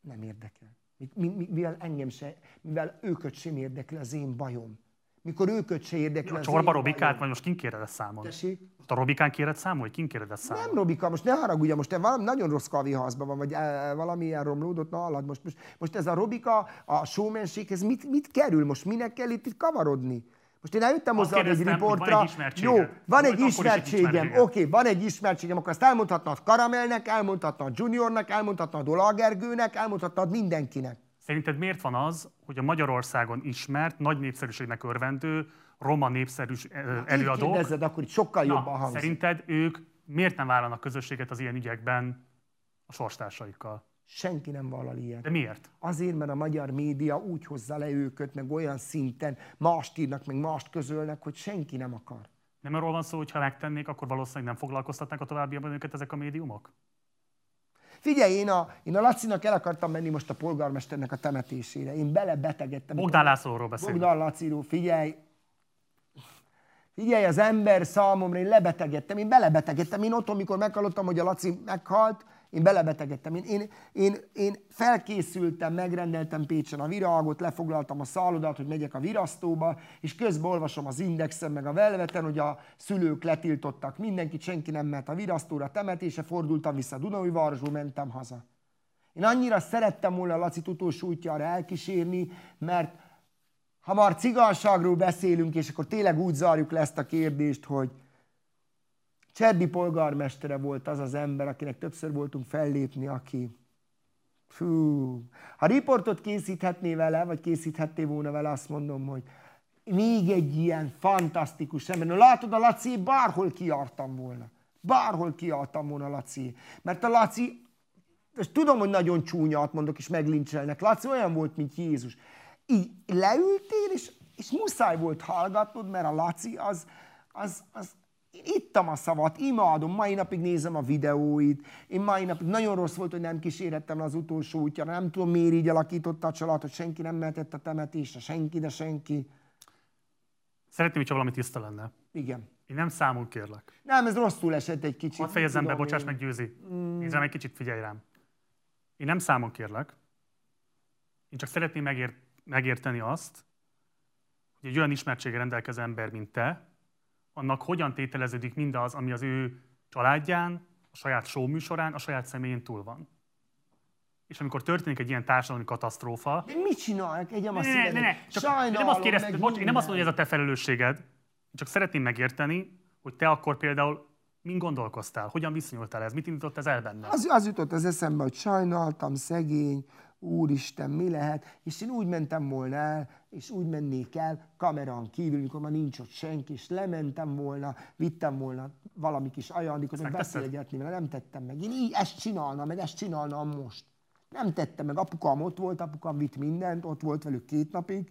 Nem érdekel. Mi- mi- mi- Mivel engem se, mivel őköt sem érdekli az én bajom. Mikor őköt se érdekli a az csorba én Robikát, vagy most kin kéred ezt számon? Tessék? Most a Robikán kéred számolni? Kin kéred ezt számon? Nem, Robika, most ne haragudja, most te valami nagyon rossz kávéházban van, vagy valami ilyen romlódott, na hallad, most, most, most ez a Robika, a showmanséghez mit, mit kerül most? Minek kell itt, itt kavarodni? Most én eljöttem hozzá egy van riportra. egy. Jó, van egy ismertségem, oké, van egy ismertségem, akkor azt elmondhatnad Karamelnek, elmondhatnad Juniornak, elmondhatnad Olagergőnek, elmondhatnad mindenkinek. Szerinted miért van az, hogy a Magyarországon ismert, nagy népszerűségnek örvendő, roma népszerű ö, Így előadók, kérdezed, akkor itt sokkal jobban hangzik. szerinted ők miért nem vállalnak közösséget az ilyen ügyekben a sorstársaikkal? Senki nem vállal ilyet. De miért? Azért, mert a magyar média úgy hozza le őket, meg olyan szinten mást írnak, meg mást közölnek, hogy senki nem akar. Nem arról van szó, hogy ha megtennék, akkor valószínűleg nem foglalkoztatnák a továbbiakban őket ezek a médiumok? Figyelj, én a, én a Lacinak el akartam menni most a polgármesternek a temetésére. Én belebetegedtem. Bogdán Lászlóról beszélünk. Bogdán Laciról, figyelj. Figyelj, az ember számomra, én lebetegedtem, én belebetegedtem. Én otthon, mikor meghallottam, hogy a Laci meghalt, én belebetegedtem. Én, én, én, én felkészültem, megrendeltem Pécsen a virágot, lefoglaltam a szállodát, hogy megyek a virasztóba, és közben olvasom az Indexen, meg a Velveten, hogy a szülők letiltottak mindenkit, senki nem mehet a virasztóra, temetése, fordultam vissza Dunaújvárosból, mentem haza. Én annyira szerettem volna Laci utolsó útjára elkísérni, mert ha már cigányságról beszélünk, és akkor tényleg úgy zárjuk le ezt a kérdést, hogy Cserdi polgármestere volt az az ember, akinek többször voltunk fellépni, aki Fú. Ha riportot készíthetné vele, vagy készíthetné volna vele, azt mondom, hogy még egy ilyen fantasztikus ember. No, látod, a Laci bárhol kiartam volna. Bárhol kiartam volna Laci. Mert a Laci, és tudom, hogy nagyon csúnyat mondok, és meglincselnek. Laci olyan volt, mint Jézus. Így leültél, és, és muszáj volt hallgatnod, mert a Laci az, az, az, én ittam a szavat, imádom, mai napig nézem a videóit, én mai napig nagyon rossz volt, hogy nem kísérettem az utolsó útjára, nem tudom miért így alakította a család, hogy senki nem mehetett a temetésre, senki, de senki. Szeretném, hogyha valami tiszta lenne. Igen. Én nem számon kérlek. Nem, ez rosszul esett egy kicsit. Hadd fejezem be, bocsáss meg, Győzi. Mm. Nézzem egy kicsit, figyelj rám. Én nem számon kérlek. Én csak szeretném megért, megérteni azt, hogy egy olyan ismertséggel rendelkező ember, mint te, annak hogyan tételeződik mindaz, ami az ő családján, a saját show műsorán, a saját személyén túl van. És amikor történik egy ilyen társadalmi katasztrófa... De mit csinálják? Egyem a ne, ne, ne, csak Sajnálom, nem azt kérdeztem, bocs, én nem azt mondom, hogy ez a te felelősséged, csak szeretném megérteni, hogy te akkor például min gondolkoztál? Hogyan viszonyultál ez? Mit indított ez el benne? Az, az jutott az eszembe, hogy sajnáltam, szegény, úristen, mi lehet, és én úgy mentem volna el, és úgy mennék el kamerán kívül, mikor már nincs ott senki, és lementem volna, vittem volna valami kis ajándékot, hogy beszélgetni vele, nem tettem meg. Én így ezt csinálnám, meg ezt csinálnám most. Nem tettem meg, apukám ott volt, apukám vitt mindent, ott volt velük két napig,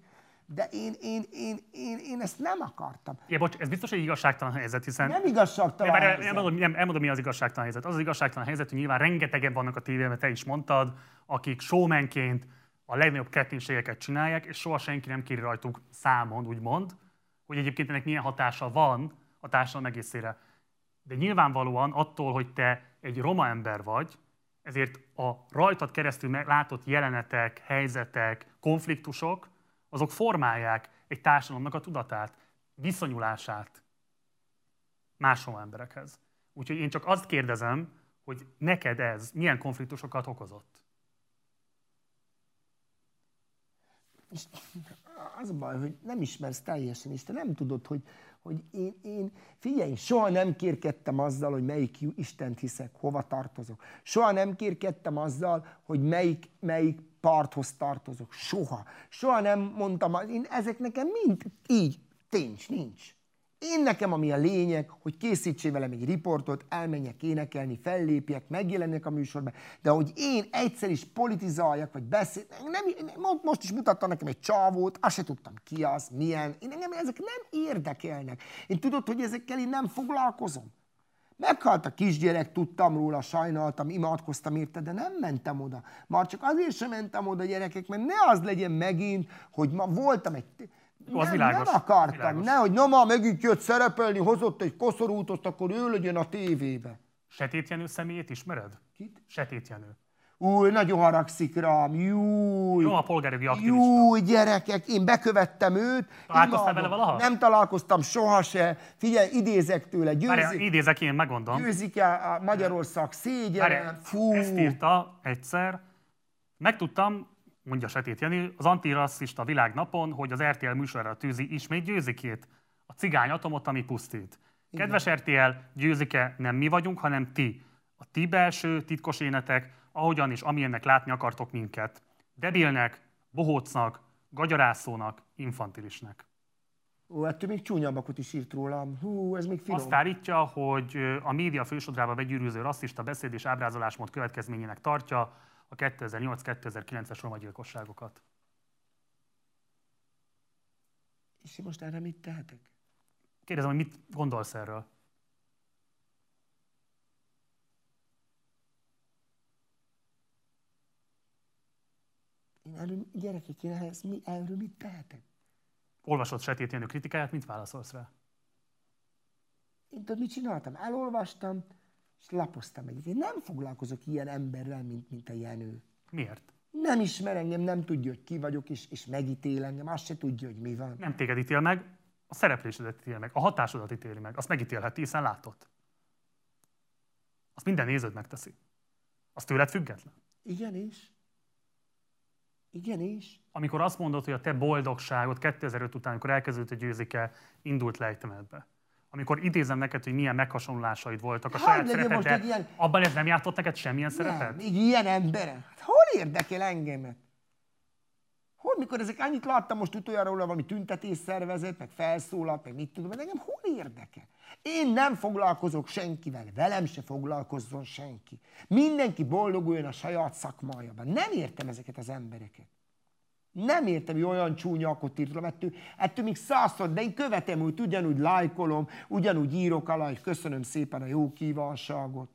de én, én, én, én, én ezt nem akartam. Ja, bocs, ez biztos, hogy igazságtalan helyzet, hiszen... Nem igazságtalan nem, helyzet. Nem, nem, elmondom, mi az igazságtalan helyzet. Az az igazságtalan helyzet, hogy nyilván rengetegen vannak a tévében, te is mondtad, akik showmanként a legnagyobb ketténységeket csinálják, és soha senki nem kéri rajtuk számon, úgymond, hogy egyébként ennek milyen hatása van a társadalom egészére. De nyilvánvalóan attól, hogy te egy roma ember vagy, ezért a rajtad keresztül látott jelenetek, helyzetek, konfliktusok, azok formálják egy társadalomnak a tudatát, viszonyulását máshol emberekhez. Úgyhogy én csak azt kérdezem, hogy neked ez milyen konfliktusokat okozott? És az a baj, hogy nem ismersz teljesen, és te nem tudod, hogy, hogy én, én, figyelj, soha nem kérkedtem azzal, hogy melyik Istent hiszek, hova tartozok. Soha nem kérkedtem azzal, hogy melyik, melyik parthoz tartozok. Soha. Soha nem mondtam, én, ezek nekem mind így, nincs, nincs. Én nekem ami a lényeg, hogy készítsél velem egy riportot, elmenjek énekelni, fellépjek, megjelenjek a műsorban, de hogy én egyszer is politizáljak, vagy beszél, nem, most is mutatta nekem egy csávót, azt se tudtam ki az, milyen, én engem ezek nem érdekelnek. Én tudod, hogy ezekkel én nem foglalkozom. Meghalt a kisgyerek, tudtam róla, sajnáltam, imádkoztam érte, de nem mentem oda. Már csak azért sem mentem oda, gyerekek, mert ne az legyen megint, hogy ma voltam egy az nem, világos. Nem akartam, világos. nehogy na ma megint jött szerepelni, hozott egy koszorútot, akkor ő legyen a tévébe. Setét Jenő személyét ismered? Kit? Setét Jenő. Új, nagyon haragszik rám, júj. Jó, a polgárjogi aktivista. Júj, gyerekek, én bekövettem őt. Találkoztál vele valaha? Nem találkoztam soha se. Figyelj, idézek tőle. Győzik, Várjál, idézek én, megmondom. Győzik a Magyarország szégyen. Fú. Ezt írta egyszer. Megtudtam, mondja Setét Jenő, az antirasszista világnapon, hogy az RTL műsorra tűzi ismét győzikét, a cigány atomot, ami pusztít. Igen. Kedves RTL, győzike nem mi vagyunk, hanem ti. A ti belső titkos énetek, ahogyan és amilyennek látni akartok minket. Debilnek, bohócnak, gagyarászónak, infantilisnek. Ó, ettől még csúnyabbakat is írt rólam. Hú, ez még finom. Azt állítja, hogy a média fősodrába begyűrűző rasszista beszéd és ábrázolásmód következményének tartja a 2008-2009-es roma gyilkosságokat. És én most erre mit tehetek? Kérdezem, hogy mit gondolsz erről? Én erről, gyerekek, én ehhez mi, erről mit tehetek? Olvasott Setét Jenő kritikáját, mit válaszolsz rá? Én tudod, mit csináltam? Elolvastam, és lapoztam egyet. Én nem foglalkozok ilyen emberrel, mint, mint a Jenő. Miért? Nem ismer engem, nem tudja, hogy ki vagyok, és, és megítél engem, azt se tudja, hogy mi van. Nem téged ítél meg, a szereplésedet ítél meg, a hatásodat ítéli meg. Azt megítélheti, hiszen látod. Azt minden néződ megteszi. Az tőled független. Igen is. Igen is. Amikor azt mondod, hogy a te boldogságot 2005 után, amikor elkezdődött a győzike, indult lejtemedbe, amikor idézem neked, hogy milyen meghasonlásaid voltak a Hadd saját egy ilyen- abban ez nem játszott neked semmilyen szerepet? Nem, még ilyen embere. Hát hol érdekel engemet? Hol, mikor ezek annyit láttam most utoljára róla valami tüntetés szervezet, meg felszólalt, meg mit tudom, de engem hol érdekel? Én nem foglalkozok senkivel, velem se foglalkozzon senki. Mindenki boldoguljon a saját szakmájában. Nem értem ezeket az embereket. Nem értem, hogy olyan csúnya akkor írtam, ettől, ettől még százszor, de én követem úgy, ugyanúgy lájkolom, ugyanúgy írok alá, hogy köszönöm szépen a jó kívánságot.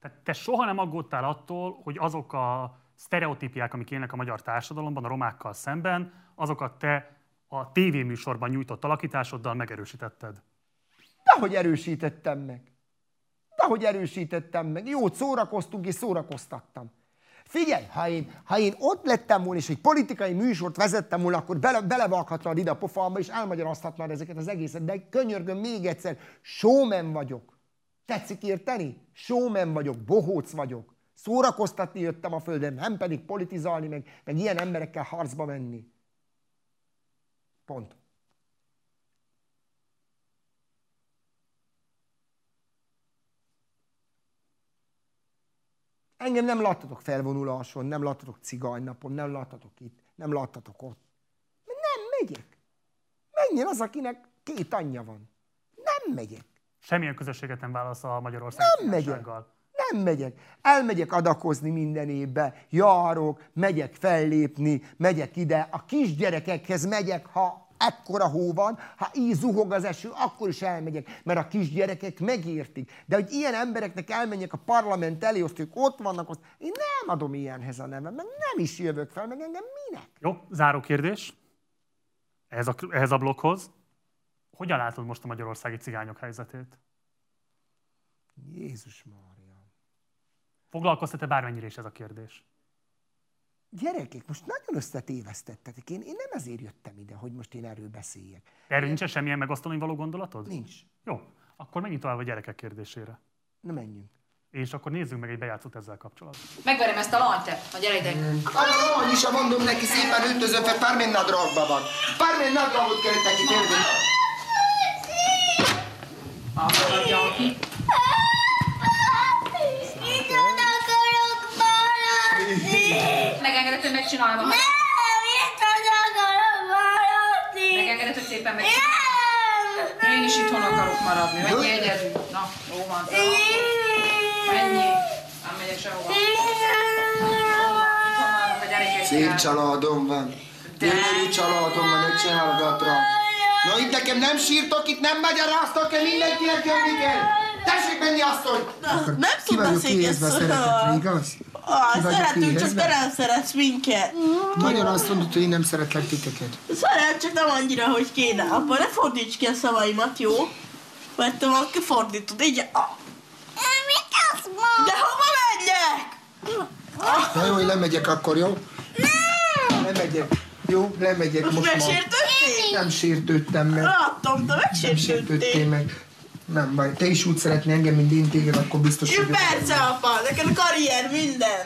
Tehát te soha nem aggódtál attól, hogy azok a sztereotípiák, amik élnek a magyar társadalomban, a romákkal szemben, azokat te a tévéműsorban nyújtott alakításoddal megerősítetted. Dehogy erősítettem meg. Dehogy erősítettem meg. Jót szórakoztunk és szórakoztattam. Figyelj, ha én, ha én ott lettem volna, és egy politikai műsort vezettem volna, akkor bele, belevághatnád ide a pofámba, és elmagyarázhatnád ezeket az egészet. De könyörgöm még egyszer, showman vagyok. Tetszik érteni? Showman vagyok, bohóc vagyok. Szórakoztatni jöttem a földön, nem pedig politizálni, meg, meg ilyen emberekkel harcba menni. Pont. Engem nem láttatok felvonuláson, nem láttatok cigány-napon, nem láttatok itt, nem láttatok ott. Nem megyek. Menjen az, akinek két anyja van. Nem megyek. Semmilyen közösséget nem válasz a Magyarország Nem megyek. Nem megyek. Elmegyek adakozni minden évbe, járok, megyek fellépni, megyek ide. A kisgyerekekhez megyek, ha ekkora hó van, ha így zuhog az eső, akkor is elmegyek, mert a kisgyerekek megértik. De hogy ilyen embereknek elmenjek a parlament elé, azt ők ott vannak, azt én nem adom ilyenhez a nevem, meg nem is jövök fel, meg engem minek? Jó, záró kérdés. Ehhez a, ehhez a blokkhoz. Hogyan látod most a magyarországi cigányok helyzetét? Jézus Mária. Foglalkoztat-e bármennyire is ez a kérdés? Gyerekek, most nagyon összetévesztettetek. Én, én nem ezért jöttem ide, hogy most én erről beszéljek. Erről nincsen semmilyen megosztani való gondolatod? Nincs. Jó, akkor menjünk tovább a gyerekek kérdésére. Na menjünk. És akkor nézzünk meg egy bejátszót ezzel kapcsolatban. Megverem ezt a lant, a gyere ide. Annyi is mondom neki szépen öltözön fel, pármén nadrágban van. Pármén nadrágot kellett neki félni. Akkor ki. Megengedett, hogy megcsinálom. Megengedett, hogy szépen megcsinálom. Én is itthon akarok maradni. Menj egyedül. Na, jó van. Menj. Nem megyek sehova. A. Szép családom van. Gyönyörű családom van, ne csinálgat rá. Na itt nekem nem sírtok, itt nem magyaráztok el, mindenkinek jönni kell. Tessék menni, asszony! Nem tudna szégyeszteni. igaz? Ah, szeretünk, csak te nem szeretsz minket. Nagyon azt mondod, hogy én nem szeretlek titeket. Szeret, csak nem annyira, hogy kéne. Apa, ne fordíts ki a szavaimat, jó? Mert te valaki fordítod, így. Ah. De hova menjek? Na jó, én lemegyek akkor, jó? Nem! Lemegyek. Jó, lemegyek Most most már. megsértődtél? Nem sértődtem meg. Láttam, te Nem sértődtél megsértődtél. meg. Nem baj, te is úgy szeretnél engem, mint én téged, akkor biztos, hogy... persze, apa, neked a karrier minden.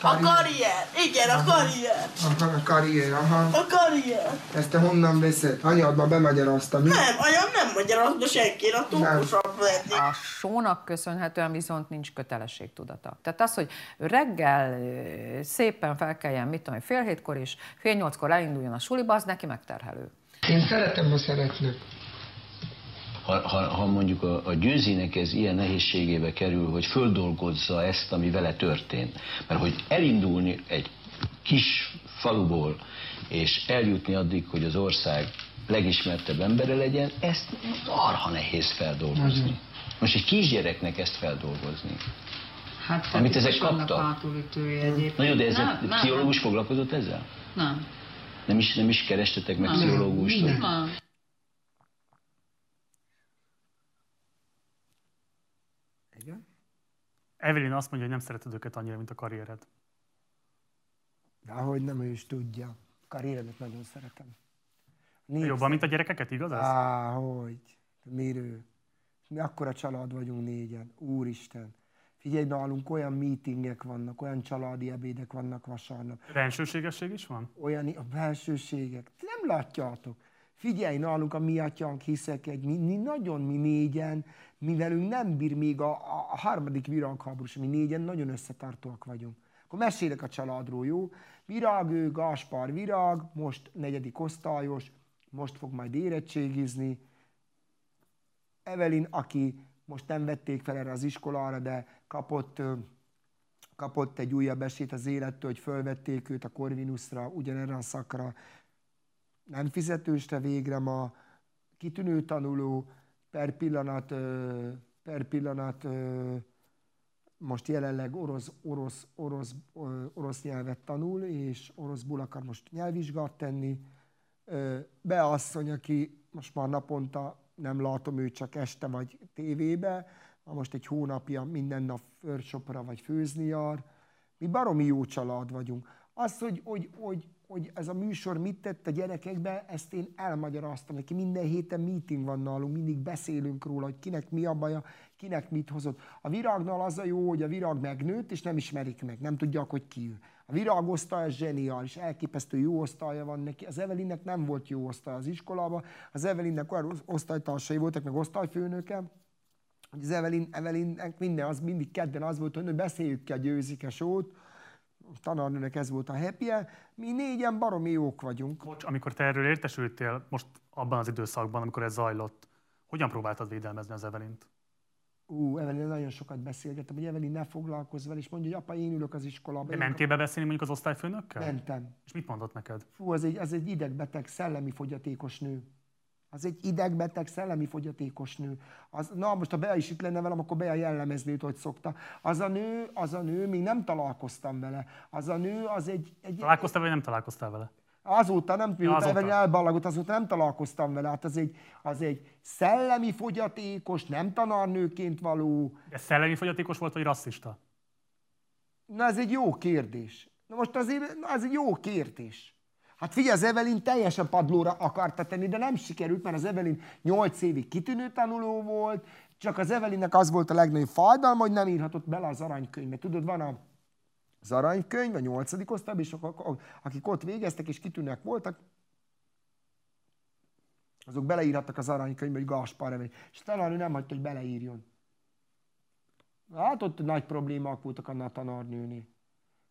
A karrier, igen, a karrier. Aha, a karrier, aha. A karrier. Ezt te honnan veszed? Anyadba bemagyaráztam, mi? Nem, anyám nem magyarázna senkire, a túlkosabb lenni. A sónak köszönhetően viszont nincs kötelességtudata. Tehát az, hogy reggel szépen felkeljen, mit tudom, fél hétkor is, fél nyolckor elinduljon a suliba, az neki megterhelő. Én szeretem, ha szeretnek. Ha, ha, ha mondjuk a, a győzinek ez ilyen nehézségébe kerül, hogy földolgozza ezt, ami vele történt. Mert hogy elindulni egy kis faluból, és eljutni addig, hogy az ország legismertebb embere legyen, ezt arha nehéz feldolgozni. Most egy kisgyereknek ezt feldolgozni. Hát, Amit ezek is vannak kaptak. Na jó, de ez Nem, a nem, pszichológus foglalkozott ezzel? Nem. Nem is, nem is kerestetek meg Nem. pszichológust? Nem. Evelyn azt mondja, hogy nem szereted őket annyira, mint a karriered. De ahogy nem, ő is tudja. Karrieremet nagyon szeretem. Négy Jobban, mint a gyerekeket, igaz ez? Á, hogy? Mirő. Mi akkora család vagyunk négyen. Úristen. Figyelj, nálunk olyan meetingek vannak, olyan családi ebédek vannak vasárnap. Rensőségesség is van? Olyan a belsőségek. Nem látjátok. Figyelj, nálunk a mi atyánk hiszek egy, mi, mi nagyon mi négyen, mivelünk nem bír még a, a, harmadik virágháborús, mi négyen nagyon összetartóak vagyunk. Akkor mesélek a családról, jó? Virág, ő, Gaspar Virág, most negyedik osztályos, most fog majd érettségizni. Evelyn, aki most nem vették fel erre az iskolára, de kapott, kapott egy újabb esélyt az élettől, hogy fölvették őt a Corvinusra, ugyanerre a szakra. Nem fizetősre végre ma, kitűnő tanuló, per pillanat, per pillanat most jelenleg orosz, orosz, orosz, orosz nyelvet tanul, és oroszból akar most nyelvvizsgát tenni. Beasszony, aki most már naponta nem látom őt csak este vagy tévébe, most egy hónapja minden nap workshopra vagy főzni jár. Mi baromi jó család vagyunk. Az, hogy, hogy, hogy, hogy ez a műsor mit tett a gyerekekbe, ezt én elmagyaráztam neki. Minden héten meeting van nálunk, mindig beszélünk róla, hogy kinek mi a baja, kinek mit hozott. A virágnál az a jó, hogy a virág megnőtt, és nem ismerik meg, nem tudják, hogy ki ő. A virág osztály zseniális, elképesztő jó osztálya van neki. Az Evelinnek nem volt jó osztály az iskolában, az Evelinnek olyan osztálytársai voltak, meg osztályfőnöke, hogy az Evelin, Evelinnek minden, az mindig kedden az volt, hogy beszéljük ki a győzikes ót, tanárnőnek ez volt a happy -e. mi négyen baromi jók vagyunk. Bocs, amikor te erről értesültél, most abban az időszakban, amikor ez zajlott, hogyan próbáltad védelmezni az Evelint? Ú, Evelyn nagyon sokat beszélgettem, hogy Evelyn ne foglalkozz vele, és mondja, hogy apa, én ülök az iskolába. De mentél be beszélni mondjuk az osztályfőnökkel? Mentem. És mit mondott neked? Fú, az egy, az egy idegbeteg, szellemi fogyatékos nő. Az egy idegbeteg, szellemi fogyatékos nő. Az, na, most ha Bea is itt lenne velem, akkor Bea jellemezni őt, hogy szokta. Az a nő, az a nő, még nem találkoztam vele. Az a nő, az egy... egy találkoztál vagy nem találkoztál vele? Azóta nem, ja, azóta. Evelyn elballagot, azóta nem találkoztam vele. Hát az egy, az egy szellemi fogyatékos, nem tanárnőként való. De szellemi fogyatékos volt, vagy rasszista? Na ez egy jó kérdés. Na most azért, na ez egy jó kérdés. Hát figyelj, az Evelyn teljesen padlóra akarta tenni, de nem sikerült, mert az Evelyn 8 évig kitűnő tanuló volt, csak az Evelynnek az volt a legnagyobb fájdalma, hogy nem írhatott bele az aranykönyvbe. Tudod, van a, az aranykönyv, a nyolcadik osztályban, és akik ott végeztek és kitűnőek voltak, azok beleírhattak az aranykönyvbe, hogy Gaspar Evelyn. És talán ő nem hagyta, hogy beleírjon. Hát ott nagy problémák voltak a tanárnőnél.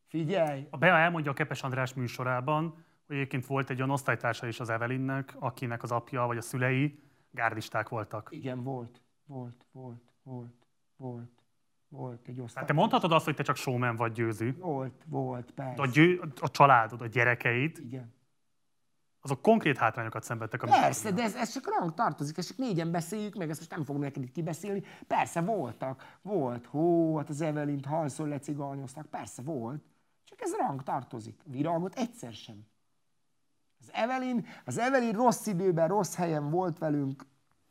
Figyelj! A Bea elmondja a Kepes András műsorában, hogy egyébként volt egy olyan osztálytársa is az Evelinnek, akinek az apja vagy a szülei gárdisták voltak. Igen, volt, volt, volt, volt, volt, volt egy osztály. Hát te mondhatod azt, hogy te csak showman vagy győző. Volt, volt, persze. A, győ, a családod, a gyerekeid, Igen. azok konkrét hátrányokat szenvedtek. A Persze, de ez, ez csak ránk tartozik, ezt csak négyen beszéljük meg, ezt most nem fogom neked itt kibeszélni. Persze voltak, volt, hó, hát az Evelint halszor lecigányoztak, persze volt. Csak ez ránk tartozik. Virágot egyszer sem. Az Evelyn, az Evelyn rossz időben, rossz helyen volt velünk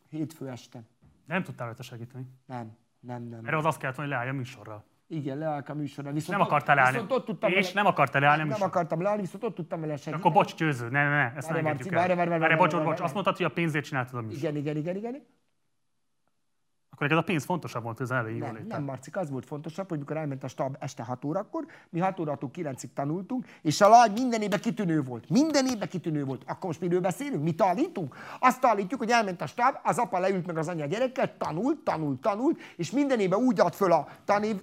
hétfő este. Nem tudtál rajta segíteni? Nem, nem, nem. Erre az azt kellett, hogy leállj a műsorra. Igen, leállok a műsorra. Viszont nem akartál leállni. Viszont ott tudtam és vele... nem akartál leállni a Nem akartam leállni, viszont ott tudtam vele segíteni. Akkor bocs, győző, ne, ne, ne, ezt várj, ne engedjük várj, várj, várj, várj, bocs, bocs, azt mondtad, hogy a pénzért csináltad a műsort. Igen, igen, igen, igen. Akkor neked a pénz fontosabb volt az elején Nem, nem, Marcik, az volt fontosabb, hogy mikor elment a stab este 6 órakor, mi 6 órától 9-ig tanultunk, és a lány minden évben kitűnő volt. Minden évben kitűnő volt. Akkor most miről beszélünk? Mi tanultunk? Azt állítjuk, hogy elment a stab, az apa leült meg az anya gyerekkel, tanult, tanult, tanult, és minden évben úgy ad föl a tanév,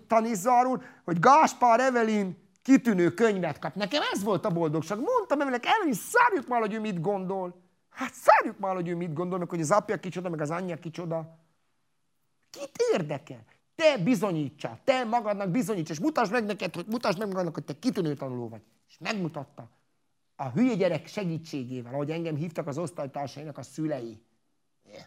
hogy Gáspár Evelin kitűnő könyvet kap. Nekem ez volt a boldogság. Mondtam Evelin, Evelin, szárjuk már, hogy ő mit gondol. Hát szárjuk már, hogy ő mit gondol, meg hogy az apja kicsoda, meg az anyja kicsoda. Kit érdekel? Te bizonyítsa, te magadnak bizonyíts, és mutasd meg neked, hogy mutasd meg magadnak, hogy te kitűnő tanuló vagy. És megmutatta. A hülye gyerek segítségével, ahogy engem hívtak az osztálytársainak a szülei. Yeah.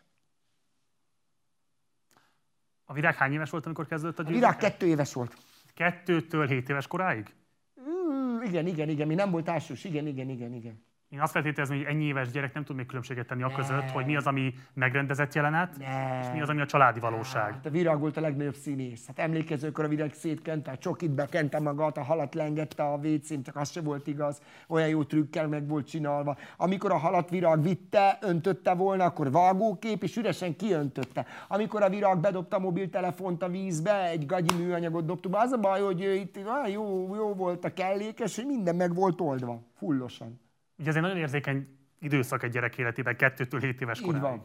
A virág hány éves volt, amikor kezdődött a A virág kettő éves volt. Kettőtől hét éves koráig? Mm, igen, igen, igen, mi nem volt elsős, igen, igen, igen, igen. Én azt feltételezem, hogy ennyi éves gyerek nem tud még különbséget tenni a között, hogy mi az, ami megrendezett jelenet, ne. és mi az, ami a családi valóság. Hát a virág volt a legnagyobb színész. Hát emlékezőkor a virág szétkente, a csokit bekente magát, a halat lengette a vécén, csak az se volt igaz. Olyan jó trükkel meg volt csinálva. Amikor a halat virág vitte, öntötte volna, akkor vágókép, és üresen kiöntötte. Amikor a virág bedobta a mobiltelefont a vízbe, egy gagyi műanyagot dobtuk, az a baj, hogy itt olyan jó, jó volt a kellékes, hogy minden meg volt oldva, fullosan ugye ez egy nagyon érzékeny időszak egy gyerek életében, kettőtől 7 éves Így koráig. van.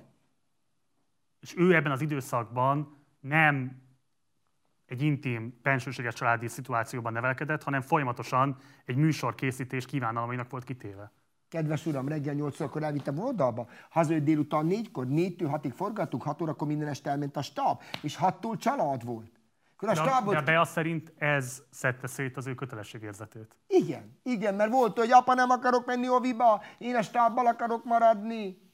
És ő ebben az időszakban nem egy intim, bensőséges családi szituációban nevelkedett, hanem folyamatosan egy műsorkészítés kívánalmainak volt kitéve. Kedves uram, reggel 8 órakor elvittem oldalba, hazajött délután 4-kor, 4-től 6-ig forgattuk, 6 órakor minden este elment a stab, és 6-tól család volt. Akkor a De, stabot... de Bea szerint ez szedte szét az ő kötelességérzetét. Igen, igen, mert volt, hogy apa nem akarok menni oviba, én a stábbal akarok maradni.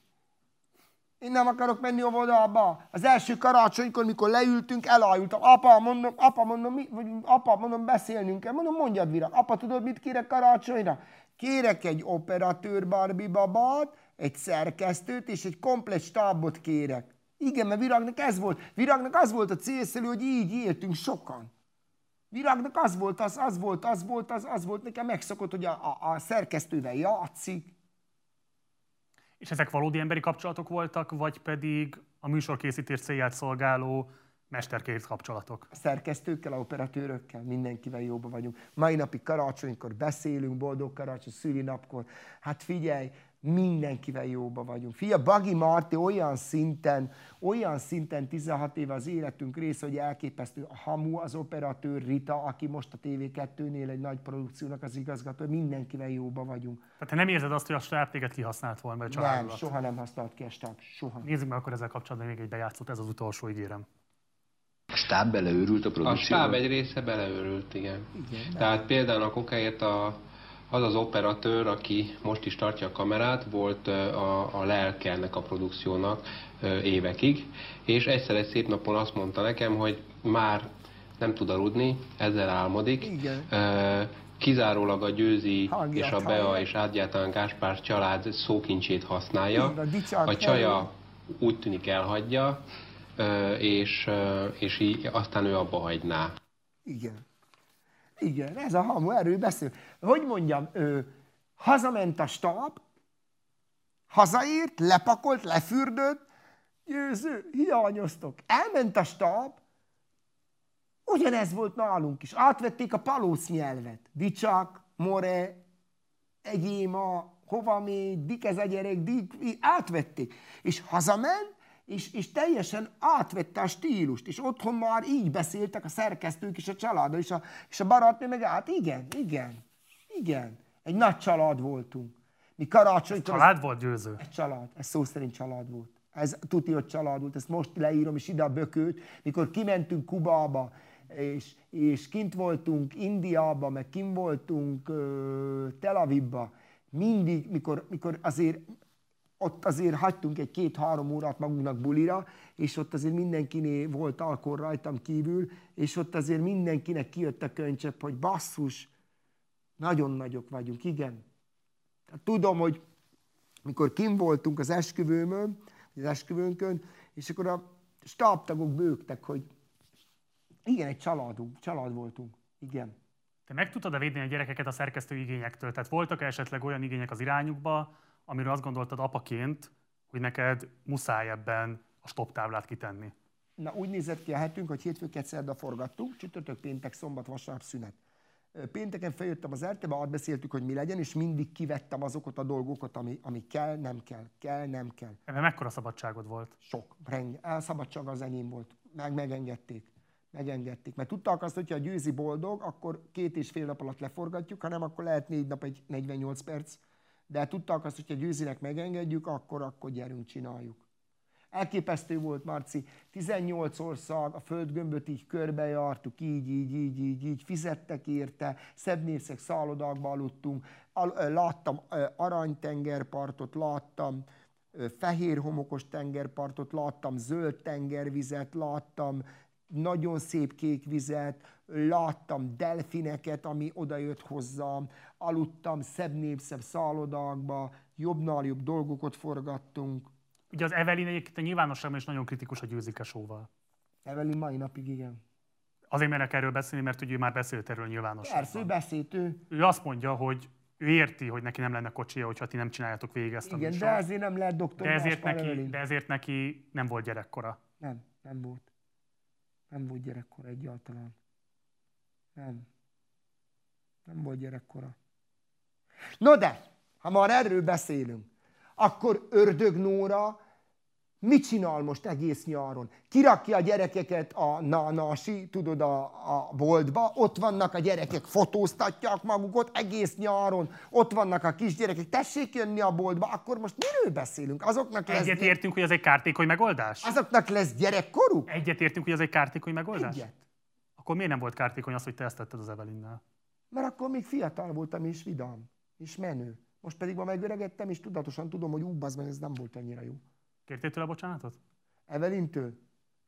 Én nem akarok menni óvodába. Az első karácsonykor, mikor leültünk, elájultam. Apa, mondom, apa, mondom, mi, vagy, apa, mondom, beszélnünk kell. Mondom, mondjad virak. Apa, tudod, mit kérek karácsonyra? Kérek egy operatőr Barbie babát, egy szerkesztőt és egy komplet stábot kérek. Igen, mert Virágnak ez volt. Virágnak az volt a célszerű, hogy így éltünk sokan. Virágnak az volt, az, az volt, az volt, az, az volt, nekem megszokott, hogy a, a, a szerkesztővel játszik. És ezek valódi emberi kapcsolatok voltak, vagy pedig a műsorkészítés célját szolgáló mesterkész kapcsolatok? A szerkesztőkkel, a operatőrökkel, mindenkivel jóba vagyunk. Mai napi karácsonykor beszélünk, boldog karácsony, szülinapkor. Hát figyelj, mindenkivel jóba vagyunk. Fia, Bagi Marti olyan szinten, olyan szinten 16 éve az életünk része, hogy elképesztő. A Hamu, az operatőr Rita, aki most a TV2-nél egy nagy produkciónak az igazgató, mindenkivel jóba vagyunk. Tehát te nem érzed azt, hogy a stáb téged kihasznált volna a Nem, családodat? soha nem használt ki a stáb, soha. Nézzük meg akkor ezzel kapcsolatban még egy bejátszót, ez az utolsó, ígérem. A stáb beleőrült a A produkcióba? stáb egy része beleőrült, igen. igen Tehát például a kokáért a, az az operatőr, aki most is tartja a kamerát, volt a, a lelke ennek a produkciónak évekig, és egyszer egy szép napon azt mondta nekem, hogy már nem tud aludni, ezzel álmodik. Igen. Kizárólag a Győzi Hangját és a Bea hallja. és egyáltalán Gáspár család szókincsét használja. Igen, a csaja úgy tűnik elhagyja, és, és így aztán ő abba hagyná. Igen. Igen, ez a hamu, erről beszél. Hogy mondjam, ő, hazament a stáb, hazaért, lepakolt, lefürdött, győző, hiányoztok. Elment a stáb, ugyanez volt nálunk is. Átvették a palóc nyelvet. Dicsak, more, egyéma, hova mégy, dik ez a gyerek, dik, átvették. És hazament, és, és teljesen átvette a stílust, és otthon már így beszéltek a szerkesztők és a család, és a, és a barátnő meg át. Igen, igen, igen. Egy nagy család voltunk. Mi karácsonykor... Család volt győző? Egy család, ez szó szerint család volt. Ez tuti, hogy család volt, ezt most leírom, és ide a bökőt, mikor kimentünk Kubába, és, és kint voltunk Indiába, meg kint voltunk ö, Tel Avivba, mindig, mikor, mikor azért ott azért hagytunk egy két-három órát magunknak bulira, és ott azért mindenkiné volt alkohol rajtam kívül, és ott azért mindenkinek kijött a könycsepp, hogy basszus, nagyon nagyok vagyunk, igen. Tehát tudom, hogy mikor kim voltunk az esküvőmön, az esküvőnkön, és akkor a stábtagok bőgtek, hogy igen, egy családunk, család voltunk, igen. Te meg tudtad védeni a gyerekeket a szerkesztő igényektől? Tehát voltak esetleg olyan igények az irányukba, amiről azt gondoltad apaként, hogy neked muszáj ebben a stop táblát kitenni? Na, úgy nézett ki a hetünk, hogy hétfőket szerda forgattunk, csütörtök, péntek, szombat, vasárnap szünet. Pénteken feljöttem az RT-be, átbeszéltük, hogy mi legyen, és mindig kivettem azokat a dolgokat, ami, ami kell, nem kell, kell, nem kell. Ebben mekkora szabadságod volt? Sok, renge. Elszabadság az enyém volt. Meg megengedték. Megengedték. Mert tudták azt, hogyha a győzi boldog, akkor két és fél nap alatt leforgatjuk, hanem akkor lehet négy nap egy 48 perc. De tudták azt, hogyha győzinek megengedjük, akkor, akkor gyerünk, csináljuk. Elképesztő volt, Marci. 18 ország, a földgömböt így körbejártuk, így, így, így, így, így, fizettek érte, szebb szállodákba aludtunk, Al, láttam aranytengerpartot, láttam fehér homokos tengerpartot, láttam zöld tengervizet, láttam nagyon szép kék vizet, láttam delfineket, ami odajött hozzám, aludtam szebb népszebb szállodákba, jobbnál jobb dolgokat forgattunk. Ugye az Evelyn egyébként a nyilvánosságban is nagyon kritikus a győzike showval. Evelyn mai napig igen. Azért merek erről beszélni, mert ugye ő már beszélt erről nyilvánosságban. Persze, ő beszélt ő. Ő azt mondja, hogy ő érti, hogy neki nem lenne kocsia, hogyha ti nem csináljátok végig ezt a Igen, műsort. de ezért nem lehet doktor de ezért, neki, Evelyn. de ezért neki nem volt gyerekkora. Nem, nem volt. Nem volt gyerekkora egyáltalán. Nem. Nem volt gyerekkora. No de, ha már erről beszélünk, akkor Ördög Nóra mit csinál most egész nyáron? Kirakja a gyerekeket a nanasi, tudod, a, a boltba, ott vannak a gyerekek, fotóztatják magukat egész nyáron, ott vannak a kisgyerekek, tessék jönni a boltba, akkor most miről beszélünk? Azoknak lesz... Egyet értünk, hogy ez egy kártékony megoldás? Azoknak lesz gyerekkoruk? Egyet értünk, hogy ez egy kártékony megoldás? Egyet. Akkor miért nem volt kártékony az, hogy te ezt tetted az Evelinnel? Mert akkor még fiatal voltam és vidám, és menő. Most pedig ma megöregedtem, és tudatosan tudom, hogy ú, meg ez nem volt annyira jó. Kértél tőle bocsánatot? Evelintől?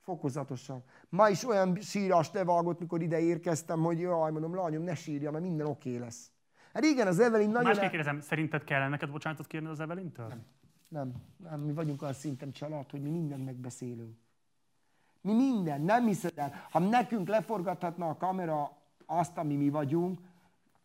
Fokozatosan. Ma is olyan sírás levágott, mikor ide érkeztem, hogy jaj, mondom, lányom, ne sírja, mert minden oké okay lesz. Hát igen, az Evelin nagyon... Másképp kérdezem, szerinted kellene neked bocsánatot kérni az Evelintől? Nem. Nem, nem, mi vagyunk olyan szinten család, hogy mi mindent megbeszélünk. Mi minden, nem hiszed el. Ha nekünk leforgathatna a kamera azt, ami mi vagyunk,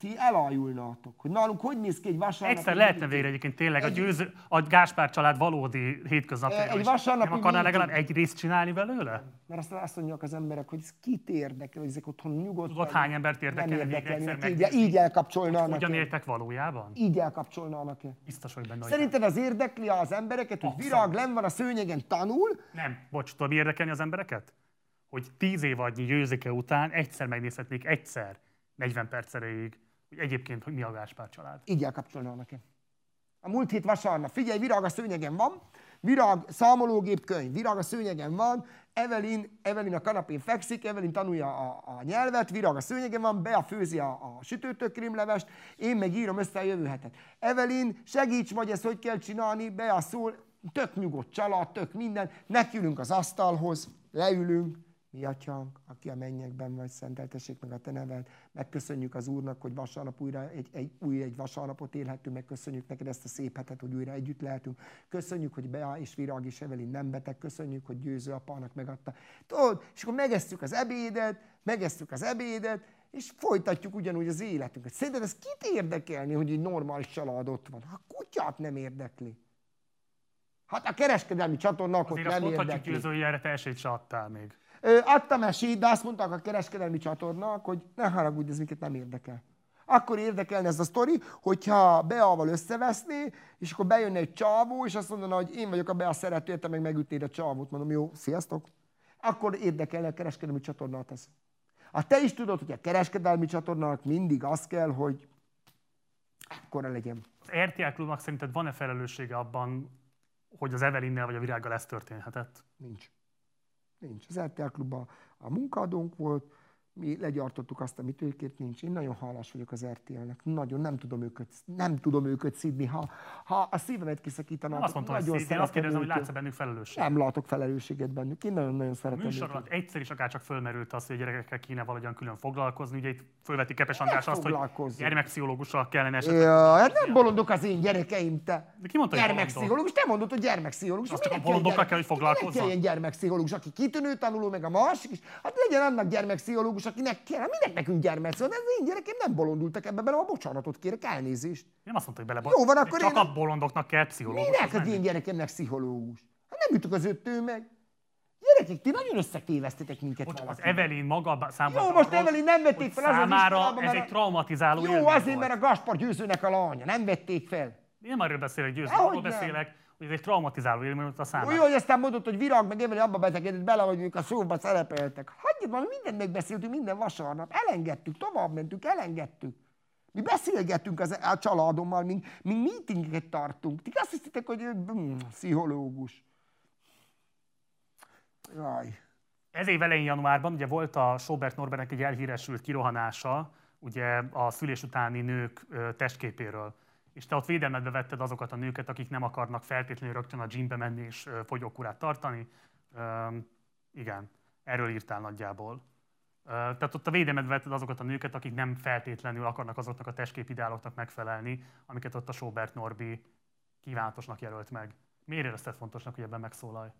ti elalulnátok, hogy nálunk hogy néz ki egy vasárnap. Egyszer lehetne végre egyébként tényleg egy... a, győző, a Gáspár család valódi hétköznapi. Egy vasárnap. Nem akarnál legalább egy részt csinálni belőle? Mert azt, azt mondják az emberek, hogy ez kit érdekel, hogy ezek otthon nyugodtan. Tudod, hány embert érdekel? érdekel így, így elkapcsolnának. Hogyan éltek valójában? Így elkapcsolnának. Biztos, hogy benne Szerinted az érdekli az embereket, hogy virág len van a szőnyegen, tanul? Nem. Bocs, tudod, mi érdekelni az embereket? Hogy tíz év adnyi győzike után egyszer megnézhetnék, egyszer, 40 perc erejéig hogy egyébként hogy mi a Gáspár család. Így elkapcsolna nekem. A múlt hét vasárnap, figyelj, virág a szőnyegen van, virág számológép könyv, virág a szőnyegen van, Evelyn, Evelyn a kanapén fekszik, Evelyn tanulja a, a nyelvet, virág a szőnyegen van, be a főzi a, a sütőtökrémlevest, én meg írom össze a jövő hetet. Evelyn, segíts, vagy ezt hogy kell csinálni, be a szól, tök nyugodt család, tök minden, nekülünk az asztalhoz, leülünk, mi atyánk, aki a mennyekben vagy, szenteltessék meg a te neved. Megköszönjük az Úrnak, hogy vasárnap újra egy, egy, új egy vasárnapot élhetünk, megköszönjük neked ezt a szép hetet, hogy újra együtt lehetünk. Köszönjük, hogy Bea és Virág és Evelin nem beteg, köszönjük, hogy győző apának megadta. Tudod, és akkor megesztük az ebédet, megesztük az ebédet, és folytatjuk ugyanúgy az életünket. Szerinted ez kit érdekelni, hogy egy normális család ott van? Ha kutyát nem érdekli. Hát a kereskedelmi csatornák ott nem érdekli. Azért azt hogy erre te esélyt se adtál még. Adtam esélyt, de azt mondták a kereskedelmi csatornák, hogy ne haragudj, ez minket nem érdekel. Akkor érdekelne ez a sztori, hogyha Beával összeveszné, és akkor bejönne egy csávó, és azt mondaná, hogy én vagyok a Bea szeretője, te meg megütnéd a csávót. Mondom, jó, sziasztok. Akkor érdekelne a kereskedelmi csatornát ez. A te is tudod, hogy a kereskedelmi csatornának mindig az kell, hogy akkora legyen. Az RTL klubnak szerinted van-e felelőssége abban, hogy az Evelinnel vagy a Virággal ez történhetett? Nincs. Nincs. Az RTL Klubban a munkadónk volt, mi legyartottuk azt, amit őkért nincs. Én nagyon hálás vagyok az RTL-nek. Nagyon nem tudom őket, nem tudom őket szídni. Ha, ha a szívemet kiszakítanak, nem azt mondtam, nagyon hogy szídni, azt kérdezem, hogy látsz bennük felelősséget. Nem látok felelősséget bennük. Én nagyon-nagyon szeretem a műsor alatt egyszer is akár csak fölmerült az, hogy a gyerekekkel kéne valahogyan külön foglalkozni. Ugye itt fölveti Kepes András azt, hogy gyermekpszichológussal kellene esetleg. Ja, hát nem bolondok az én gyerekeim, te. De ki mondta, gyermekpszichológus? Te mondod, hogy gyermekpszichológus. Azt csak a bolondokra kell, hogy foglalkozzon. Ilyen gyermekpszichológus, aki kitűnő tanuló, meg a másik is. Hát legyen annak gyermekpszichológus, akinek kell. Minek nekünk gyermekpszichológus? Ez az én gyerekeim nem bolondultak ebbe bele, a bocsánatot kérek, elnézést. Nem azt mondta, hogy bele Jó, van, akkor Csak én... a bolondoknak kell pszichológus. Minek az én gyerekemnek pszichológus? Hát nem jutok az öttő meg. Gyerekek, ti nagyon összetévesztetek minket Bocs, Az Evelyn maga számomra. Jó, most Evelyn nem vették fel azon Számára ez egy traumatizáló Jó, azért, mert a Gaspar győzőnek a lánya. Nem vették fel. Én nem erről beszélek, győző. Arról beszélek, ez egy traumatizáló élmény volt a számára. Jó, hogy aztán mondod, hogy Virág meg Evelyn abba betegedett bele, hogy ők a szóba szerepeltek. Hagyjad már, mindent megbeszéltünk minden vasárnap. Elengedtük, tovább mentünk, elengedtük. Mi beszélgetünk az, a családommal, mi, mi meetingeket tartunk. Ti azt hiszitek, hogy hm, pszichológus. Jaj. Ez év elején januárban ugye volt a Sobert Norbertnek egy elhíresült kirohanása, ugye a szülés utáni nők testképéről. És te ott védelmedbe vetted azokat a nőket, akik nem akarnak feltétlenül rögtön a gymbe menni és fogyókúrát tartani. Üm, igen, erről írtál nagyjából. Tehát ott a védelmet vetted azokat a nőket, akik nem feltétlenül akarnak azoknak a testképideáloknak megfelelni, amiket ott a Sobert Norbi kívánatosnak jelölt meg. Miért érezted fontosnak, hogy ebben megszólalj?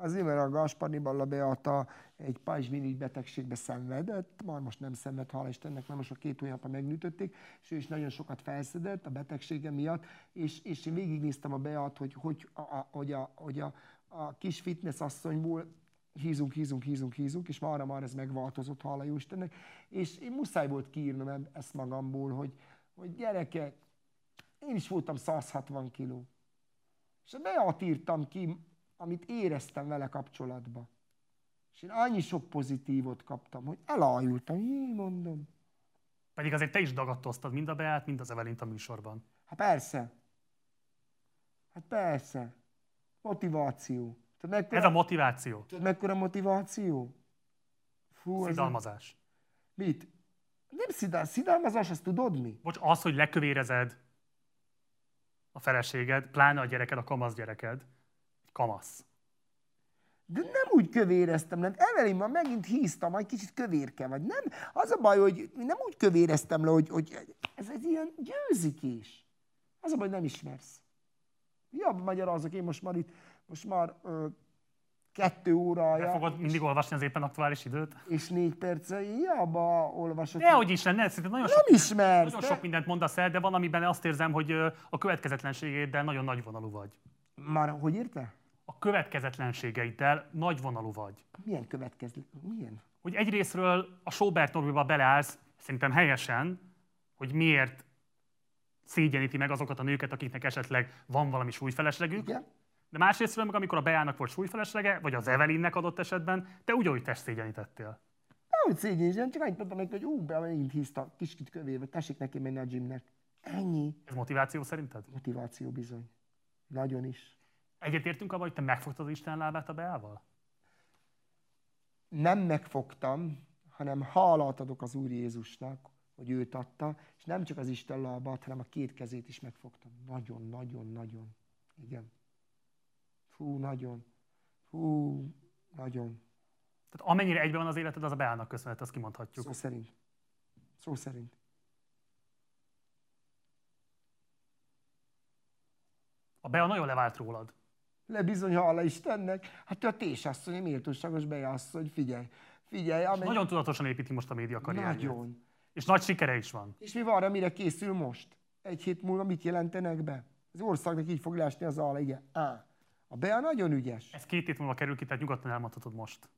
Azért, mert a Gaspar Balla Beata egy pajzsmirigy betegségbe szenvedett, már most nem szenved, hála Istennek, mert most a két hónapja megnőtötték, és ő is nagyon sokat felszedett a betegsége miatt, és, és én végignéztem a Beat, hogy, hogy, a, a, hogy, a, hogy a, a kis fitness asszonyból hízunk, hízunk, hízunk, hízunk, és marra már ez megváltozott, hála Istennek, és én muszáj volt kiírnom ezt magamból, hogy, hogy gyerekek, én is voltam 160 kiló, És beat írtam ki, amit éreztem vele kapcsolatban. És én annyi sok pozitívot kaptam, hogy elájultam, így mondom. Pedig azért te is dagadtoztad mind a Beát, mind az Evelint a műsorban. Hát persze. Hát persze. Motiváció. Tudod, mekkora, Ez a motiváció. Tudod, mekkora motiváció? Fú, Szidalmazás. A... Mit? Nem szidál, szidalmazás, azt tudod mi? Bocs, az, hogy lekövérezed a feleséged, pláne a gyereked, a kamasz gyereked, kamasz. De nem úgy kövéreztem, nem. Evelyn ma megint híztam, majd kicsit kövérke vagy. Nem, az a baj, hogy nem úgy kövéreztem le, hogy, hogy ez egy ilyen győzik is. Az a baj, hogy nem ismersz. Hiába magyarázok, én most már itt, most már ö, kettő órája. De fogod mindig olvasni az éppen aktuális időt? És négy perce, hiába olvasok. Dehogy is lenne, szerintem nagyon, nem sok, ismersz, nagyon de... sok mindent mondasz el, de van, amiben azt érzem, hogy a következetlenségéddel nagyon nagyvonalú vagy. Már hogy érte? A következetlenségeiddel nagyvonalú vagy. Milyen következő? Milyen? Hogy egyrésztről a Sobert Norbiba beleállsz, szerintem helyesen, hogy miért szégyeníti meg azokat a nőket, akiknek esetleg van valami súlyfeleslegük. Igen. De másrészt meg, amikor a Beának volt súlyfeleslege, vagy az Evelinnek adott esetben, te ugyanúgy test szégyenítettél. Nem, hogy szégyenítettél, csak annyit mondtam neki, hogy ú, be megint hízta, kicsit kövébe, tessék neki menni a gymnek. Ennyi. Ez motiváció szerinted? Motiváció bizony. Nagyon is. Egyetértünk abban, hogy te megfogtad az Isten lábát a Beával? Nem megfogtam, hanem hálát adok az Úr Jézusnak, hogy őt adta, és nem csak az Isten lábát, hanem a két kezét is megfogtam. Nagyon, nagyon, nagyon. Igen. Fú, nagyon. Fú, nagyon. Tehát amennyire egyben van az életed, az a beállnak köszönhet, azt kimondhatjuk. Szó szerint. Szó szerint. A Bea nagyon levált rólad. Le bizony, hála Istennek. Hát a tésasszony, a méltóságos Bea asszony, figyelj. Figyelj, amely... Nagyon tudatosan építi most a média karrierjét. Nagyon. És nagy sikere is van. És mi van, mire készül most? Egy hét múlva mit jelentenek be? Az országnak így fog leesni az áll, igen. Á. A Bea nagyon ügyes. Ez két hét múlva kerül ki, tehát nyugodtan elmondhatod most.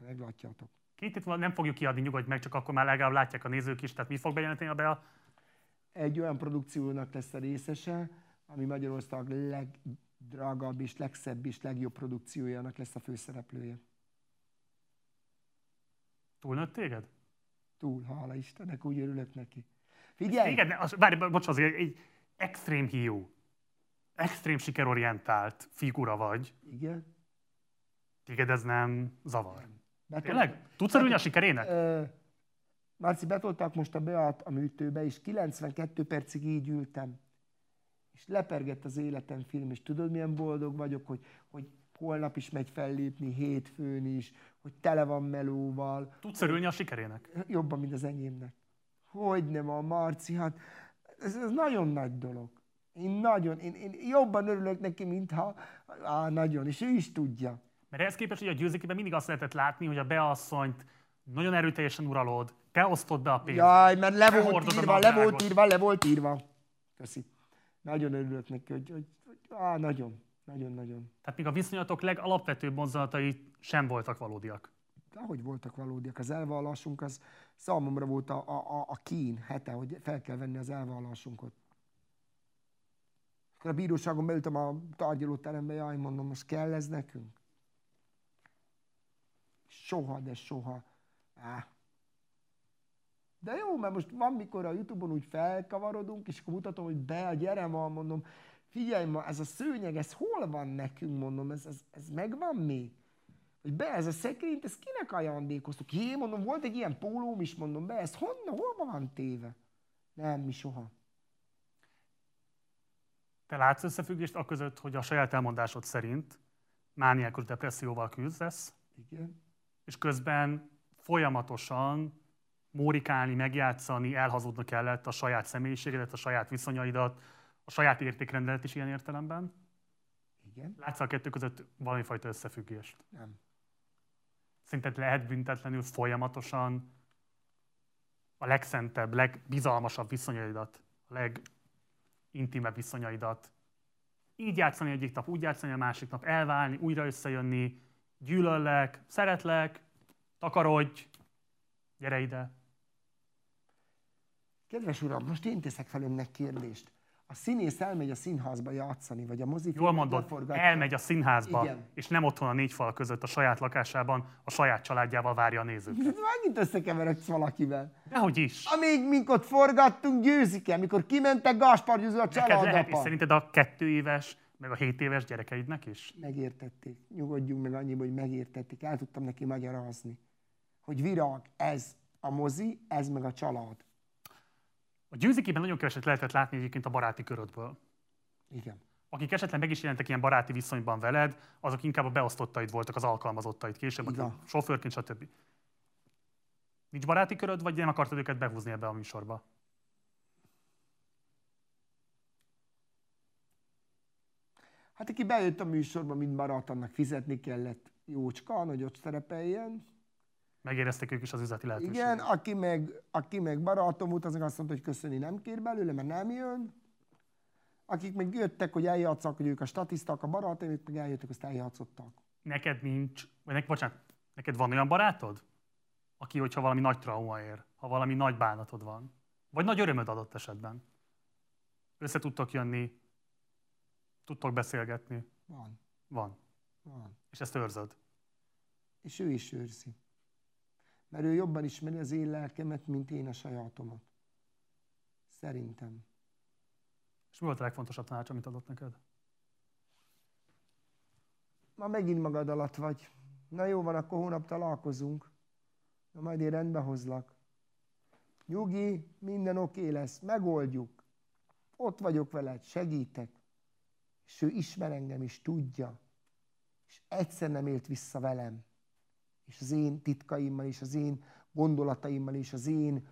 Meglátjátok. Két hét múlva nem fogjuk kiadni, nyugodj meg, csak akkor már legalább látják a nézők is. Tehát mi fog bejelenteni a Bea? Egy olyan produkciónak lesz a részese, ami Magyarország legdrágább és legszebb és legjobb produkciójának lesz a főszereplője. Túlnőtt téged? Túl, hála Istennek, úgy örülök neki. Figyelj! Igen, az, várj, bocs, azért egy extrém hiú, extrém sikerorientált figura vagy. Igen. Téged ez nem zavar. Betol... Tényleg? Tudsz örülni a sikerének? Ö, Marci, betolták most a Beat a műtőbe, és 92 percig így ültem. És lepergett az életem film, és tudod, milyen boldog vagyok, hogy, hogy holnap is megy fellépni, hétfőn is, hogy tele van melóval. Tudsz örülni a sikerének? Jobban, mint az enyémnek. Hogy nem a Marci, hát ez, ez nagyon nagy dolog. Én nagyon, én, én jobban örülök neki, mintha, á, nagyon, és ő is tudja. Mert ehhez képest, hogy a győzőkében mindig azt lehetett látni, hogy a beasszonyt nagyon erőteljesen uralod, te osztod be a pénzt. Jaj, mert le volt írva, le volt írva, le volt írva. Köszi. Nagyon örülök neki, hogy, hogy, hogy á, nagyon, nagyon, nagyon. Tehát még a viszonyatok legalapvetőbb mozzanatai sem voltak valódiak. De ahogy voltak valódiak. Az elvallásunk az számomra volt a, a, a, a kín hete, hogy fel kell venni az elvallásunkat. Akkor a bíróságon beültem a tárgyalóterembe, jaj, mondom, most kell ez nekünk? Soha, de soha. Á. De jó, mert most van, mikor a Youtube-on úgy felkavarodunk, és akkor mutatom, hogy be, gyere van, mondom, figyelj ma, ez a szőnyeg, ez hol van nekünk, mondom, ez, ez, ez megvan még? hogy be ez a szekrényt, ezt kinek ajándékoztuk? Jé, mondom, volt egy ilyen pólóm is, mondom, be, ez honnan, hol van téve? Nem, mi soha. Te látsz összefüggést a között, hogy a saját elmondásod szerint mániákos depresszióval küzdesz, Igen. és közben folyamatosan mórikálni, megjátszani, elhazudni kellett a saját személyiségedet, a saját viszonyaidat, a saját értékrendelet is ilyen értelemben. Igen. Látsz a kettő között valamifajta összefüggést? Nem. Szerinted lehet büntetlenül folyamatosan a legszentebb, legbizalmasabb viszonyaidat, a legintimebb viszonyaidat így játszani egyik nap, úgy játszani a másik nap, elválni, újra összejönni, gyűlöllek, szeretlek, takarodj, gyere ide. Kedves uram, most én teszek fel önnek kérdést. A színész elmegy a színházba játszani, vagy a mozifilmbe Jól mondod, elmegy a színházba, Igen. és nem otthon a négy fal között a saját lakásában, a saját családjával várja a nézőket. Megint összekeveredsz valakivel. Dehogy is. Amíg minket forgattunk, győzik el, mikor kimentek Gáspár Győző a Neked lehet, és családapa. szerinted a kettő éves, meg a hét éves gyerekeidnek is? Megértették. Nyugodjunk meg annyiba, hogy megértették. El tudtam neki magyarázni. Hogy virág, ez a mozi, ez meg a család. A győzikében nagyon keveset lehetett látni egyébként a baráti körödből. Igen. Akik esetleg meg is jelentek ilyen baráti viszonyban veled, azok inkább a beosztottaid voltak, az alkalmazottaid később, Igen. a sofőrként, stb. Nincs baráti köröd, vagy nem akartad őket behúzni ebbe a műsorba? Hát aki bejött a műsorba, mint barát, annak fizetni kellett jócska, hogy ott szerepeljen. Megérezték ők is az üzleti lehetőséget. Igen, aki meg, aki meg barátom volt, azok azt mondta, hogy köszöni nem kér belőle, mert nem jön. Akik meg jöttek, hogy eljátszak, hogy ők a statiszták, a barátaim, ők meg eljöttek, azt eljátszottak. Neked nincs, vagy nek, bocsánat, neked van olyan barátod, aki, hogyha valami nagy trauma ér, ha valami nagy bánatod van, vagy nagy örömöd adott esetben, össze tudtok jönni, tudtok beszélgetni. Van, Van. van. És ezt őrzöd. És ő is őrzi. Mert ő jobban ismeri az én lelkemet, mint én a sajátomat. Szerintem. És mi volt a legfontosabb tanács, amit adott neked? Ma megint magad alatt vagy. Na jó van, akkor hónap találkozunk. Na majd én rendbe hozlak. Nyugi, minden oké lesz, megoldjuk. Ott vagyok veled, segítek. És ő ismer engem is, tudja. És egyszer nem élt vissza velem. És az én titkaimmal, és az én gondolataimmal, és az én,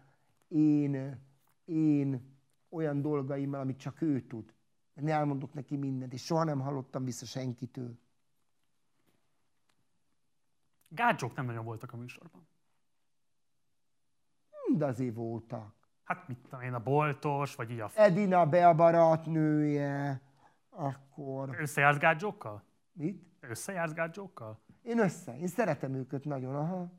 én, én olyan dolgaimmal, amit csak ő tud. Én elmondok neki mindent, és soha nem hallottam vissza senkitől. Gácsok nem nagyon voltak a műsorban. De azért voltak. Hát mit tudom én, a boltos, vagy így a... Edina be a barátnője, akkor... Összejársz gácsókkal? Mit? Összejársz gácsókkal? Én össze. Én szeretem őket nagyon, aha.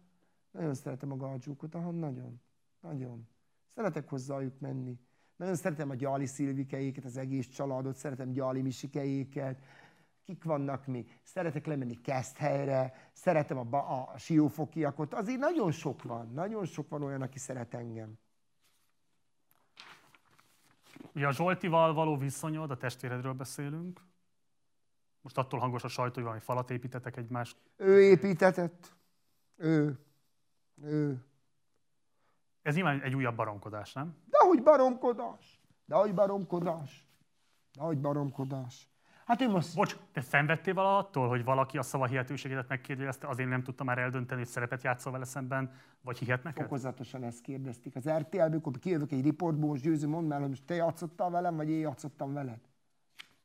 Nagyon szeretem a gácsókat, aha, nagyon. Nagyon. Szeretek hozzájuk menni. Nagyon szeretem a Gyali Szilvikejéket, az egész családot, szeretem Gyali Misikejéket. Kik vannak még? Szeretek lemenni Keszthelyre, szeretem a, ba- a siófokiakot. Azért nagyon sok van, nagyon sok van olyan, aki szeret engem. Ugye a Zsoltival való viszonyod, a testvéredről beszélünk. Most attól hangos a sajtó, hogy valami falat építetek egymás. Ő építetett. Ő. Ő. Ez nyilván egy újabb baromkodás, nem? Dehogy baromkodás. Dehogy baromkodás. Dehogy baromkodás. Hát én most... Bocs, te szenvedtél vala attól, hogy valaki a szava hihetőségedet megkérdezte, azért nem tudta már eldönteni, hogy szerepet játszol vele szemben, vagy hihet neked? Fokozatosan ezt kérdezték. Az RTL-ből, amikor kijövök egy riportból, most győző, mondd már, hogy most te játszottál velem, vagy én játszottam veled.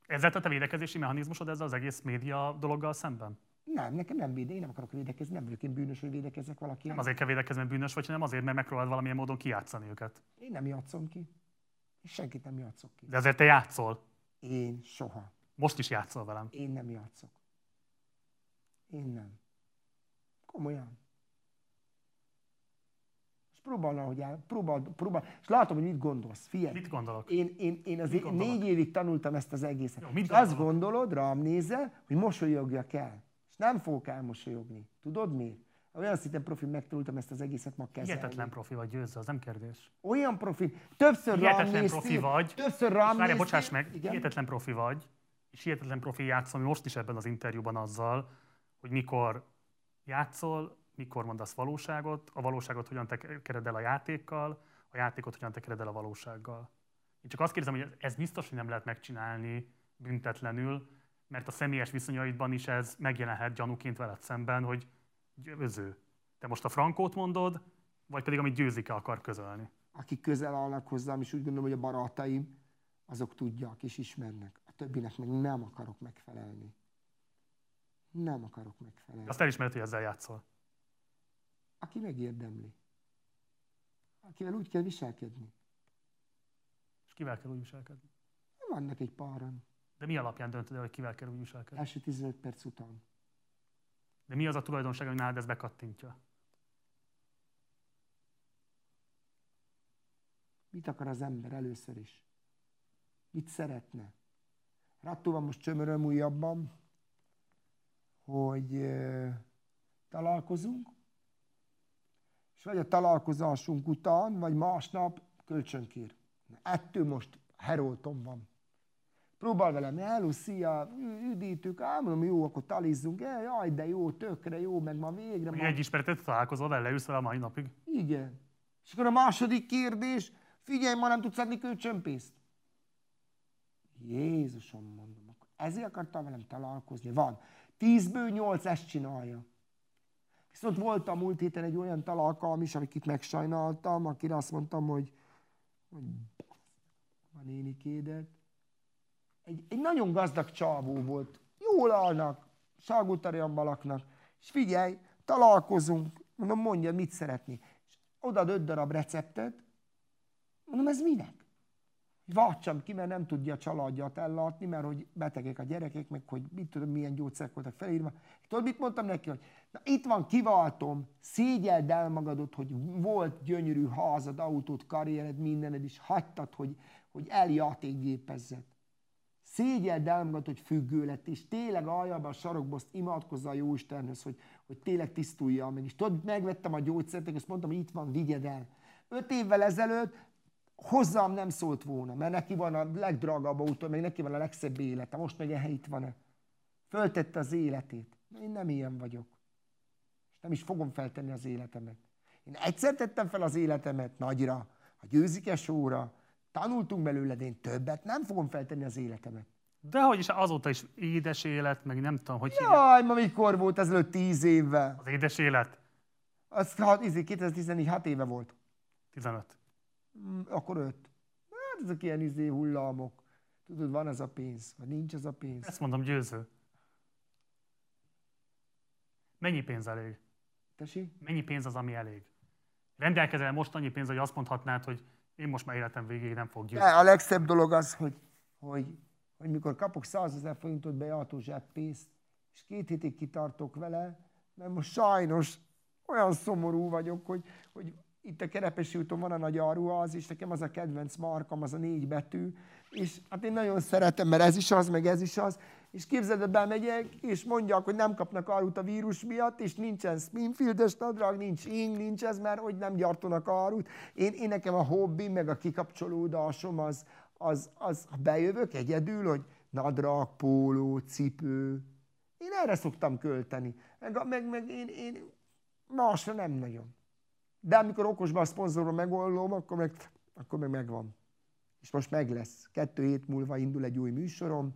Ez lett a te védekezési mechanizmusod ezzel az egész média dologgal szemben? Nem, nekem nem véde, én nem akarok védekezni, nem vagyok én bűnös, hogy védekezzek valaki. Nem azért kell védekezni, mert bűnös vagy, hanem azért, mert megpróbálod valamilyen módon kijátszani őket. Én nem játszom ki. És senkit nem játszok ki. De azért te játszol. Én soha. Most is játszol velem. Én nem játszok. Én nem. Komolyan. És próbálna, hogy el, próbál, próbál, és látom, hogy mit gondolsz. Figyelj. Mit gondolok? Én, én, én gondolok? négy évig tanultam ezt az egészet. Jó, mit és azt gondolod, rám nézel, hogy mosolyogjak el. És nem fogok elmosolyogni. Tudod miért? Olyan szinten profi megtanultam ezt az egészet ma kezelni. Hihetetlen profi vagy győző, az nem kérdés. Olyan profi. Többször rám Hihetetlen néztél, profi vagy. Többször rám néztél. bocsáss meg, Igen? hihetetlen profi vagy, és hihetetlen profi játszol most is ebben az interjúban azzal, hogy mikor játszol, mikor mondasz valóságot, a valóságot hogyan tekered el a játékkal, a játékot hogyan tekered el a valósággal. Én csak azt kérdezem, hogy ez biztos, hogy nem lehet megcsinálni büntetlenül, mert a személyes viszonyaidban is ez megjelenhet gyanúként veled szemben, hogy győző. Te most a frankót mondod, vagy pedig amit győzike akar közölni. akik közel állnak hozzám, és úgy gondolom, hogy a barátaim, azok tudják és ismernek. A többinek meg nem akarok megfelelni. Nem akarok megfelelni. Azt elismered, hogy ezzel játszol. Aki megérdemli. Akivel úgy kell viselkedni. És kivel kell úgy viselkedni? Vannak egy páran. De mi alapján döntöd el, hogy kivel kell úgy viselkedni? Első 15 perc után. De mi az a tulajdonság, hogy nálad ez bekattintja? Mit akar az ember először is? Mit szeretne? Rattó van most csömöröm újabban, hogy találkozunk, és vagy a találkozásunk után, vagy másnap kölcsönkér. Ettől most heroltom van. Próbál velem, hello, szia, üdítük, ám mondom, jó, akkor talizzunk, jaj, de jó, tökre jó, meg ma végre. Ma... Egy ismertet találkozol vele, vele a mai napig? Igen. És akkor a második kérdés, figyelj, ma nem tudsz adni kölcsönpénzt. Jézusom, mondom, akkor ezért akartam velem találkozni. Van. Tízből nyolc ezt csinálja. Viszont volt a múlt héten egy olyan találkalom is, akit megsajnáltam, akire azt mondtam, hogy, hogy a nénikédet. Egy, egy nagyon gazdag csávó volt. Jól állnak, Salgótarjabban laknak. És figyelj, találkozunk. Mondom, mondja, mit szeretni. És oda öt darab receptet. Mondom, ez minek? Vácsam ki, mert nem tudja a családját ellátni, mert hogy betegek a gyerekek, meg hogy mit tudom, milyen gyógyszerek voltak felírva. Tudod, mit mondtam neki, hogy na itt van, kiváltom, szégyeld el magadot, hogy volt gyönyörű házad, autót, karriered, mindened, és hagytad, hogy, hogy eljátékgépezzed. Szégyeld el magad, hogy függő lett, és tényleg aljában a sarokba azt imádkozza a Jóistenhez, hogy, hogy tényleg tisztulja meg. És tudod, megvettem a gyógyszert, és mondtam, hogy itt van, vigyed el. Öt évvel ezelőtt hozzám nem szólt volna, mert neki van a legdrágább autó, meg neki van a legszebb élete. Most meg itt van-e? Föltette az életét. Én nem ilyen vagyok. Nem is fogom feltenni az életemet. Én egyszer tettem fel az életemet nagyra, a győzikes óra, tanultunk belőle, de én többet nem fogom feltenni az életemet. De hogy is azóta is édes élet, meg nem tudom, hogy Jaj, ma mikor volt ezelőtt tíz évvel? Az édes élet? Az 2014 hat éve volt. 15. Mm, akkor öt. Hát ezek ilyen izé hullámok. Tudod, van ez a pénz, vagy nincs ez a pénz. Ezt mondom, győző. Mennyi pénz elég? Tesi? Mennyi pénz az, ami elég? Rendelkezel most annyi pénz, hogy azt mondhatnád, hogy én most már életem végéig nem fog győzni. a legszebb dolog az, hogy, hogy, hogy mikor kapok 100 ezer forintot bejártó zseppénzt, és két hétig kitartok vele, mert most sajnos olyan szomorú vagyok, hogy, hogy itt a Kerepesi úton van a nagy az, és nekem az a kedvenc markam, az a négy betű, és hát én nagyon szeretem, mert ez is az, meg ez is az, és képzeld, bemegyek, és mondják, hogy nem kapnak árut a vírus miatt, és nincsen Spinfieldes nadrág, nincs ing, nincs ez, mert hogy nem gyártanak árut. Én, én nekem a hobbi, meg a kikapcsolódásom az, az, az, ha bejövök egyedül, hogy nadrág, póló, cipő, én erre szoktam költeni. Meg, meg, meg én, én másra nem nagyon. De amikor okosban a szponzorom megoldom, akkor meg, akkor meg megvan. És most meg lesz. Kettő hét múlva indul egy új műsorom,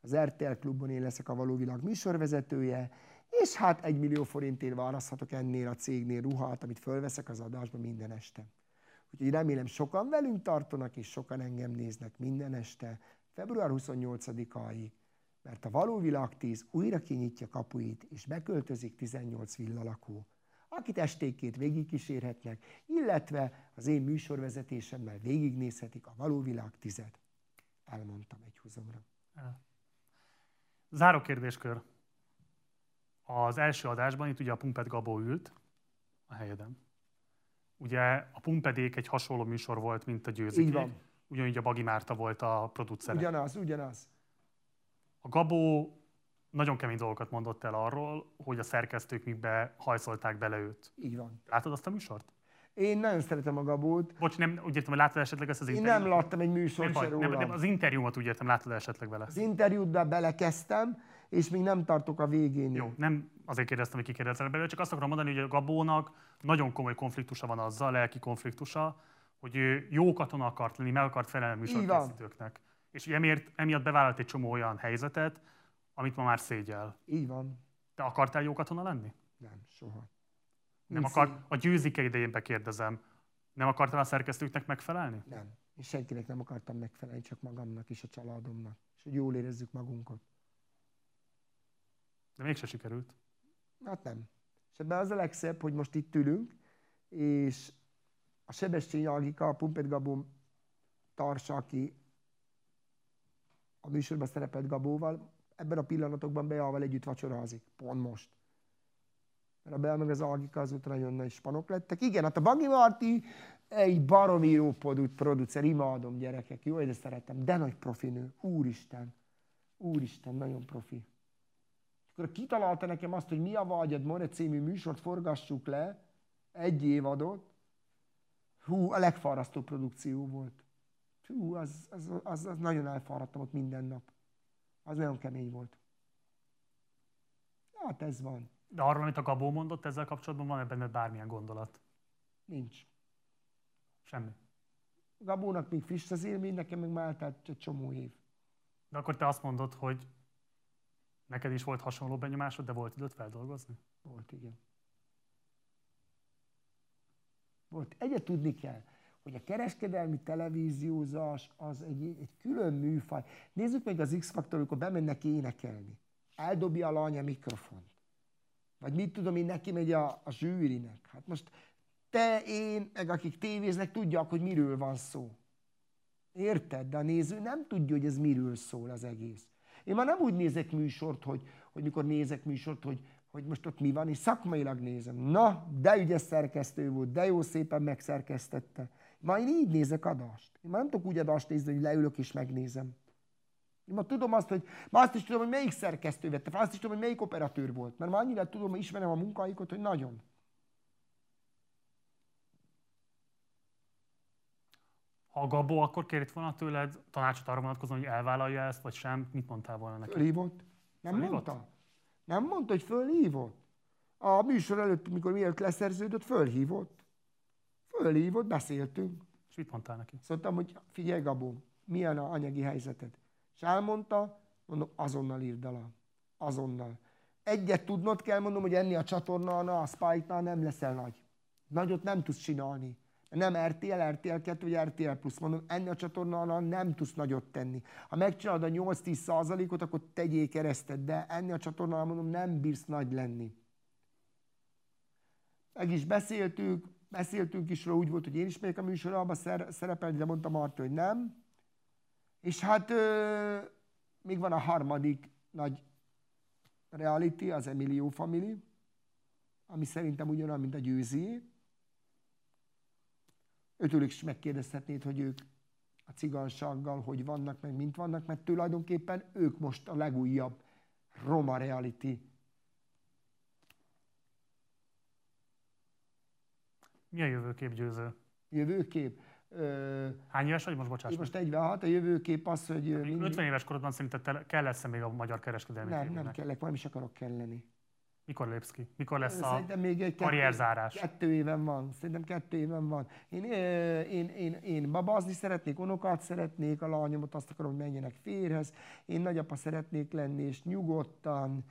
az RTL klubban én leszek a való világ műsorvezetője, és hát egy millió forintért választhatok ennél a cégnél ruhát, amit fölveszek az adásba minden este. Úgyhogy remélem sokan velünk tartanak, és sokan engem néznek minden este, február 28-áig, mert a Való Világ 10 újra kinyitja kapuit, és beköltözik 18 villalakó akit estékét végigkísérhetnek, illetve az én műsorvezetésemmel végignézhetik a való világ tized. Elmondtam egy húzomra. Záró kérdéskör. Az első adásban itt ugye a Pumpet Gabó ült a helyeden. Ugye a Pumpedék egy hasonló műsor volt, mint a Győzikék. Így van. Ugyanígy a Bagi Márta volt a producer. Ugyanaz, ugyanaz. A Gabó nagyon kemény dolgokat mondott el arról, hogy a szerkesztők mikbe hajszolták bele őt. Így van. Látod azt a műsort? Én nagyon szeretem a Gabót. Bocs, nem, úgy értem, hogy láttad esetleg ezt az Én interjút? nem láttam egy műsort nem, nem, nem, az interjúmat úgy értem, láttad esetleg vele? Az interjút be belekezdtem, és még nem tartok a végén. Jó, nem azért kérdeztem, hogy kikérdezzel belőle, csak azt akarom mondani, hogy a Gabónak nagyon komoly konfliktusa van azzal, lelki konfliktusa, hogy ő jó katona akart lenni, meg akart felelni műsorkészítőknek. És emiatt, emiatt bevállalt egy csomó olyan helyzetet, amit ma már szégyel. Így van. Te akartál jó katona lenni? Nem, soha. Nem akar, a győzike idején bekérdezem, nem akartál a szerkesztőknek megfelelni? Nem. És senkinek nem akartam megfelelni, csak magamnak és a családomnak. És hogy jól érezzük magunkat. De mégse sikerült. Hát nem. És ebben az a legszebb, hogy most itt ülünk, és a Sebessényi Algika, a Pumpet Gabó tarsa, aki a műsorban szerepelt Gabóval, ebben a pillanatokban Beával együtt vacsorázik. Pont most. mert a Bel meg az Algika azóta nagyon nagy spanok lettek. Igen, hát a Bagi Marti egy baromi jó producer, imádom gyerekek, jó, de szeretem, de nagy profi nő, úristen, úristen, nagyon profi. Akkor kitalálta nekem azt, hogy mi a vágyad, More című műsort forgassuk le, egy évadot, hú, a legfárasztó produkció volt. Hú, az, az, az, az nagyon elfáradtam ott minden nap. Az nagyon kemény volt. Hát ez van. De arról, amit a Gabó mondott, ezzel kapcsolatban van-e benned bármilyen gondolat? Nincs. Semmi. Gabónak még friss az élmény, nekem meg már eltelt egy csomó év. De akkor te azt mondod, hogy neked is volt hasonló benyomásod, de volt időt feldolgozni? Volt, igen. Volt. Egyet tudni kell, hogy a kereskedelmi televíziózás az egy, egy külön műfaj. Nézzük meg az X-faktor, amikor bemennek énekelni. Eldobja a lány a mikrofont. Vagy mit tudom én, neki megy a, a zsűrinek. Hát most te, én, meg akik tévéznek, tudják, hogy miről van szó. Érted? De a néző nem tudja, hogy ez miről szól az egész. Én már nem úgy nézek műsort, hogy, hogy mikor nézek műsort, hogy, hogy most ott mi van, és szakmailag nézem. Na, de ügyes szerkesztő volt, de jó szépen megszerkesztette. Ma én így nézek adást. Én már nem tudok úgy adást nézni, hogy leülök és megnézem. Én ma tudom azt, hogy ma azt is tudom, hogy melyik szerkesztő vette fel, azt is tudom, hogy melyik operatőr volt. Mert már annyira tudom, hogy ismerem a munkáikat, hogy nagyon. Ha Gabó akkor kért volna tőled tanácsot arra vonatkozóan, hogy elvállalja ezt, vagy sem, mit mondtál volna neki? Fölhívott. Nem Fölhívott? mondta. Nem mondta, hogy fölhívott. A műsor előtt, mikor mielőtt leszerződött, fölhívott. Fölhívott, beszéltünk. És mit mondtál neki? Szóltam, hogy figyelj Gabó, milyen a anyagi helyzeted. És elmondta, mondom, azonnal írd alá. Azonnal. Egyet tudnod kell, mondom, hogy enni a csatornán, a spike nem leszel nagy. Nagyot nem tudsz csinálni. Nem RTL, RTL 2 vagy RTL Plus. Mondom, enni a csatornán nem tudsz nagyot tenni. Ha megcsinálod a 8-10 százalékot, akkor tegyél keresztet, de enni a csatornán mondom, nem bírsz nagy lenni. Meg is beszéltük, beszéltünk is róla, úgy volt, hogy én is megyek a műsorában szerepelni, de mondta Marta, hogy nem. És hát ö, még van a harmadik nagy reality, az Emilio Family, ami szerintem ugyanolyan, mint a győzi. Őtőlük is megkérdezhetnéd, hogy ők a cigansággal hogy vannak, meg mint vannak, mert tulajdonképpen ők most a legújabb Roma reality. Mi a jövőkép győző? Jövőkép? Hány éves vagy most, bocsáss? Most 46, a jövőkép az, hogy... 50 éves korodban szerinted kell lesz még a magyar kereskedelmi Nem, tévének? nem kellek, valami is akarok kelleni. Mikor lépsz ki? Mikor lesz Szerintem a még egy karrierzárás? Kettő, kettő éven van. Szerintem kettő éven van. Én, én, én, én babazni szeretnék, unokát szeretnék, a lányomot azt akarom, hogy menjenek férhez. Én nagyapa szeretnék lenni, és nyugodtan,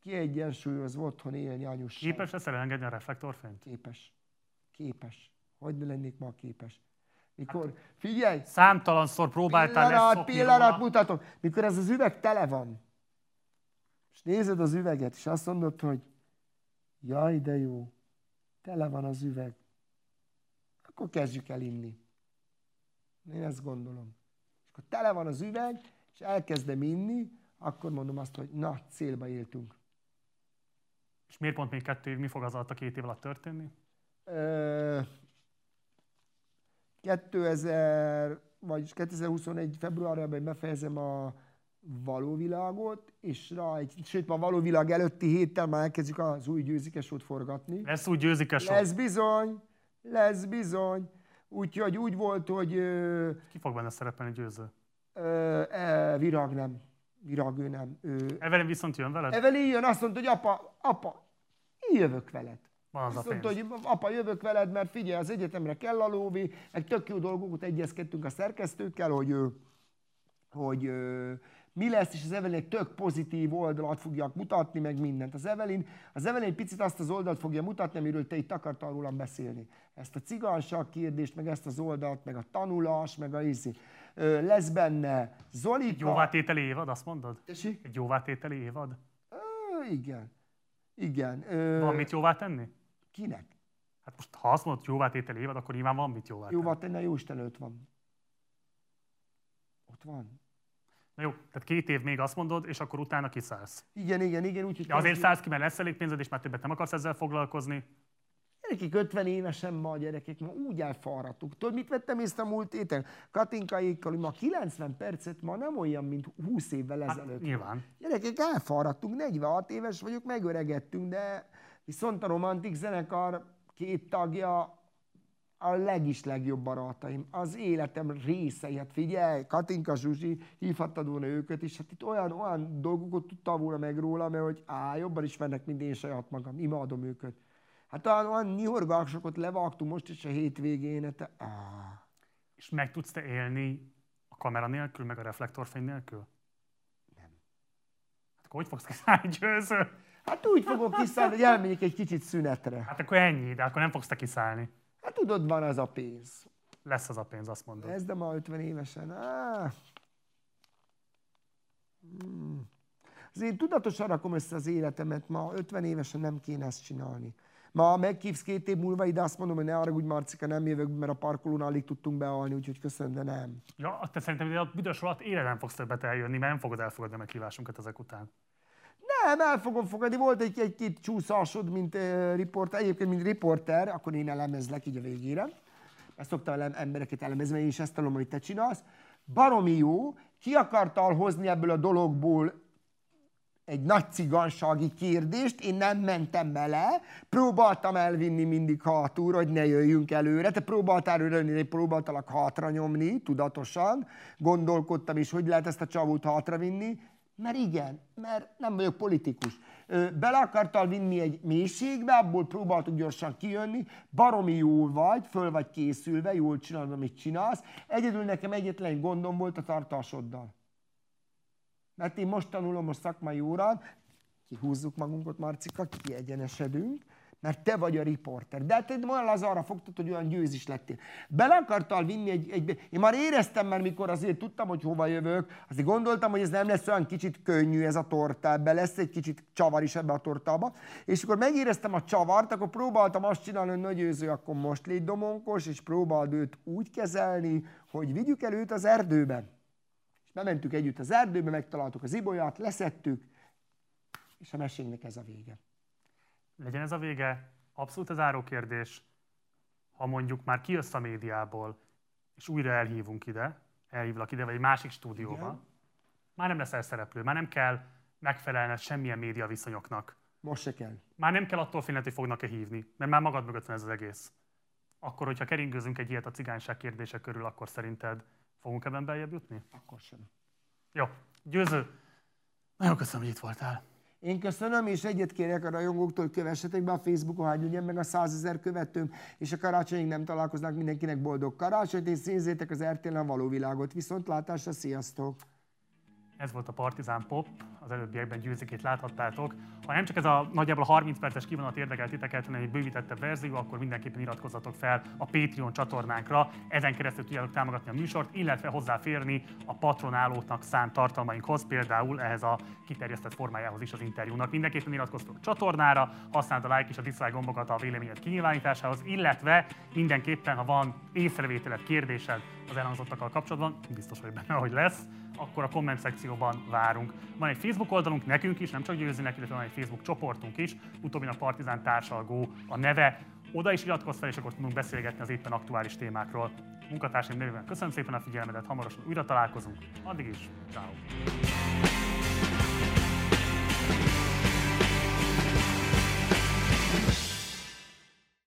kiegyensúlyozva otthon élni anyussal. Képes leszel elengedni a reflektorfényt? Képes. Képes. Hogy ne lennék ma képes. Mikor, figyelj! Számtalanszor próbáltál pillanat, pillanat mutatom. Mikor ez az üveg tele van, és nézed az üveget, és azt mondod, hogy jaj, de jó, tele van az üveg, akkor kezdjük el inni. Én ezt gondolom. És akkor tele van az üveg, és elkezdem inni, akkor mondom azt, hogy na, célba éltünk. És miért pont még kettő év, mi fog az alatt a két év alatt történni? 2000, vagyis 2021. februárjában befejezem a való világot, és rá egy, sőt, ma való világ előtti héttel már elkezdjük az új győzikesót forgatni. Lesz új győzikesó? Lesz bizony, lesz bizony. Úgyhogy úgy volt, hogy... Ki fog benne szerepelni győző? Ö, e, virág nem. Virág ő nem. Ő... Evelyn viszont jön veled? Evelyn jön, azt mondta, hogy apa, apa, jövök veled. Az Azt mondta, hogy apa, jövök veled, mert figyelj, az egyetemre kell a lóvé, meg tök jó dolgokat egyezkedtünk a szerkesztőkkel, hogy, hogy mi lesz, és az Evelyn tök pozitív oldalat fogják mutatni, meg mindent. Az Evelyn, az Evelyn picit azt az oldalt fogja mutatni, amiről te itt akartál rólam beszélni. Ezt a cigányság kérdést, meg ezt az oldalt, meg a tanulás, meg a izzi. Lesz benne Zolika. Egy jóvátételi évad, azt mondod? Tessék? Egy jóvátételi évad? Ö, igen. Igen. Ö... Van mit jóvá tenni? Kinek? Hát most ha azt mondod, jóvátételi évad, akkor nyilván van mit jóvá. Jóvá tenni, a Jóisten előtt van. Ott van. Na jó, tehát két év még azt mondod, és akkor utána kiszállsz. Igen, igen, igen. Úgy, De azért szállsz ki, mert lesz elég pénzed, és már többet nem akarsz ezzel foglalkozni. Gyerekek 50 évesen ma a gyerekek, ma úgy elfáradtuk. Tudod, mit vettem észre a múlt héten? Katinkaékkal, hogy ma 90 percet ma nem olyan, mint 20 évvel ezelőtt. Hát, nyilván. Gyerekek, elfáradtunk, 46 éves vagyok, megöregettünk, de viszont a romantik zenekar két tagja a legis legjobb barátaim, az életem részei. Hát figyelj, Katinka Zsuzsi, hívhattad volna őket is, hát itt olyan, olyan dolgokat tudtam volna meg róla, mert hogy á, jobban ismernek, mint én saját magam, imádom őket. Hát olyan, olyan nyihorgásokat levágtunk most is a hétvégén, hát á. És meg tudsz te élni a kamera nélkül, meg a reflektorfény nélkül? Nem. Hát akkor hogy fogsz kiszállni győző? Hát úgy fogok kiszállni, hogy elmegyek egy kicsit szünetre. Hát akkor ennyi, de akkor nem fogsz te kiszállni. Hát tudod, van az a pénz. Lesz az a pénz, azt mondod. Ez de ma 50 évesen. Ah. Hmm. Azért tudatosan rakom össze az életemet, ma 50 évesen nem kéne ezt csinálni. Ma meghívsz két év múlva ide, azt mondom, hogy ne arra, hogy Marcika, nem jövök, mert a parkolón alig tudtunk bealni, úgyhogy köszönöm, de nem. Ja, te szerintem a büdös alatt életem fogsz többet eljönni, mert nem fogod elfogadni a meghívásunkat ezek után. Nem, el fogom fogadni. Volt egy, egy két csúszásod, mint uh, riporter. Egyébként, mint riporter, akkor én elemezlek így a végére. Ezt szoktam elem, embereket elemezni, én is ezt találom, hogy te csinálsz. Baromi jó, ki akartál hozni ebből a dologból egy nagy cigansági kérdést, én nem mentem bele, próbáltam elvinni mindig hátul, hogy ne jöjjünk előre, te próbáltál örülni, én próbáltalak hátra nyomni, tudatosan, gondolkodtam is, hogy lehet ezt a csavút hátra vinni, mert igen, mert nem vagyok politikus. Bele akartál vinni egy mélységbe, abból próbáltuk gyorsan kijönni, baromi jól vagy, föl vagy készülve, jól csinálod, amit csinálsz. Egyedül nekem egyetlen gondom volt a tartásoddal. Mert én most tanulom most szakmai órán, kihúzzuk magunkat, Marcika, kiegyenesedünk, mert te vagy a riporter. De te olyan az arra fogtad, hogy olyan győz is lettél. Bele akartál vinni egy, egy... Én már éreztem, mert mikor azért tudtam, hogy hova jövök, azért gondoltam, hogy ez nem lesz olyan kicsit könnyű ez a torta, ebbe lesz egy kicsit csavar is ebbe a tortába. És akkor megéreztem a csavart, akkor próbáltam azt csinálni, hogy nagy győző, akkor most légy domonkos, és próbáld őt úgy kezelni, hogy vigyük el őt az erdőbe. És bementük együtt az erdőbe, megtaláltuk az ibolyát, leszettük, és a mesénknek ez a vége legyen ez a vége. Abszolút az áró kérdés, ha mondjuk már kijössz a médiából, és újra elhívunk ide, elhívlak ide, vagy egy másik stúdióba, Igen. már nem leszel szereplő, már nem kell megfelelned semmilyen média viszonyoknak. Most se kell. Már nem kell attól félni, hogy fognak-e hívni, mert már magad mögött van ez az egész. Akkor, hogyha keringőzünk egy ilyet a cigányság kérdése körül, akkor szerinted fogunk ebben beljebb jutni? Akkor sem. Jó, győző. Nagyon köszönöm, hogy itt voltál. Én köszönöm, és egyet kérek a rajongóktól, hogy kövessetek be a Facebookon, hogy legyen meg a 100 ezer követőm, és a karácsonyig nem találkoznak mindenkinek boldog karácsonyt, és színzétek az RTL-en való világot. Viszontlátásra, sziasztok! Ez volt a Partizán Pop, az előbbiekben győzikét láthattátok. Ha nem csak ez a nagyjából 30 perces kivonat érdekelt titeket, hanem egy bővítettebb verzió, akkor mindenképpen iratkozzatok fel a Patreon csatornánkra. Ezen keresztül tudjátok támogatni a műsort, illetve hozzáférni a patronálóknak szánt tartalmainkhoz, például ehhez a kiterjesztett formájához is az interjúnak. Mindenképpen iratkoztok a csatornára, használd a like és a dislike gombokat a véleményed kinyilvánításához, illetve mindenképpen, ha van észrevételed, kérdésed az elhangzottakkal kapcsolatban, biztos vagy benne, hogy lesz, akkor a komment szekcióban várunk. Van egy Facebook oldalunk nekünk is, nem csak győzinek, illetve van egy Facebook csoportunk is, utóbbin a Partizán társalgó a neve. Oda is iratkozz fel, és akkor tudunk beszélgetni az éppen aktuális témákról. Munkatársaim nevében köszönöm szépen a figyelmedet, hamarosan újra találkozunk. Addig is, ciao.